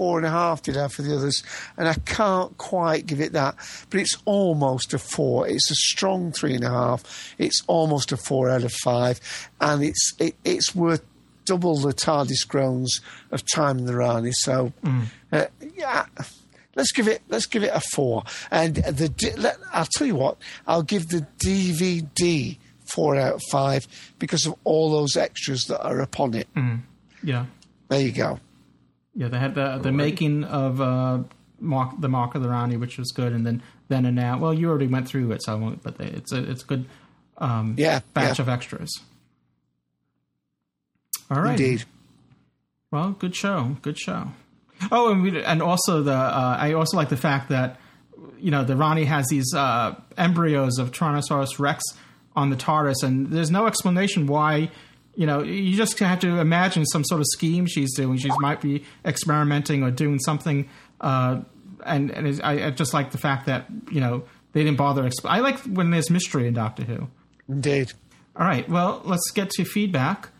four and a half, did I, for the others? And I can't quite give it that, but it's almost a four. It's a strong three and a half. It's almost a four out of five, and it's it, it's worth double the TARDIS groans of Time and the Rani. So, uh, yeah. Let's give it. Let's give it a four. And the let, I'll tell you what. I'll give the DVD four out of five because of all those extras that are upon it. Mm. Yeah. There you go. Yeah, they had the the making of uh, Mark the Mark of the Rani, which was good, and then then and now. Well, you already went through it, so I won't. But they, it's a it's a good um, Yeah, batch yeah. of extras. All right. Indeed. Well, good show. Good show. Oh, and we, and also the uh, I also like the fact that you know the Rani has these uh, embryos of Tyrannosaurus Rex on the TARDIS, and there's no explanation why. You know, you just have to imagine some sort of scheme she's doing. She might be experimenting or doing something. Uh, and and I, I just like the fact that you know they didn't bother. Exp- I like when there's mystery in Doctor Who. Indeed. All right. Well, let's get to feedback,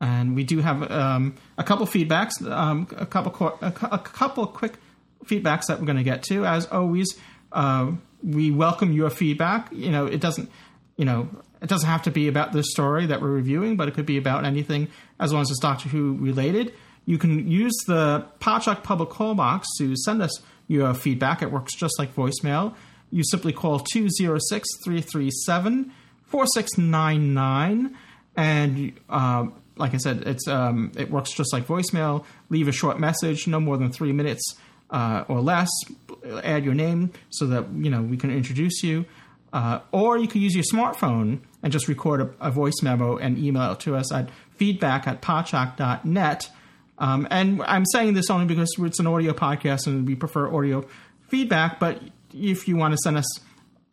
and we do have um, a couple feedbacks, um, a couple qu- a, cou- a couple quick feedbacks that we're going to get to. As always, uh, we welcome your feedback. You know, it doesn't, you know, it doesn't have to be about this story that we're reviewing, but it could be about anything as long as it's Doctor Who related. You can use the Podshock public call box to send us your feedback. It works just like voicemail. You simply call 206 337 4699. And uh, like I said, it's um, it works just like voicemail. Leave a short message, no more than three minutes uh, or less. Add your name so that you know we can introduce you. Uh, or you can use your smartphone and just record a, a voice memo and email it to us at feedback at podshock.net. Um, and I'm saying this only because it's an audio podcast and we prefer audio feedback. But if you want to send us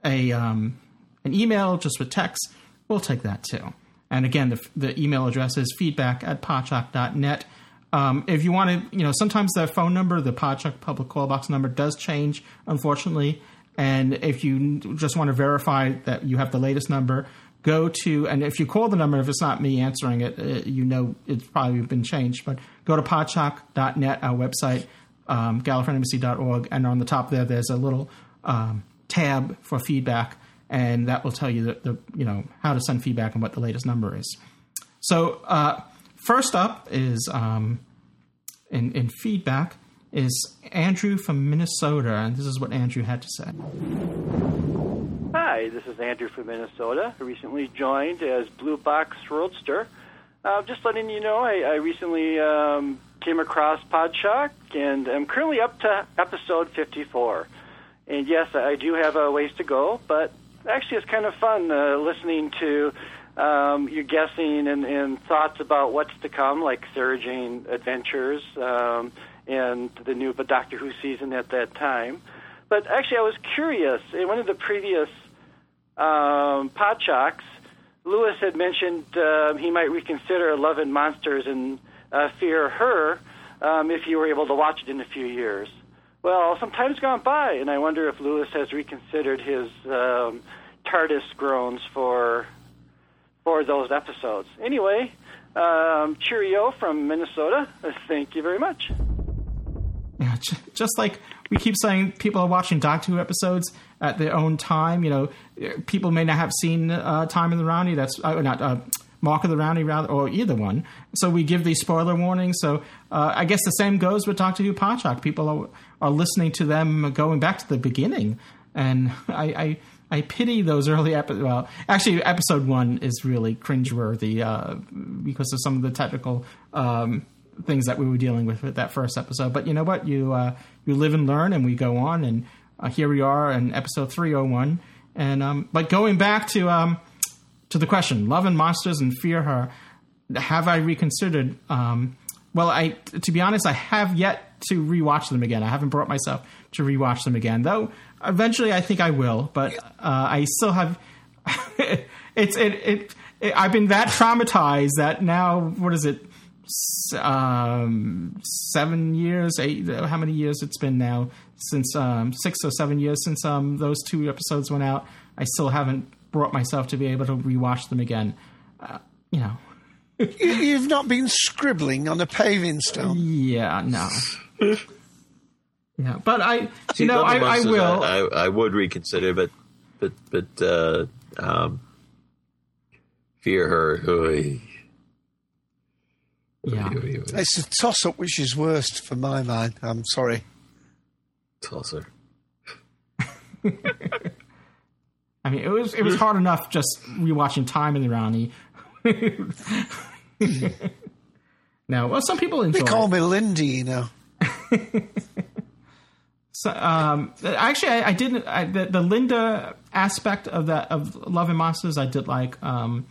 a um, an email just with text, we'll take that too. And again, the, the email address is feedback at podshock.net. Um, if you want to, you know, sometimes the phone number, the Podshock public call box number does change, unfortunately. And if you just want to verify that you have the latest number, go to, and if you call the number, if it's not me answering it, uh, you know it's probably been changed, but go to podshock.net, our website, um, and on the top there, there's a little um, tab for feedback, and that will tell you the, the, you know, how to send feedback and what the latest number is. So, uh, first up is um, in, in feedback is Andrew from Minnesota, and this is what Andrew had to say. Hi, this is Andrew from Minnesota. I recently joined as Blue Box Roadster. Uh, just letting you know, I, I recently um, came across Podshock, and I'm currently up to episode 54. And yes, I do have a ways to go, but actually it's kind of fun uh, listening to um, your guessing and, and thoughts about what's to come, like Jane Adventures um, and the new Doctor Who season at that time. But actually, I was curious. In one of the previous um, Louis had mentioned uh, he might reconsider Love and Monsters and uh, Fear Her um, if you were able to watch it in a few years. Well, some time's gone by, and I wonder if Louis has reconsidered his um, TARDIS groans for for those episodes. Anyway, um, cheerio from Minnesota. Thank you very much. Yeah, just like we keep saying, people are watching Doctor Who episodes at their own time. You know, people may not have seen uh, Time of the Rani. That's uh, not uh, Mark of the Rani, rather, or either one. So we give these spoiler warnings. So uh, I guess the same goes with Doctor Who Podshock. People are, are listening to them going back to the beginning, and I. I I pity those early episodes. Well, actually, episode one is really cringeworthy uh, because of some of the technical um, things that we were dealing with with that first episode. But you know what? You uh, you live and learn, and we go on. And uh, here we are in episode three hundred one. And um, but going back to um, to the question, love and monsters and fear her. Have I reconsidered? Um, well, I to be honest, I have yet to rewatch them again. I haven't brought myself to rewatch them again, though. Eventually, I think I will. But uh, I still have. it's it, it, it. I've been that traumatized that now. What is it? um, seven years, eight, how many years it's been now since um, six or seven years since um, those two episodes went out. I still haven't brought myself to be able to rewatch them again. Uh, you know, you, have not been scribbling on a paving stone. Yeah, no. yeah, but I, See, you know, I, I, will. I, I, would reconsider, but but but uh, um, fear her. Hooey. Yeah. It's a toss up which is worst for my mind. I'm sorry. Tosser. I mean, it was it was hard enough just rewatching Time in the Rani. no, well, some people enjoy. They call it. me Lindy, you know. so, um, actually, I, I didn't. I, the, the, Linda aspect of that of Love and Monsters, I did like, um,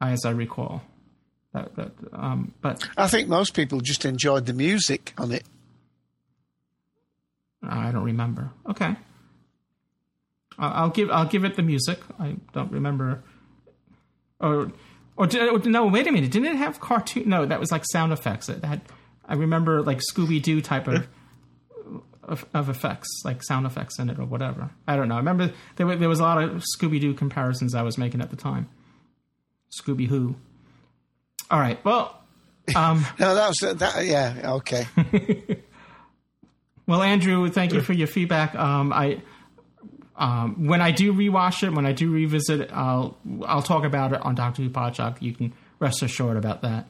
as I recall. That, that, um, but I think most people just enjoyed the music on it. I don't remember. Okay, I'll give I'll give it the music. I don't remember. Or or did, no? Wait a minute. Didn't it have cartoon? No, that was like sound effects. It had. I remember like Scooby Doo type of, of, of effects, like sound effects in it or whatever. I don't know. I remember there, there was a lot of Scooby Doo comparisons I was making at the time. Scooby Who. All right. Well, um, no, that was that. Yeah. Okay. well, Andrew, thank you for your feedback. Um, I um, when I do rewatch it, when I do revisit it, I'll I'll talk about it on Doctor Who Podshock. You can rest assured about that.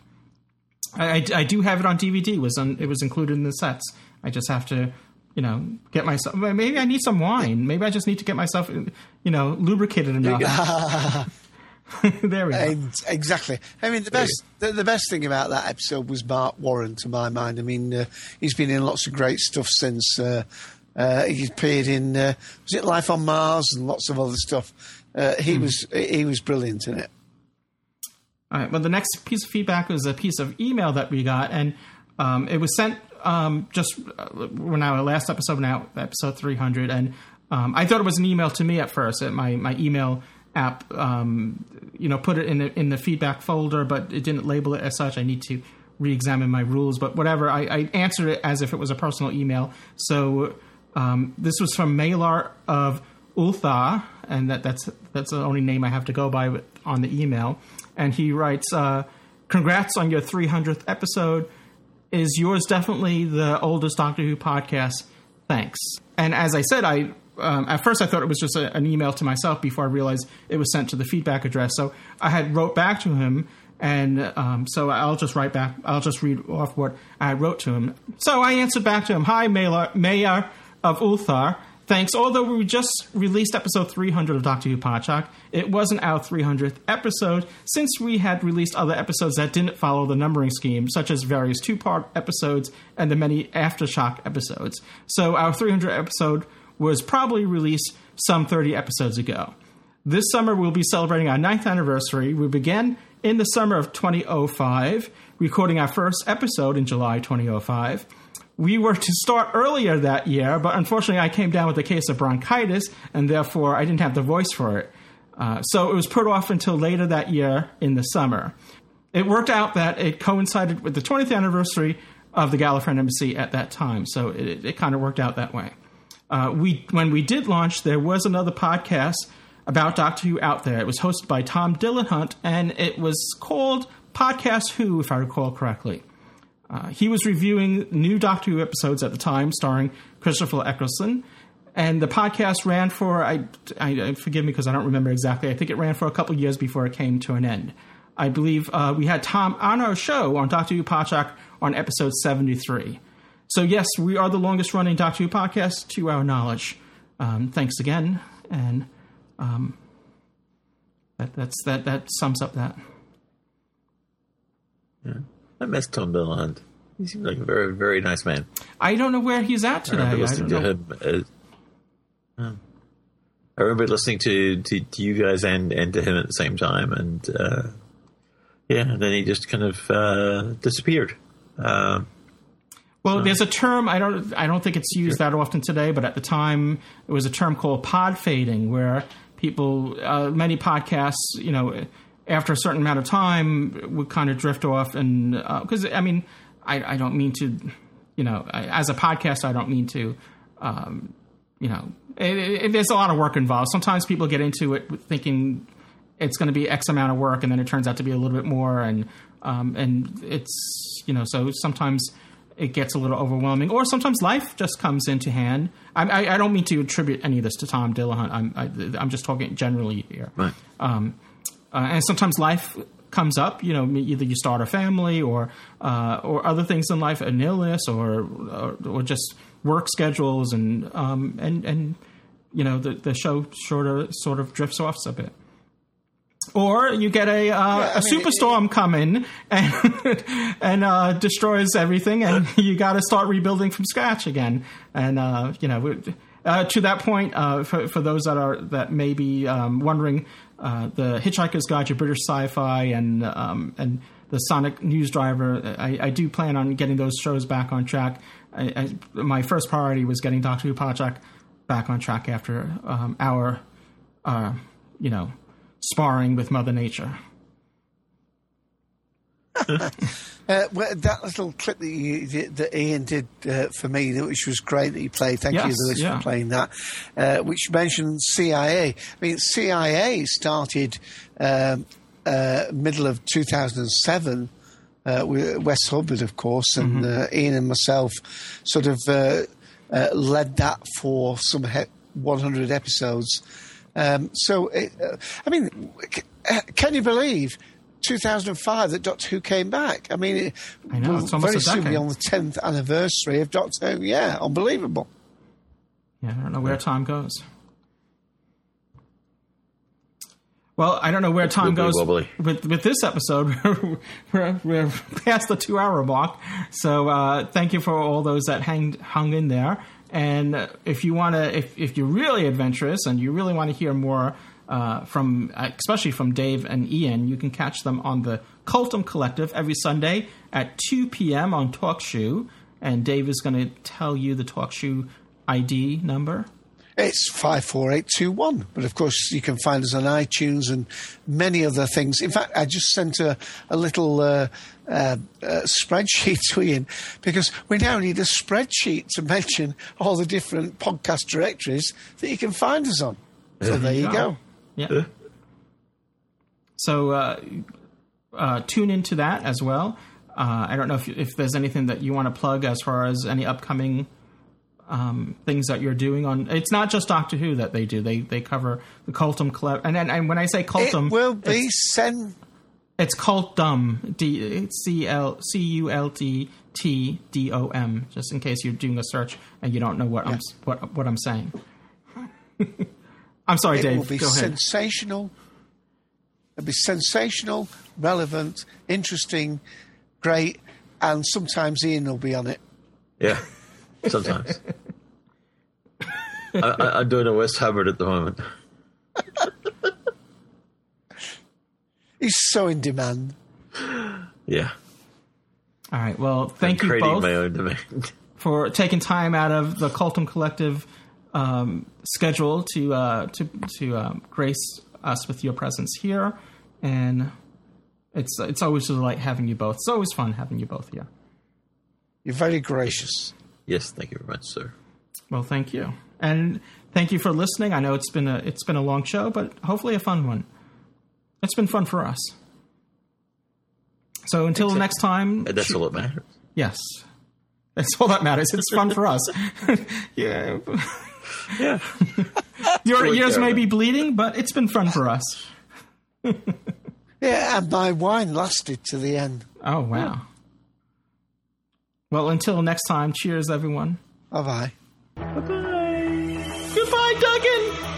I, I, I do have it on DVD. It was on, it was included in the sets. I just have to, you know, get myself. Maybe I need some wine. Maybe I just need to get myself, you know, lubricated enough. there we go. exactly. I mean, the best the, the, best thing about that episode was Marc Warren, to my mind. I mean, uh, he's been in lots of great stuff since. Uh, uh, he appeared in uh, was it Life on Mars and lots of other stuff. Uh, he mm. was he was brilliant in it. All right. Well, the next piece of feedback was a piece of email that we got, and um, it was sent um, just uh, when our last episode out, episode three hundred, and um, I thought it was an email to me at first. My my email app, um, you know, put it in the, in the feedback folder, but it didn't label it as such. I need to re-examine my rules, but whatever. I, I answered it as if it was a personal email. So um, this was from Malar of Ulthar, and that, that's that's the only name I have to go by on the email. And he writes, uh, "Congrats on your 300th episode. Is yours definitely the oldest Doctor Who podcast? Thanks." And as I said, I um, at first I thought it was just a, an email to myself before I realized it was sent to the feedback address. So I had wrote back to him, and um, so I'll just write back. I'll just read off what I wrote to him. So I answered back to him: "Hi, Mayor, Mayor of Ulthar. Thanks. Although we just released episode 300 of Doctor Who Podshock, it wasn't our 300th episode since we had released other episodes that didn't follow the numbering scheme, such as various two part episodes and the many Aftershock episodes. So our 300th episode was probably released some 30 episodes ago. This summer, we'll be celebrating our ninth anniversary. We began in the summer of 2005, recording our first episode in July 2005. We were to start earlier that year, but unfortunately, I came down with a case of bronchitis, and therefore I didn't have the voice for it. Uh, so it was put off until later that year in the summer. It worked out that it coincided with the 20th anniversary of the Gallifreyan Embassy at that time, so it, it kind of worked out that way. Uh, we when we did launch, there was another podcast about Doctor Who out there. It was hosted by Tom Dillenhunt, and it was called Podcast Who, if I recall correctly. Uh, he was reviewing new Doctor Who episodes at the time, starring Christopher Eccleston, and the podcast ran for I, I, forgive me because I don't remember exactly. I think it ran for a couple years before it came to an end. I believe uh, we had Tom on our show on Doctor Who Podshock on episode seventy three. So yes, we are the longest running Doctor Who podcast to our knowledge. Um, thanks again, and um, that that's that that sums up that. Yeah. I miss Tom Dillenhunt. He seems like a very, very nice man. I don't know where he's at today. I remember listening don't to know. him. Uh, uh, I remember listening to, to, to you guys and, and to him at the same time, and uh, yeah, and then he just kind of uh, disappeared. Uh, Well, there's a term I don't I don't think it's used that often today, but at the time it was a term called pod fading, where people uh, many podcasts, you know, after a certain amount of time would kind of drift off, and because I mean, I, I don't mean to, you know, I, as a podcast, I don't mean to, um, you know, it, it, there's a lot of work involved. Sometimes people get into it thinking it's going to be X amount of work, and then it turns out to be a little bit more, and um, and it's you know, so sometimes it gets a little overwhelming, or sometimes life just comes into hand. I, I, I don't mean to attribute any of this to Tom Dillahunt. I'm I, I'm just talking generally here. Right. Um, uh, and sometimes life comes up. You know, either you start a family, or uh, or other things in life, an illness, or or, or just work schedules, and um, and and you know the the show sort of sort of drifts off a bit. Or you get a uh, a superstorm coming and and uh, destroys everything, and you got to start rebuilding from scratch again. And uh, you know, uh, to that point, uh, for, for those that are that may be um, wondering, uh, the Hitchhiker's Guide to British Sci-Fi and um, and the Sonic News Driver, I, I do plan on getting those shows back on track. I, I, my first priority was getting Doctor Who Podshock back on track after um, our, uh, you know, sparring with Mother Nature. Uh, well, that little clip that, you, that Ian did uh, for me, which was great that you played. Thank Yes, you, Louis, yeah. for playing that. Uh, which mentioned CIA. I mean, CIA started um, uh, middle of 2007 uh, with Wes Hubbard, of course, and Mm-hmm. uh, Ian and myself sort of uh, uh, led that for some he- 100 episodes. Um, so, it, uh, I mean, c- uh, can you believe 2005 that Doctor Who came back? I mean, it, I know, it's very soon be on the 10th anniversary of Doctor Who. Yeah, unbelievable. Yeah, I don't know where time goes. Well, I don't know where time goes wobbly. with with this episode. we're, we're past the two hour mark, so uh, thank you for all those that hang, hung in there. And if you want to, if if you're really adventurous and you really want to hear more uh, from, uh, especially from Dave and Ian, you can catch them on the Cultdom Collective every Sunday at 2 p.m. on TalkShoe. And Dave is going to tell you the TalkShoe ID number. It's 54821. But of course, you can find us on iTunes and many other things. In fact, I just sent a, a little uh, uh, uh, spreadsheet to Ian because we now need a spreadsheet to mention all the different podcast directories that you can find us on. So there you go. Yeah. So uh, uh, tune into that as well. Uh, I don't know if if there's anything that you want to plug as far as any upcoming um, things that you're doing on. It's not just Doctor Who that they do. They they cover the Cultdom Club, and and, and when I say Cultdom, It will be it's, sent. it's Cultdom, D C L C U L T T D O M. Just in case you're doing a search and you don't know what I'm what what I'm saying. I'm sorry, it Dave. will be Go ahead. sensational. It'll be sensational, relevant, interesting, great, and sometimes Ian will be on it. Yeah, sometimes. I, I, I'm doing a Wes Hubbard at the moment. He's so in demand. Yeah, All right. Well, thank I'm you creating both my own demand. for taking time out of the Cultdom Collective um, schedule to uh, to to um, grace us with your presence here, and it's it's always a delight having you both. It's always fun having you both here. You're very gracious. Yes, thank you very much, sir. Well, thank you, and thank you for listening. I know it's been a it's been a long show, but hopefully a fun one. It's been fun for us. So until Exactly. next time, And that's all that matters. yes, that's all that matters. It's fun for us. yeah, yeah. Your Really ears may be bleeding, but it's been fun for us. Yeah, and my wine lasted to the end. Oh wow. Well, until next time, cheers, everyone. Bye bye. Goodbye, Duggan.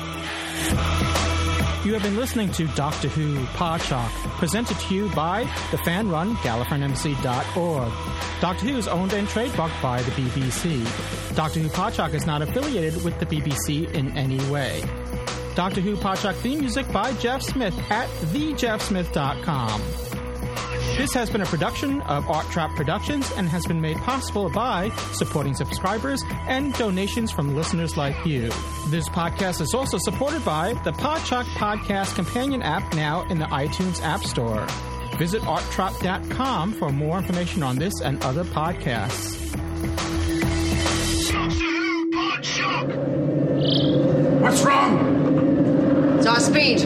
You have been listening to Doctor Who Podshock, presented to you by the fan-run GallifreyanEmbassy.org. Doctor Who is owned and trademarked by the BBC. Doctor Who Podshock is not affiliated with the BBC in any way. Doctor Who Podshock theme music by Jeff Smith at thejeffsmith.com. This has been a production of Art Trap Productions and has been made possible by supporting subscribers and donations from listeners like you. This podcast is also supported by the Podshock Podcast Companion app now in the iTunes App Store. Visit arttrap.com for more information on this and other podcasts. What's wrong? It's our speed.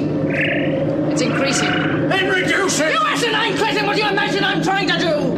It's increasing and reduce it. You asinine cretin, what do you imagine I'm trying to do?